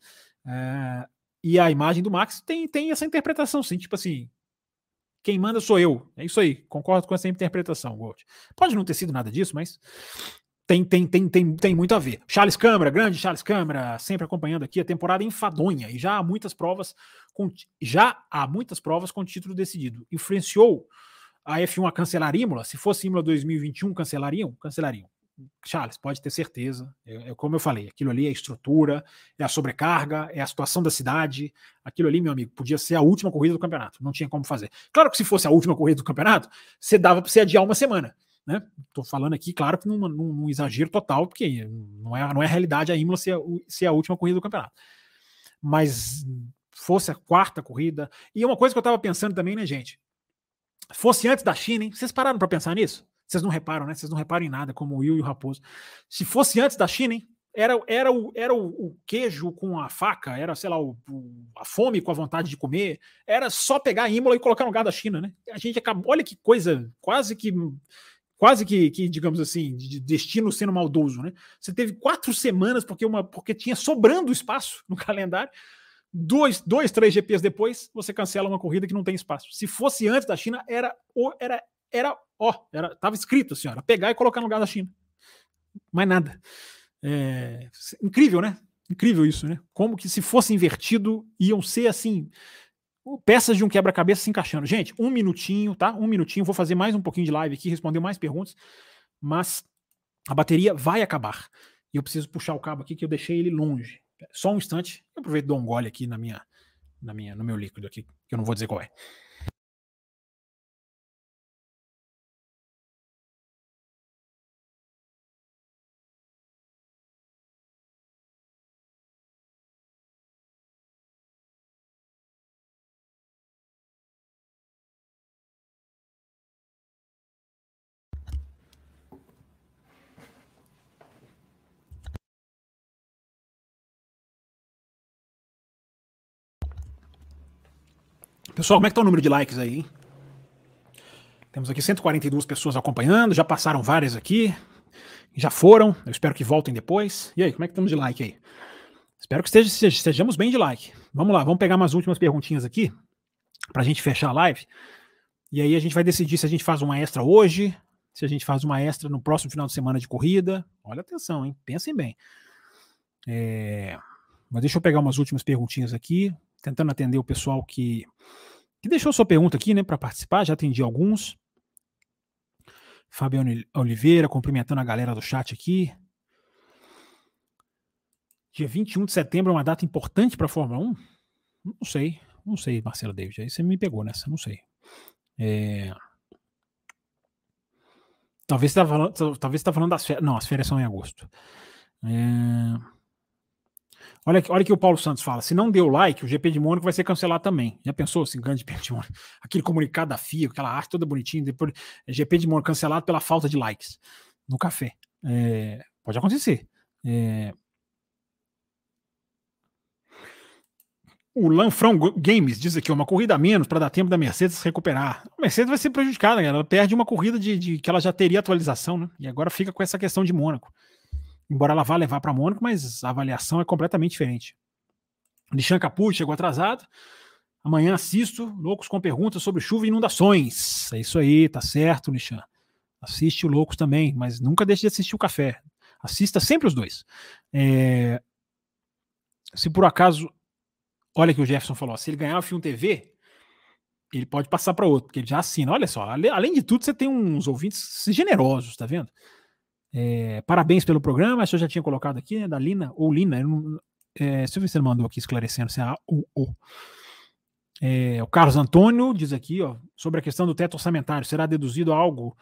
É, e a imagem do Max tem, tem essa interpretação, sim, tipo assim, quem manda sou eu. É isso aí. Concordo com essa interpretação, Gold. Pode não ter sido nada disso, mas tem, tem, tem, tem, tem muito a ver. Charles Câmara, grande Charles Câmara, sempre acompanhando aqui a temporada enfadonha e já há muitas provas com já há muitas provas com título decidido. Influenciou a F1 a cancelar Imola? Se fosse Imola 2021, cancelariam? Cancelariam. Charles, pode ter certeza. É, é, como eu falei, aquilo ali é a estrutura, é a sobrecarga, é a situação da cidade. Aquilo ali, meu amigo, podia ser a última corrida do campeonato. Não tinha como fazer. Claro que se fosse a última corrida do campeonato, você dava para você adiar uma semana. Né? Tô falando aqui, claro que num, num, num, exagero total, porque não é, não é realidade a Imola ser, ser a última corrida do campeonato. Mas fosse a quarta corrida. E uma coisa que eu estava pensando também, né, gente? Fosse antes da China, hein? Vocês pararam para pensar nisso? Vocês não reparam, né? Vocês não reparam em nada, como o Will e o Raposo. Se fosse antes da China, hein? Era, era, o, era o, o queijo com a faca, era, sei lá, o, o, a fome com a vontade de comer. Era só pegar a Imola e colocar no lugar da China, né? A gente acabou. Olha que coisa, quase que. Quase que, que, digamos assim, de destino sendo maldoso, né? Você teve quatro semanas porque, uma, porque tinha sobrando espaço no calendário dois, dois, três GPs depois, você cancela uma corrida que não tem espaço. Se fosse antes da China, era, era era, ó, era, tava escrito assim, ó, era pegar e colocar no lugar da China. Mais nada. É, incrível, né? Incrível isso, né? Como que se fosse invertido, iam ser assim, peças de um quebra-cabeça se encaixando. Gente, um minutinho, tá? Um minutinho, vou fazer mais um pouquinho de live aqui, responder mais perguntas, mas a bateria vai acabar. E eu preciso puxar o cabo aqui que eu deixei ele longe. Só um instante. Eu aproveito e dou um gole aqui na minha, na minha, no meu líquido aqui, que eu não vou dizer qual é. Pessoal, como é que tá o número de likes aí, hein? Temos aqui 142 pessoas acompanhando, já passaram várias aqui, já foram, eu espero que voltem depois. E aí, como é que estamos de like aí? Espero que esteja, estejamos bem de like. Vamos lá, vamos pegar umas últimas perguntinhas aqui, pra gente fechar a live. E aí a gente vai decidir se a gente faz uma extra hoje, se a gente faz uma extra no próximo final de semana de corrida. Olha atenção, hein? Pensem bem. É... Mas deixa eu pegar umas últimas perguntinhas aqui, tentando atender o pessoal que, que deixou sua pergunta aqui, né, para participar. Já atendi alguns. Fabiano Oliveira, cumprimentando a galera do chat aqui. Dia 21 de setembro é uma data importante para a Fórmula 1? Não sei, não sei, Marcelo David. Aí você me pegou nessa, não sei. É... Talvez você está falando, tá falando das férias. Não, as férias são em agosto. É... Olha, olha que o Paulo Santos fala: se não deu like, o GP de Mônaco vai ser cancelado também. Já pensou assim, grande GP de Mônaco? Aquele comunicado da FIA, aquela arte toda bonitinha, depois GP de Mônaco cancelado pela falta de likes no café. É, pode acontecer. É, O Lanfrão Games diz aqui, uma corrida a menos para dar tempo da Mercedes se recuperar. A Mercedes vai ser prejudicada, ela perde uma corrida de, de, que ela já teria atualização, né? E agora fica com essa questão de Mônaco. Embora ela vá levar para Mônaco, mas a avaliação é completamente diferente. Lishan Capucci chegou atrasado. Amanhã assisto, loucos com perguntas sobre chuva e inundações. É isso aí, tá certo, Lishan. Assiste o Loucos também, mas nunca deixe de assistir o café. Assista sempre os dois. É... Se por acaso, olha que o Jefferson falou, se ele ganhar o Filme TV, ele pode passar para outro, porque ele já assina. Olha só, além de tudo, você tem uns ouvintes generosos, tá vendo? É, parabéns pelo programa, acho que eu já tinha colocado aqui, né, da Lina, ou Lina, não, é, eu ver se ele mandou aqui esclarecendo se é A ou O. É, o Carlos Antônio diz aqui, ó, sobre a questão do teto orçamentário, será deduzido algo,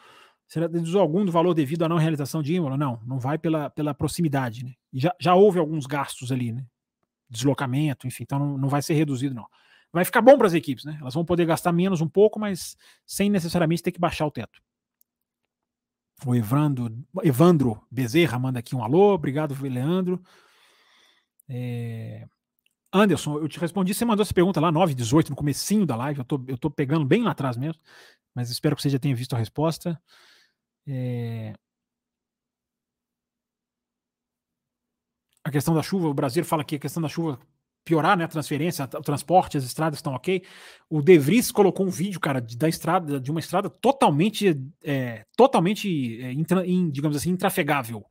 será deduzido algum do valor devido à não realização de Imola? Não, não vai pela, pela proximidade, né? Já, já houve alguns gastos ali, né? Deslocamento, enfim, então não, não vai ser reduzido, não. Vai ficar bom para as equipes, né? Elas vão poder gastar menos um pouco, mas sem necessariamente ter que baixar o teto. O Evandro, Evandro Bezerra manda aqui um alô. Obrigado, Leandro. É... Anderson, eu te respondi, você mandou essa pergunta lá, 9 18 no comecinho da live. Eu tô, eu tô pegando bem lá atrás mesmo, mas espero que você já tenha visto a resposta. É... A questão da chuva, o Brasil fala que a questão da chuva piorar, né? A transferência, o transporte, as estradas estão ok. O De Vries colocou um vídeo, cara, de, da estrada, de uma estrada totalmente, é, totalmente, é, intra, in, digamos assim, intrafegável.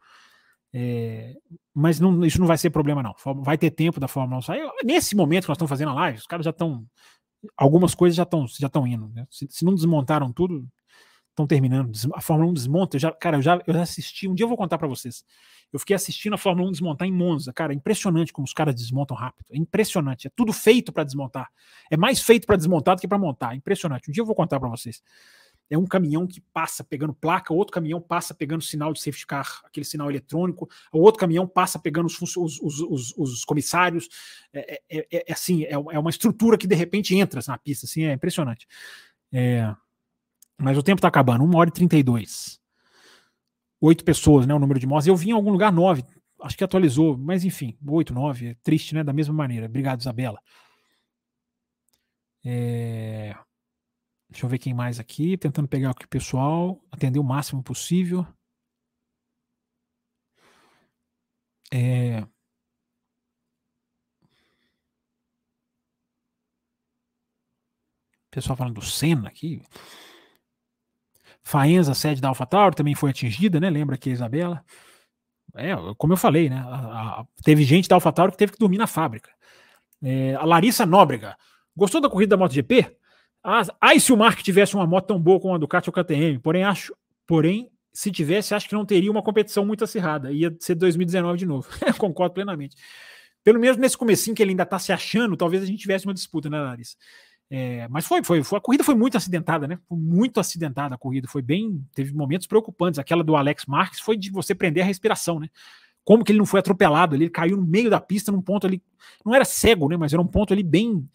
É, mas não, isso não vai ser problema, não. Vai ter tempo da Fórmula 1 sair. Nesse momento que nós estamos fazendo a live, os caras já estão. Algumas coisas já estão já estão indo. Né? Se, se, não desmontaram tudo, estão terminando. A Fórmula 1 desmonta. Eu já, cara, eu já, eu assisti. Um dia eu vou contar para vocês. Eu fiquei assistindo a Fórmula 1 desmontar em Monza. Cara, é impressionante como os caras desmontam rápido. É impressionante. É tudo feito para desmontar. É mais feito para desmontar do que para montar. É impressionante. Um dia eu vou contar para vocês. É um caminhão que passa pegando placa, outro caminhão passa pegando sinal de safety car, aquele sinal eletrônico, o outro caminhão passa pegando os, os, os, os comissários. É, é, é, é assim, é, é, uma estrutura que de repente entra na pista. Assim, é impressionante. É, mas o tempo está acabando, 1 hora e 32 oito pessoas, né? O número de mortes. Eu vi em algum lugar nove. Acho que atualizou, mas enfim, oito, nove. É triste, né? Da mesma maneira. Obrigado, Isabela. É... Deixa eu ver quem mais aqui. Tentando pegar aqui o pessoal, atender o máximo possível. É... Pessoal falando do Senna aqui. Faenza, sede da AlphaTauri, também foi atingida, né? Lembra que a Isabela? É, como eu falei, né? A, a, teve gente da AlphaTauri que teve que dormir na fábrica. É, a Larissa Nóbrega. Gostou da corrida da MotoGP? Ai, se o Mark tivesse uma moto tão boa como a Ducati ou KTM, porém acho, porém se tivesse, acho que não teria uma competição muito acirrada. Ia ser 2019 de novo. Concordo plenamente. Pelo menos nesse comecinho que ele ainda está se achando, talvez a gente tivesse uma disputa, né, Larissa? É, mas foi, foi, foi, a corrida foi muito acidentada, né? Foi muito acidentada a corrida, foi bem, teve momentos preocupantes. Aquela do Alex Marques foi de você prender a respiração, né? Como que ele não foi atropelado? Ele caiu no meio da pista, num ponto ali, não era cego, né? Mas era um ponto ali bem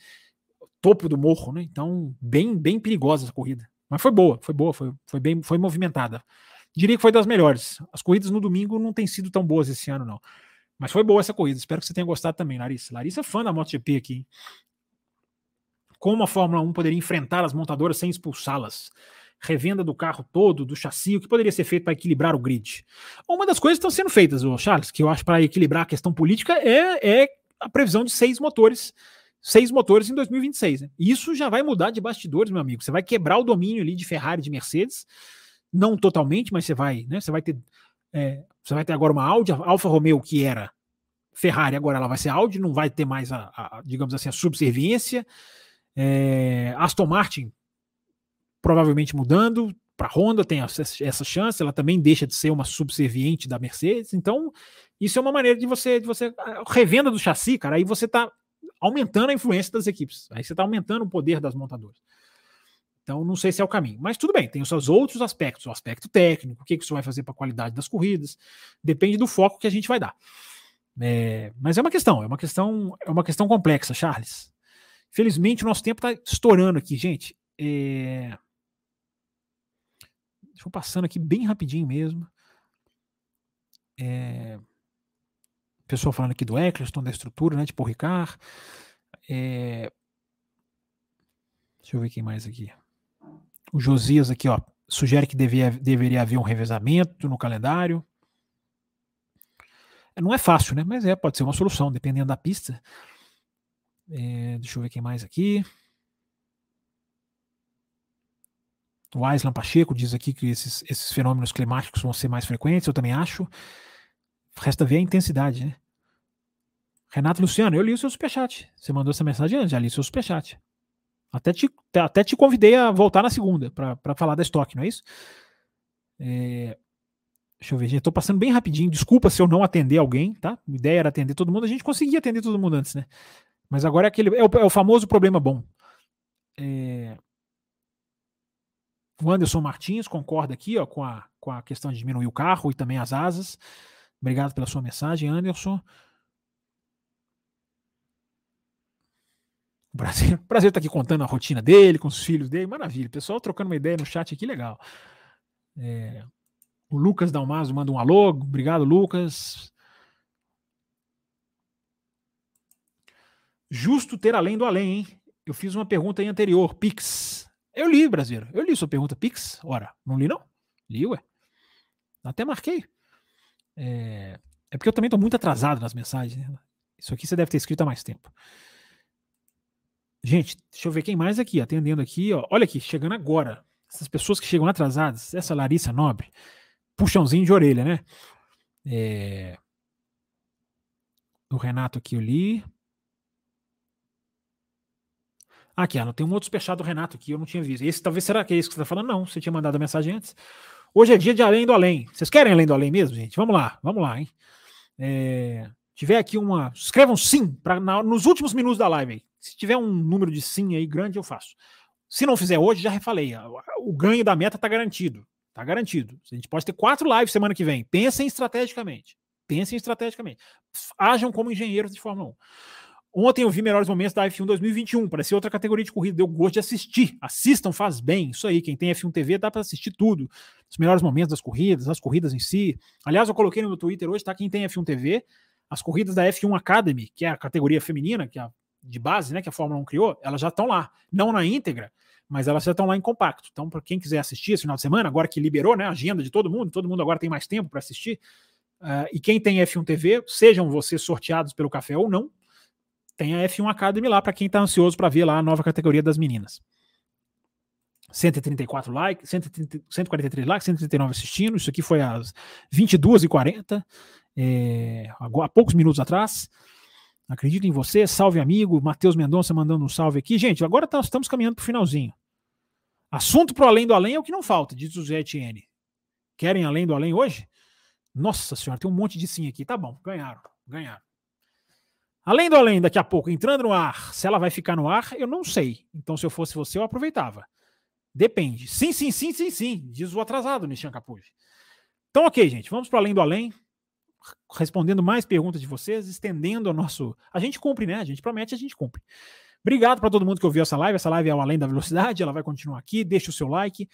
topo do morro, né? Então, bem, bem perigosa essa corrida. Mas foi boa, foi boa, foi, foi bem, foi movimentada. Diria que foi das melhores. As corridas no domingo não têm sido tão boas esse ano, não. Mas foi boa essa corrida. Espero que você tenha gostado também, Larissa. Larissa é fã da MotoGP aqui. Hein? Como a Fórmula 1 poderia enfrentar as montadoras sem expulsá-las. Revenda do carro todo, do chassi, o que poderia ser feito para equilibrar o grid. Uma das coisas que estão sendo feitas, Charles, que eu acho para equilibrar a questão política, é, é a previsão de seis motores seis motores em 2026. Né? Isso já vai mudar de bastidores, meu amigo. Você vai quebrar o domínio ali de Ferrari, de Mercedes, não totalmente, mas você vai, né? Você vai ter, é, você vai ter agora uma Audi, Alfa Romeo que era Ferrari, agora ela vai ser Audi, não vai ter mais a, a digamos assim, a subserviência. É, Aston Martin provavelmente mudando para Honda tem essa, chance, ela também deixa de ser uma subserviente da Mercedes. Então, isso é uma maneira de você, de você revenda do chassi, cara. Aí você está aumentando a influência das equipes. Aí você está aumentando o poder das montadoras. Então, não sei se é o caminho. Mas tudo bem, tem os seus outros aspectos, o aspecto técnico, o que isso vai fazer para a qualidade das corridas, depende do foco que a gente vai dar. É, mas é uma questão, é uma questão, é uma questão complexa, Charles. Felizmente, o nosso tempo está estourando aqui, gente. É... Deixa eu passando aqui bem rapidinho mesmo. É pessoal falando aqui do Eccleston, da estrutura, né, de Paul Ricard. É... Deixa eu ver quem mais aqui. O Josias aqui, ó, sugere que devia, deveria haver um revezamento no calendário. É, não é fácil, né? Mas é, pode ser uma solução, dependendo da pista. É, deixa eu ver quem mais aqui. O Aislan Pacheco diz aqui que esses, esses fenômenos climáticos vão ser mais frequentes, eu também acho. Resta ver a intensidade, né? Renato Luciano, eu li o seu superchat. Você mandou essa mensagem antes, já li o seu superchat. Até te, até te convidei a voltar na segunda para falar da estoque, não é isso? É, deixa eu ver, gente. Estou passando bem rapidinho. Desculpa se eu não atender alguém, tá? A ideia era atender todo mundo. A gente conseguia atender todo mundo antes, né? Mas agora é aquele. É o, é o famoso problema bom. É, o Anderson Martins concorda aqui ó, com, a, com a questão de diminuir o carro e também as asas. Obrigado pela sua mensagem, Anderson. Prazer, prazer estar aqui contando a rotina dele, com os filhos dele. Maravilha. Pessoal trocando uma ideia no chat aqui, legal. É, o Lucas Dalmaso manda um alô. Obrigado, Lucas. Justo ter além do além, hein? Eu fiz uma pergunta aí anterior, Pix. Eu li, brasileiro. Eu li sua pergunta, Pix. Ora, não li não? Li, ué. Até marquei. É, é porque eu também estou muito atrasado nas mensagens. Né? Isso aqui você deve ter escrito há mais tempo. Gente, deixa eu ver quem mais aqui, atendendo aqui. Ó. Olha aqui, chegando agora. Essas pessoas que chegam atrasadas. Essa Larissa Nobre. Puxãozinho de orelha, né? É... O Renato aqui eu li. Aqui, ah, tem um outro superchat do Renato aqui, eu não tinha visto. Esse talvez será que é isso que você está falando? Não, você tinha mandado a mensagem antes. Hoje é dia de Além do Além. Vocês querem Além do Além mesmo, gente? Vamos lá, vamos lá, hein? É, tiver aqui uma. Escrevam sim pra, na, nos últimos minutos da live. Aí. Se tiver um número de sim aí grande, eu faço. Se não fizer hoje, já falei. O ganho da meta está garantido. Está garantido. A gente pode ter quatro lives semana que vem. Pensem estrategicamente. Pensem estrategicamente. Ajam como engenheiros de Fórmula 1. Ontem eu vi melhores momentos da F1 2021. Parecia outra categoria de corrida. Deu gosto de assistir. Assistam, faz bem. Isso aí. Quem tem F1 TV dá para assistir tudo. Os melhores momentos das corridas, as corridas em si. Aliás, eu coloquei no meu Twitter hoje, tá? Quem tem F1 TV, as corridas da F1 Academy, que é a categoria feminina, que é de base, né, que a Fórmula 1 criou, elas já estão lá. Não na íntegra, mas elas já estão lá em compacto. Então, para quem quiser assistir esse final de semana, agora que liberou né, a agenda de todo mundo, todo mundo agora tem mais tempo para assistir. Uh, e quem tem F1 TV, sejam vocês sorteados pelo café ou não, tem a F1 Academy lá para quem está ansioso para ver lá a nova categoria das meninas. 134 likes, 130, 143 likes, 139 assistindo. Isso aqui foi às 22h40, é, há poucos minutos atrás. Acredito em você, salve amigo. Matheus Mendonça mandando um salve aqui. Gente, agora tá, estamos caminhando para o finalzinho. Assunto para além do além é o que não falta, diz o Zé Etienne. Querem além do além hoje? Nossa senhora, tem um monte de sim aqui. Tá bom, ganharam, ganharam. Além do além, daqui a pouco, entrando no ar, se ela vai ficar no ar, eu não sei. Então, se eu fosse você, eu aproveitava. Depende. Sim, sim, sim, sim, sim, diz o atrasado, Nishan Capuji. Então, ok, gente, vamos para além do além, respondendo mais perguntas de vocês, estendendo o nosso. A gente cumpre, né? A gente promete, a gente cumpre. Obrigado para todo mundo que ouviu essa live. Essa live é o Além da Velocidade, ela vai continuar aqui. Deixe o seu like.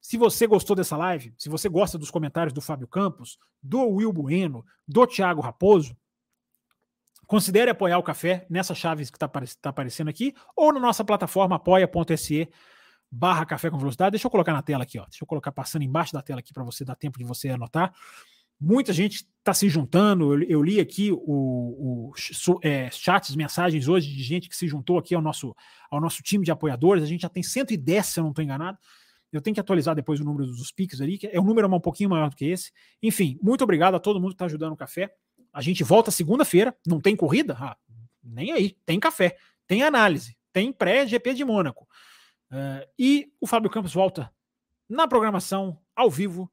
Se você gostou dessa live, se você gosta dos comentários do Fábio Campos, do Will Bueno, do Thiago Raposo, considere apoiar o café nessa chave que está tá aparecendo aqui, ou na nossa plataforma apoia.se barra café com velocidade. Deixa eu colocar na tela aqui, ó. Deixa eu colocar passando embaixo da tela aqui para você dar tempo de você anotar. Muita gente está se juntando. Eu, eu, li aqui o, o é, chats, mensagens hoje de gente que se juntou aqui ao nosso, ao nosso time de apoiadores. A gente já tem 110, se eu não estou enganado. Eu tenho que atualizar depois o número dos piques ali, que é um número um pouquinho maior do que esse. Enfim, muito obrigado a todo mundo que está ajudando o café. A gente volta segunda-feira, não tem corrida? Ah, nem aí, tem café, tem análise, tem pré-GP de Mônaco. Uh, e o Fábio Campos volta na programação, ao vivo,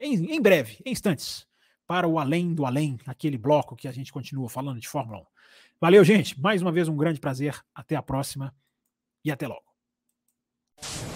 em, em breve, em instantes, para o Além do Além, aquele bloco que a gente continua falando de Fórmula 1. Valeu, gente. Mais uma vez, um grande prazer. Até a próxima e até logo.